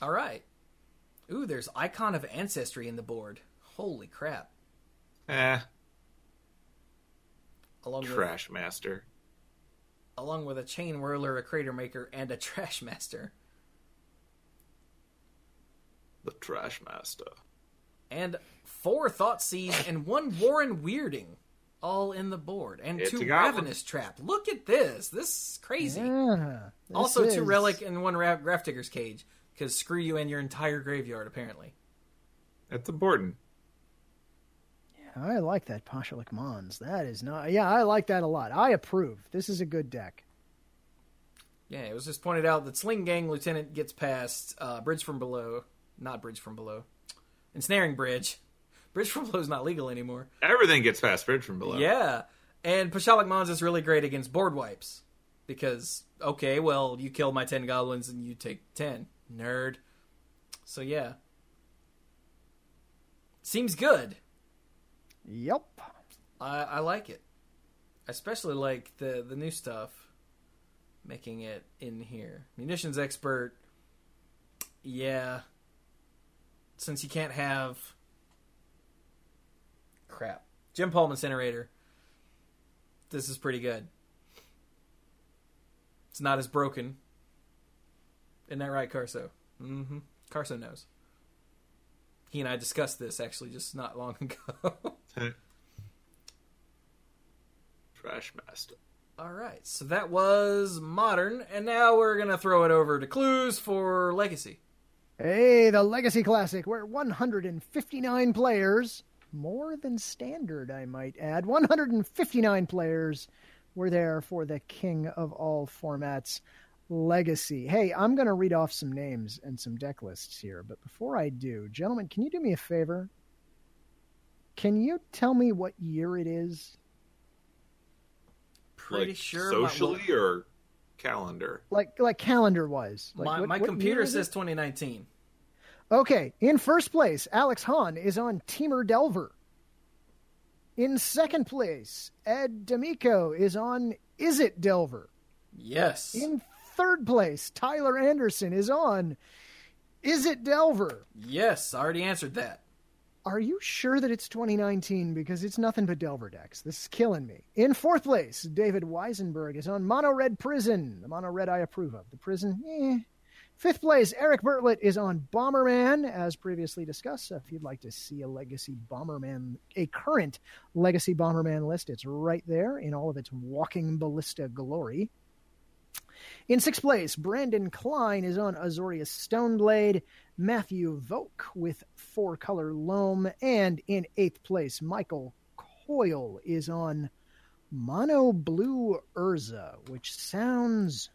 All right. Ooh, there's Icon of Ancestry in the board. Holy crap! Eh, Along with Trash Master. Along with a Chainwhirler, a Crater Maker, and a *laughs* Trash Master, The Trash Master. and four Thoughtseize and one Warren Weirding, all in the board, and It's two a goblin. Ravenous Trap. Look at this. This is crazy. Uh-huh. Yeah, this also, is- two Relic and one Ra- Grafdigger's Cage. Because screw you and your entire graveyard, apparently. That's important. I like that Pashalik Mons. That is not. Yeah, I like that a lot. I approve. This is a good deck. Yeah, it was just pointed out that Sling Gang Lieutenant gets past uh, Bridge from Below. Not Bridge from Below. Ensnaring Bridge. *laughs* Bridge from Below is not legal anymore. Everything gets past Bridge from below. Yeah. And Pashalik Mons is really great against board wipes. Because, okay, well, you kill my 10 goblins and you take 10. Nerd. So, yeah. Seems good. Yep. I, I like it. Especially like the, the new stuff. Making it in here. Munitions expert. Yeah. Since you can't have. Crap. Gempalm Incinerator. This is pretty good. It's not as broken. Isn't that right, Carso? Mm-hmm. Carso knows. He and I discussed this actually just not long *laughs* ago. Trash master. All right, so that was modern, and now we're gonna throw it over to Cluze for legacy. Hey, the Legacy Classic, where 159 players, more than standard, I might add, 159 players were there for the king of all formats, Legacy. Hey, I'm going to read off some names and some deck lists here, but before I do, gentlemen, can you do me a favor? Can you tell me what year it is? Pretty like, sure socially my, or calendar. Like like calendar wise. Like my, what- my what computer says 2019. Okay, in first place, Alex Hahn is on Temur Delver. In second place, Ed D'Amico is on Is It Delver. Yes. In third place, Tyler Anderson is on Is It Delver. Yes, I already answered that. Are you sure that it's 2019? Because it's nothing but Delver decks. This is killing me. In fourth place, David Weisenberg is on Mono Red Prison. The Mono Red I approve of. The Prison, eh. Fifth place, Eric Bertlett is on Bomberman, as previously discussed. So if you'd like to see a legacy Bomberman, a current legacy Bomberman list, it's right there in all of its walking ballista glory. In sixth place, Brandon Klein is on Azorius Stoneblade. Matthew Voke with four color loam. And in eighth place, Michael Coyle is on Mono Blue Urza, which sounds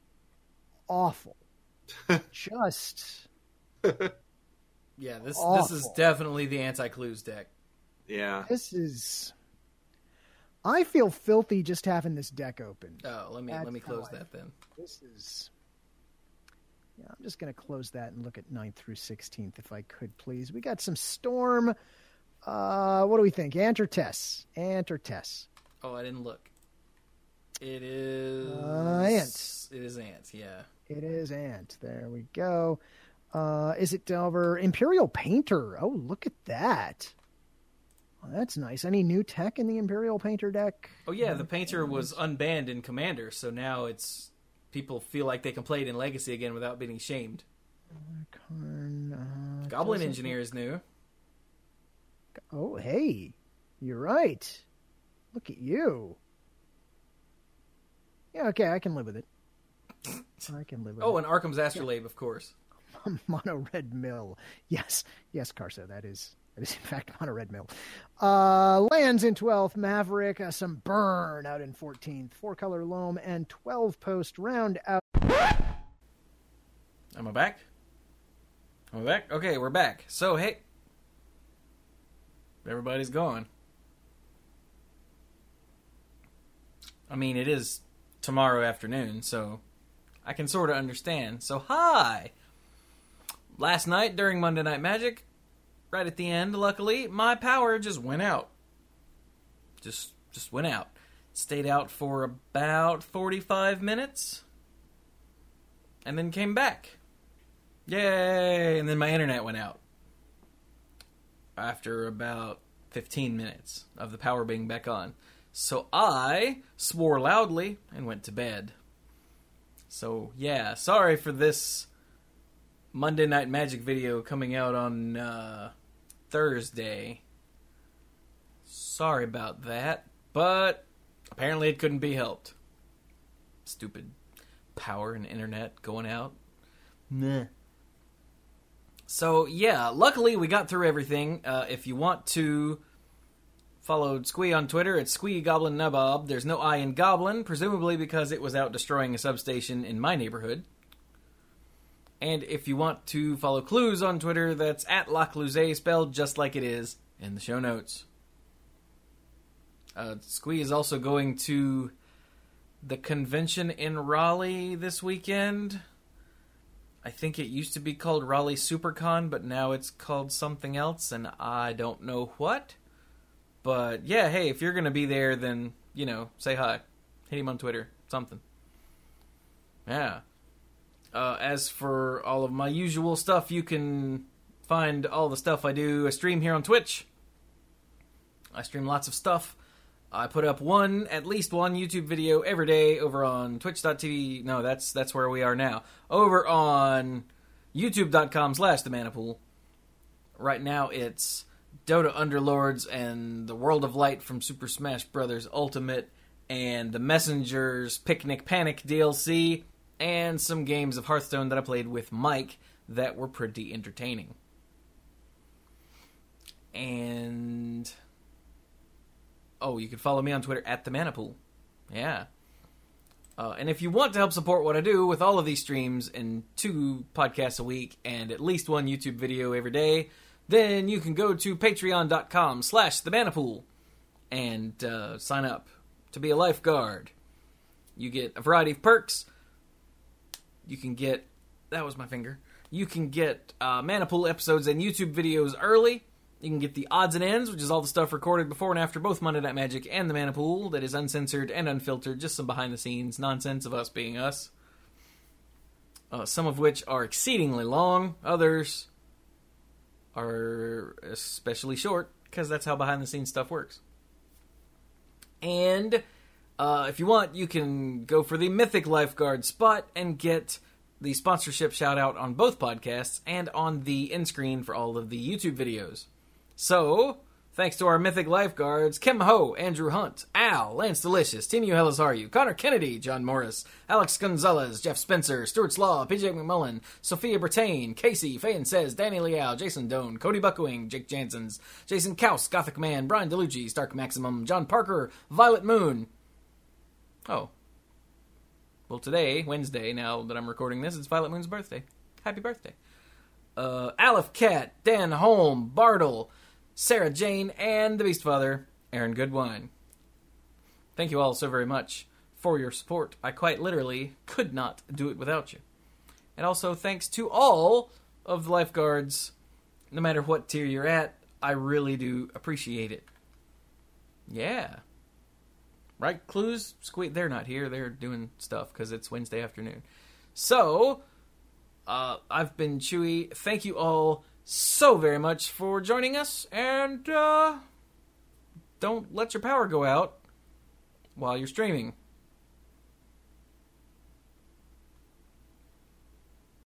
awful. *laughs* Just Yeah, this this is definitely the anti Cluze deck. Yeah. this is. I feel filthy just having this deck open. Oh, let me That's let me close I that then. This is. Yeah, I'm just going to close that and look at 9th through 16th if I could, please. We got some Storm. Uh, what do we think? Ant or Tess? Ant or Tess? Oh, I didn't look. It is Uh, Ant. It is ant. Yeah. It is Ant. There we go. Uh, is it Delver? Imperial Painter. Oh, look at that. Well, that's nice. Any new tech in the Imperial Painter deck? Oh yeah, the painter was unbanned in Commander, so now it's people feel like they can play it in Legacy again without being shamed. Uh, Goblin Engineer is new. Oh, hey, you're right. Look at you. Yeah, okay, I can live with it. *laughs* I can live with Oh, it. Oh, and Arcum's Astrolabe, of course. *laughs* Mono Red Mill. Yes, yes, Carso, that is that is in fact on a Red Mill. Uh, lands in twelfth, Maverick. Uh, some burn out in fourteenth. Four color loam and twelve post round out. Am I back? Am I back? Okay, we're back. So hey, everybody's gone. I mean, it is tomorrow afternoon, so I can sort of understand. So hi. Last night during Monday Night Magic, right at the end, luckily, my power just went out. Just just went out. Stayed out for about 45 minutes and then came back. Yay! And then my internet went out after about 15 minutes of the power being back on. So I swore loudly and went to bed. So, yeah, sorry for this Monday Night Magic video coming out on uh, Thursday. Sorry about that, but apparently it couldn't be helped. Stupid power and internet going out. Meh. So yeah, luckily we got through everything. Uh, if you want to follow Squee on Twitter, it's Squee Goblin Nabob. There's no I in Goblin, presumably because it was out destroying a substation in my neighborhood. And if you want to follow Cluze on Twitter, that's at Lacluze, spelled just like it is in the show notes. Uh, Squee is also going to the convention in Raleigh this weekend. I think it used to be called Raleigh SuperCon, but now it's called something else, and I don't know what. But yeah, hey, if you're gonna be there, then you know, say hi, hit him on Twitter, something. Yeah. Uh, as for all of my usual stuff, you can find all the stuff I do. I stream here on Twitch. I stream lots of stuff. I put up one, at least one YouTube video every day over on twitch.tv. No, that's that's where we are now. Over on youtube.com slash the Manapool. Right now it's Dota Underlords and the World of Light from Super Smash Bros. Ultimate and the Messengers Picnic Panic DLC and some games of Hearthstone that I played with Mike that were pretty entertaining. And oh, you can follow me on Twitter at the Manapool. Yeah. Uh, and if you want to help support what I do with all of these streams and two podcasts a week and at least one YouTube video every day, then you can go to patreon.com slash the Manapool and uh, sign up to be a lifeguard. You get a variety of perks. You can get that was my finger. You can get uh, Manapool episodes and YouTube videos early. You can get the odds and ends, which is all the stuff recorded before and after both Monday Night Magic and the Manapool that is uncensored and unfiltered, just some behind the scenes nonsense of us being us. Uh, some of which are exceedingly long, others are especially short, because that's how behind the scenes stuff works. And uh, if you want, you can go for the Mythic Lifeguard spot and get the sponsorship shout out on both podcasts and on the end screen for all of the YouTube videos. So, thanks to our Mythic Lifeguards, Kim Ho, Andrew Hunt, Al, Lance Delicious, You Hellas Are You, Connor Kennedy, John Morris, Alex Gonzalez, Jeff Spencer, Stuart Slaw, PJ McMullen, Sophia Bertain, Casey, Fayen Says, Danny Liao, Jason Doan, Cody Buckwing, Jake Jansons, Jason Kaus, Gothic Man, Brian DeLucci, Stark Maximum, John Parker, Violet Moon. Oh. Well, today, Wednesday, now that I'm recording this, it's Violet Moon's birthday. Happy birthday. Uh, Aleph Cat, Dan Holm, Bartle, Sarah Jane, and the Beast Father, Aaron Goodwine. Thank you all so very much for your support. I quite literally could not do it without you. And also thanks to all of the lifeguards, no matter what tier you're at. I really do appreciate it. Yeah. Right, Cluze? Squeak, they're not here. They're doing stuff because it's Wednesday afternoon. So, uh, I've been Chewie. Thank you all so very much for joining us, and uh, don't let your power go out while you're streaming.